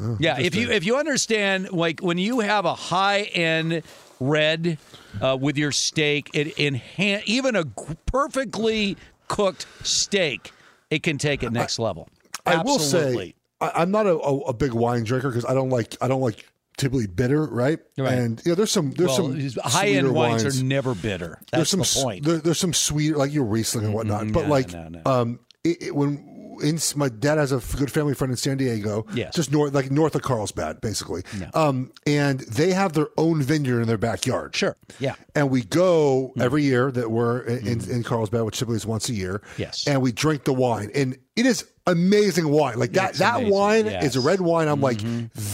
Oh, Yeah, if you if you understand, like when you have a high end red uh, with your steak, it enhan even a perfectly cooked steak, it can take it next level. I will say I, I'm not a, a, a big wine drinker because I don't like I don't like typically bitter, right? Right. And you know, there's some there's well, some high end wines, wines are never bitter. there's That's some the point. There, there's some sweet like your Riesling and whatnot, but no, like no, no. um, it, it- when in, my dad has a good family friend in San Diego, Yes. just north like north of Carlsbad, basically. Um, and they have their own vineyard in their backyard. Sure. Yeah. And we go Mm. every year that we're in, in, in Carlsbad, which typically is once a year. Yes. And we drink the wine, and it is amazing wine. Like that, It's that amazing, wine yes. Mm-hmm. is a red wine. I'm like,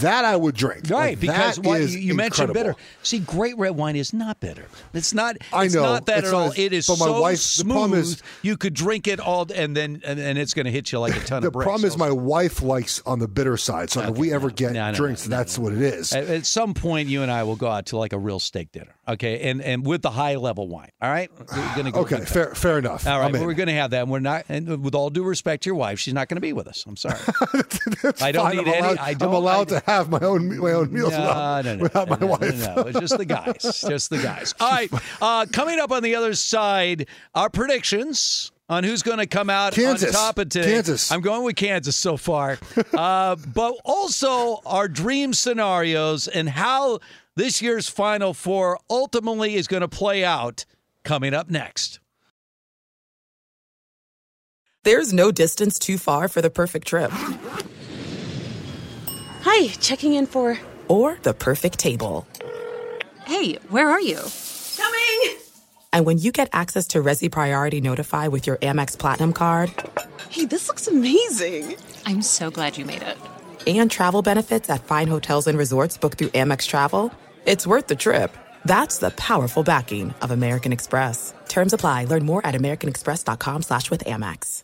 that I would drink. Right, Like, because what you, you mentioned bitter. See, great red wine is not bitter. It's not. I know. not that It's at all. It is but my so wife- smooth. is- you could drink it all, and then and, and it's going to hit you like a ton The of bricks. The problem is my wife likes on the bitter side. So if we ever get No, no, drinks, that's what it is. At, at some point, you and I will go out to like a real steak dinner, okay? And and with the high level wine, all right? We're gonna go Okay, with that. fair, fair enough. All right, we're going to have that. And we're not, and with all due respect to your wife, she's not going to be with us. I'm sorry. [laughs] I don't Fine, need I'm any. allowed, I don't. I'm allowed I- to have my own my own meals no, without, no, no, without no, my no, wife. No, no, it's just the guys. [laughs] just the guys. All right. Uh, coming up on the other side, our predictions on who's going to come out Kansas. on top of today. Kansas. I'm going with Kansas so far. Uh, but also our dream scenarios and how this year's Final Four ultimately is going to play out coming up next. There's no distance too far for the perfect trip. Hi, checking in for. Or the perfect table. Hey, where are you? Coming! And when you get access to Resy Priority Notify with your Amex Platinum card Hey, this looks amazing. I'm so glad you made it. and travel benefits at fine hotels and resorts booked through Amex Travel, it's worth the trip. That's the powerful backing of American Express. Terms apply. Learn more at americanexpress.com slash with Amex.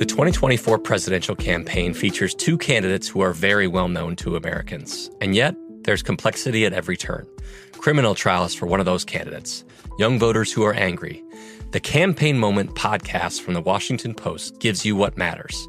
The 2024 presidential campaign features two candidates who are very well known to Americans. And yet, there's complexity at every turn. Criminal trials for one of those candidates, young voters who are angry. The Campaign Moment podcast from the Washington Post gives you what matters.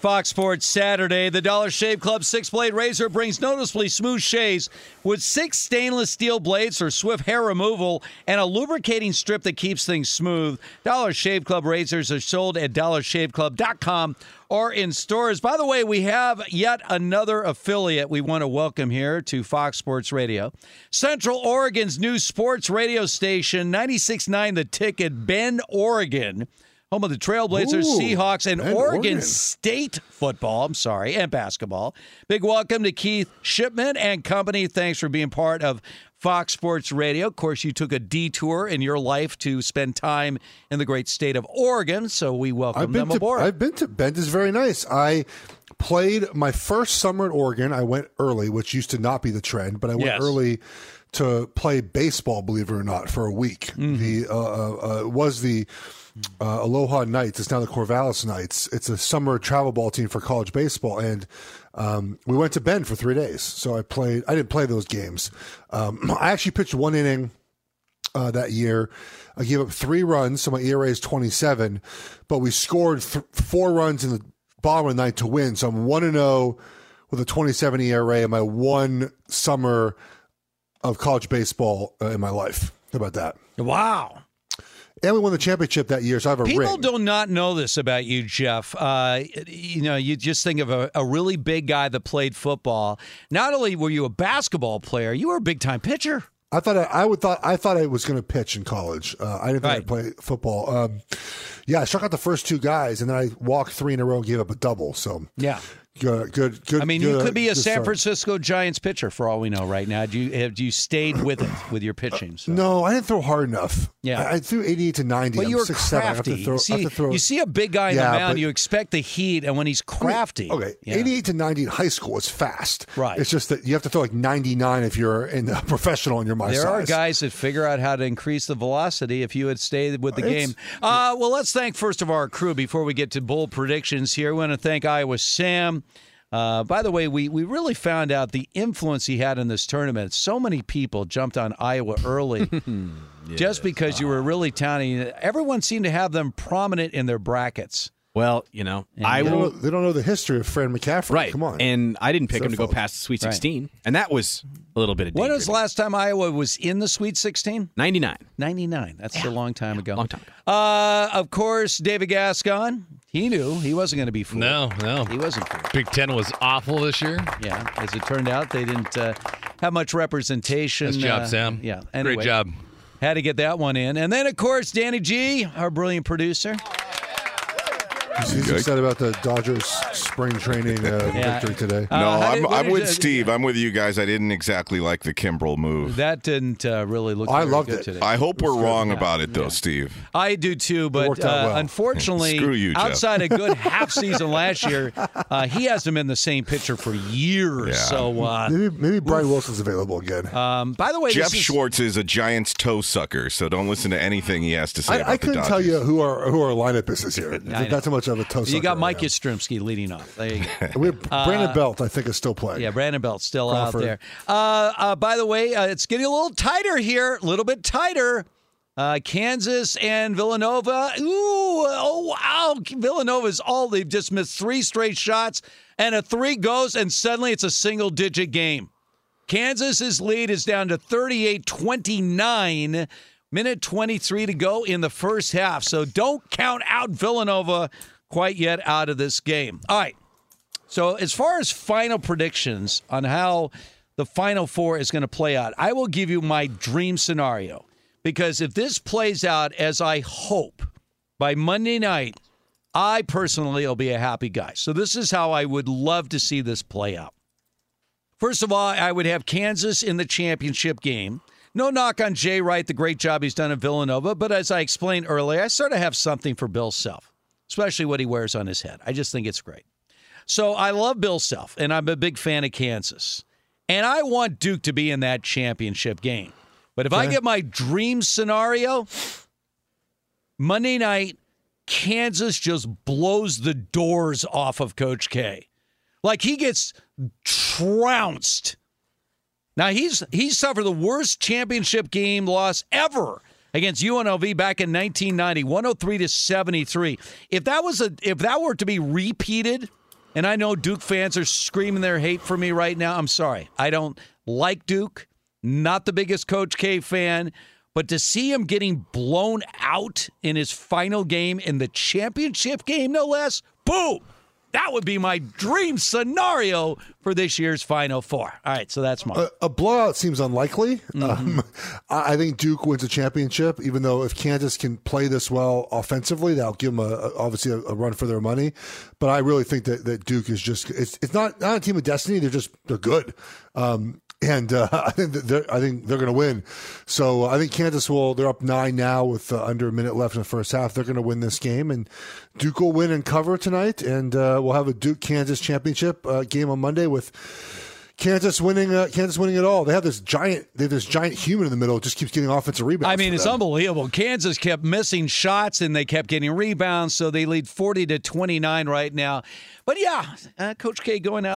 Fox Sports Saturday. The Dollar Shave Club six blade razor brings noticeably smooth shaves with six stainless steel blades for swift hair removal and a lubricating strip that keeps things smooth. Dollar Shave Club razors are sold at dollarshaveclub.com or in stores. By the way, we have yet another affiliate we want to welcome here to Fox Sports Radio. Central Oregon's new sports radio station, 96.9 The Ticket, Bend, Oregon home of the Trailblazers, Ooh, Seahawks, and, and Oregon, Oregon. State football. I'm sorry, and basketball. Big welcome to Keith Shipman and company. Thanks for being part of Fox Sports Radio. Of course, you took a detour in your life to spend time in the great state of Oregon, so we welcome them to aboard. I've been to Bend is very nice. I played my first summer in Oregon. I went early, which used to not be the trend, but I went Yes. early to play baseball. Believe it or not, for a week. Mm-hmm. The uh, uh, uh, was the uh, Aloha Knights. It's now the Corvallis Knights. It's a summer travel ball team for college baseball, and um, we went to Bend for three days. So I played. I didn't play those games. Um, [clears throat] I actually pitched one inning uh, that year. I gave up three runs, so my ERA is 27, but we scored th- four runs in the bottom of the ninth to win. So I'm 1 and 0 with a 27 ERA in my one summer of college baseball uh, in my life. How about that? Wow. And we won the championship that year, so I have a People ring. do not know this about you, Jeff. Uh, you know, you just think of a, a really big guy that played football. Not only were you a basketball player, you were a big time pitcher. I thought I, I would thought I thought I was going to pitch in college. Uh, I didn't think I'd play football. Um, yeah, I struck out the first two guys, and then I walked three in a row and gave up a double. So Yeah. Good, good, good. I mean, you could be a San start. Francisco Giants pitcher for all we know right now. Do you have you stayed with it with your pitching? So. No, I didn't throw hard enough. Yeah. I, I threw 88 to 90. But you were 6'7". I have to crafty. throw- you, see, you see a big guy in Yeah, the mound, but- you expect the heat, and when he's crafty, Okay, yeah. 88 to 90 in high school is fast. Right. It's just that you have to throw like 99 if you're in a [laughs] professional and you're my There size. are guys that figure out how to increase the velocity if you had stayed with the It's- game. Uh, well, let's thank first of our crew before we get to bold predictions here. We want to thank Iowa Sam. Uh, by the way, we, we really found out the influence he had in this tournament. So many people jumped on Iowa early [laughs] just because you were really talented. Everyone seemed to have them prominent in their brackets. Well, you know, And I They don't, know, will. they don't know the history of Fran McCaffery. Right. Come on. And I didn't pick him their to go past the Sweet Right. 16. And that was a little bit of When danger. was the last time Iowa was in the Sweet 16? 99. 99. That's a long time ago. Long time ago. Uh, of course, David Gascon. He knew he wasn't going to be fooled. No, no. He wasn't fooled. Big Ten was awful this year. Yeah, as it turned out, they didn't uh, have much representation. Nice job, uh, Sam. Yeah, Great anyway, job. Had to get that one in, and then of course Danny G, our brilliant producer. He's excited about the Dodgers spring training uh, Yeah. victory today. Uh, no, how I'm, what I'm did with you- Steve. I'm with you guys. I didn't exactly like the Kimbrel move. That didn't uh, really look. I very loved good it. today. I hope we're wrong Yeah. about it, though, Steve. I do too, but worked out uh, well. unfortunately, Screw you, Jeff. outside a good [laughs] half season last year, uh, he hasn't been the same pitcher for years. Yeah. So, uh, Maybe maybe Brian Wilson's available again. um, by the way, Jeff this is, Schwartz is a Giants toe sucker, so don't listen to anything he has to say about I, I the couldn't Dodgers. tell you who our who our lineup is this year. [laughs] I. That's how much of a toast. you got Mike Yastrzemski leading off. There you go. [laughs] We have Brandon Belt, I think, is still playing. Yeah, Brandon Belt's still Crawford. out there. Uh, uh, by the way, uh, it's getting a little tighter here, a little bit tighter. Uh, Kansas and Villanova. Ooh, oh wow! Villanova's all they've just missed three straight shots, and a three goes, and suddenly it's a single-digit game. Kansas's lead is down to 38-29. Minute 23 to go in the first half. So don't count out Villanova quite yet out of this game. All right. So, as far as final predictions on how the Final Four is going to play out, I will give you my dream scenario. Because if this plays out as I hope by Monday night, I personally will be a happy guy. So, this is how I would love to see this play out. First of all, I would have Kansas in the championship game. No knock on Jay Wright, the great job he's done at Villanova, but as I explained earlier, I sort of have something for Bill Self, especially what he wears on his head. I just think it's great. So I love Bill Self, and I'm a big fan of Kansas. And I want Duke to be in that championship game. But if I get my dream scenario, Monday night, Kansas just blows the doors off of Coach K. Like he gets trounced. Now he's he's suffered the worst championship game loss ever against UNLV back in 1990, 103 to 73. If that was a if that were to be repeated, and I know Duke fans are screaming their hate for me right now, I'm sorry. I don't like Duke, not the biggest Coach K fan, but to see him getting blown out in his final game in the championship game, no less, boom. That would be my dream scenario for this year's Final Four. All right, so that's my. A, a blowout seems unlikely. Mm-hmm. Um, I I think Duke wins a championship, even though if Kansas can play this well offensively, that'll give them a, a, obviously a, a run for their money. But I really think that, that Duke is just it's it's not not a team of destiny. They're just they're good. Um, and uh, [laughs] I think they're, I think they're going to win. So I think Kansas will. They're up nine now with uh, under a minute left in the first half. They're going to win this game, and Duke will win and cover tonight. And uh, we'll have a Duke Kansas championship uh, game on Monday with Kansas winning. Uh, Kansas winning it all. They have this giant. They have this giant human in the middle. Just keeps getting offensive rebounds. I mean, it's unbelievable. Kansas kept missing shots and they kept getting rebounds, so they lead 40 to 29 right now. But yeah, uh, Coach K going out.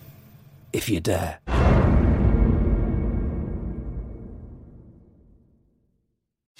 if you dare.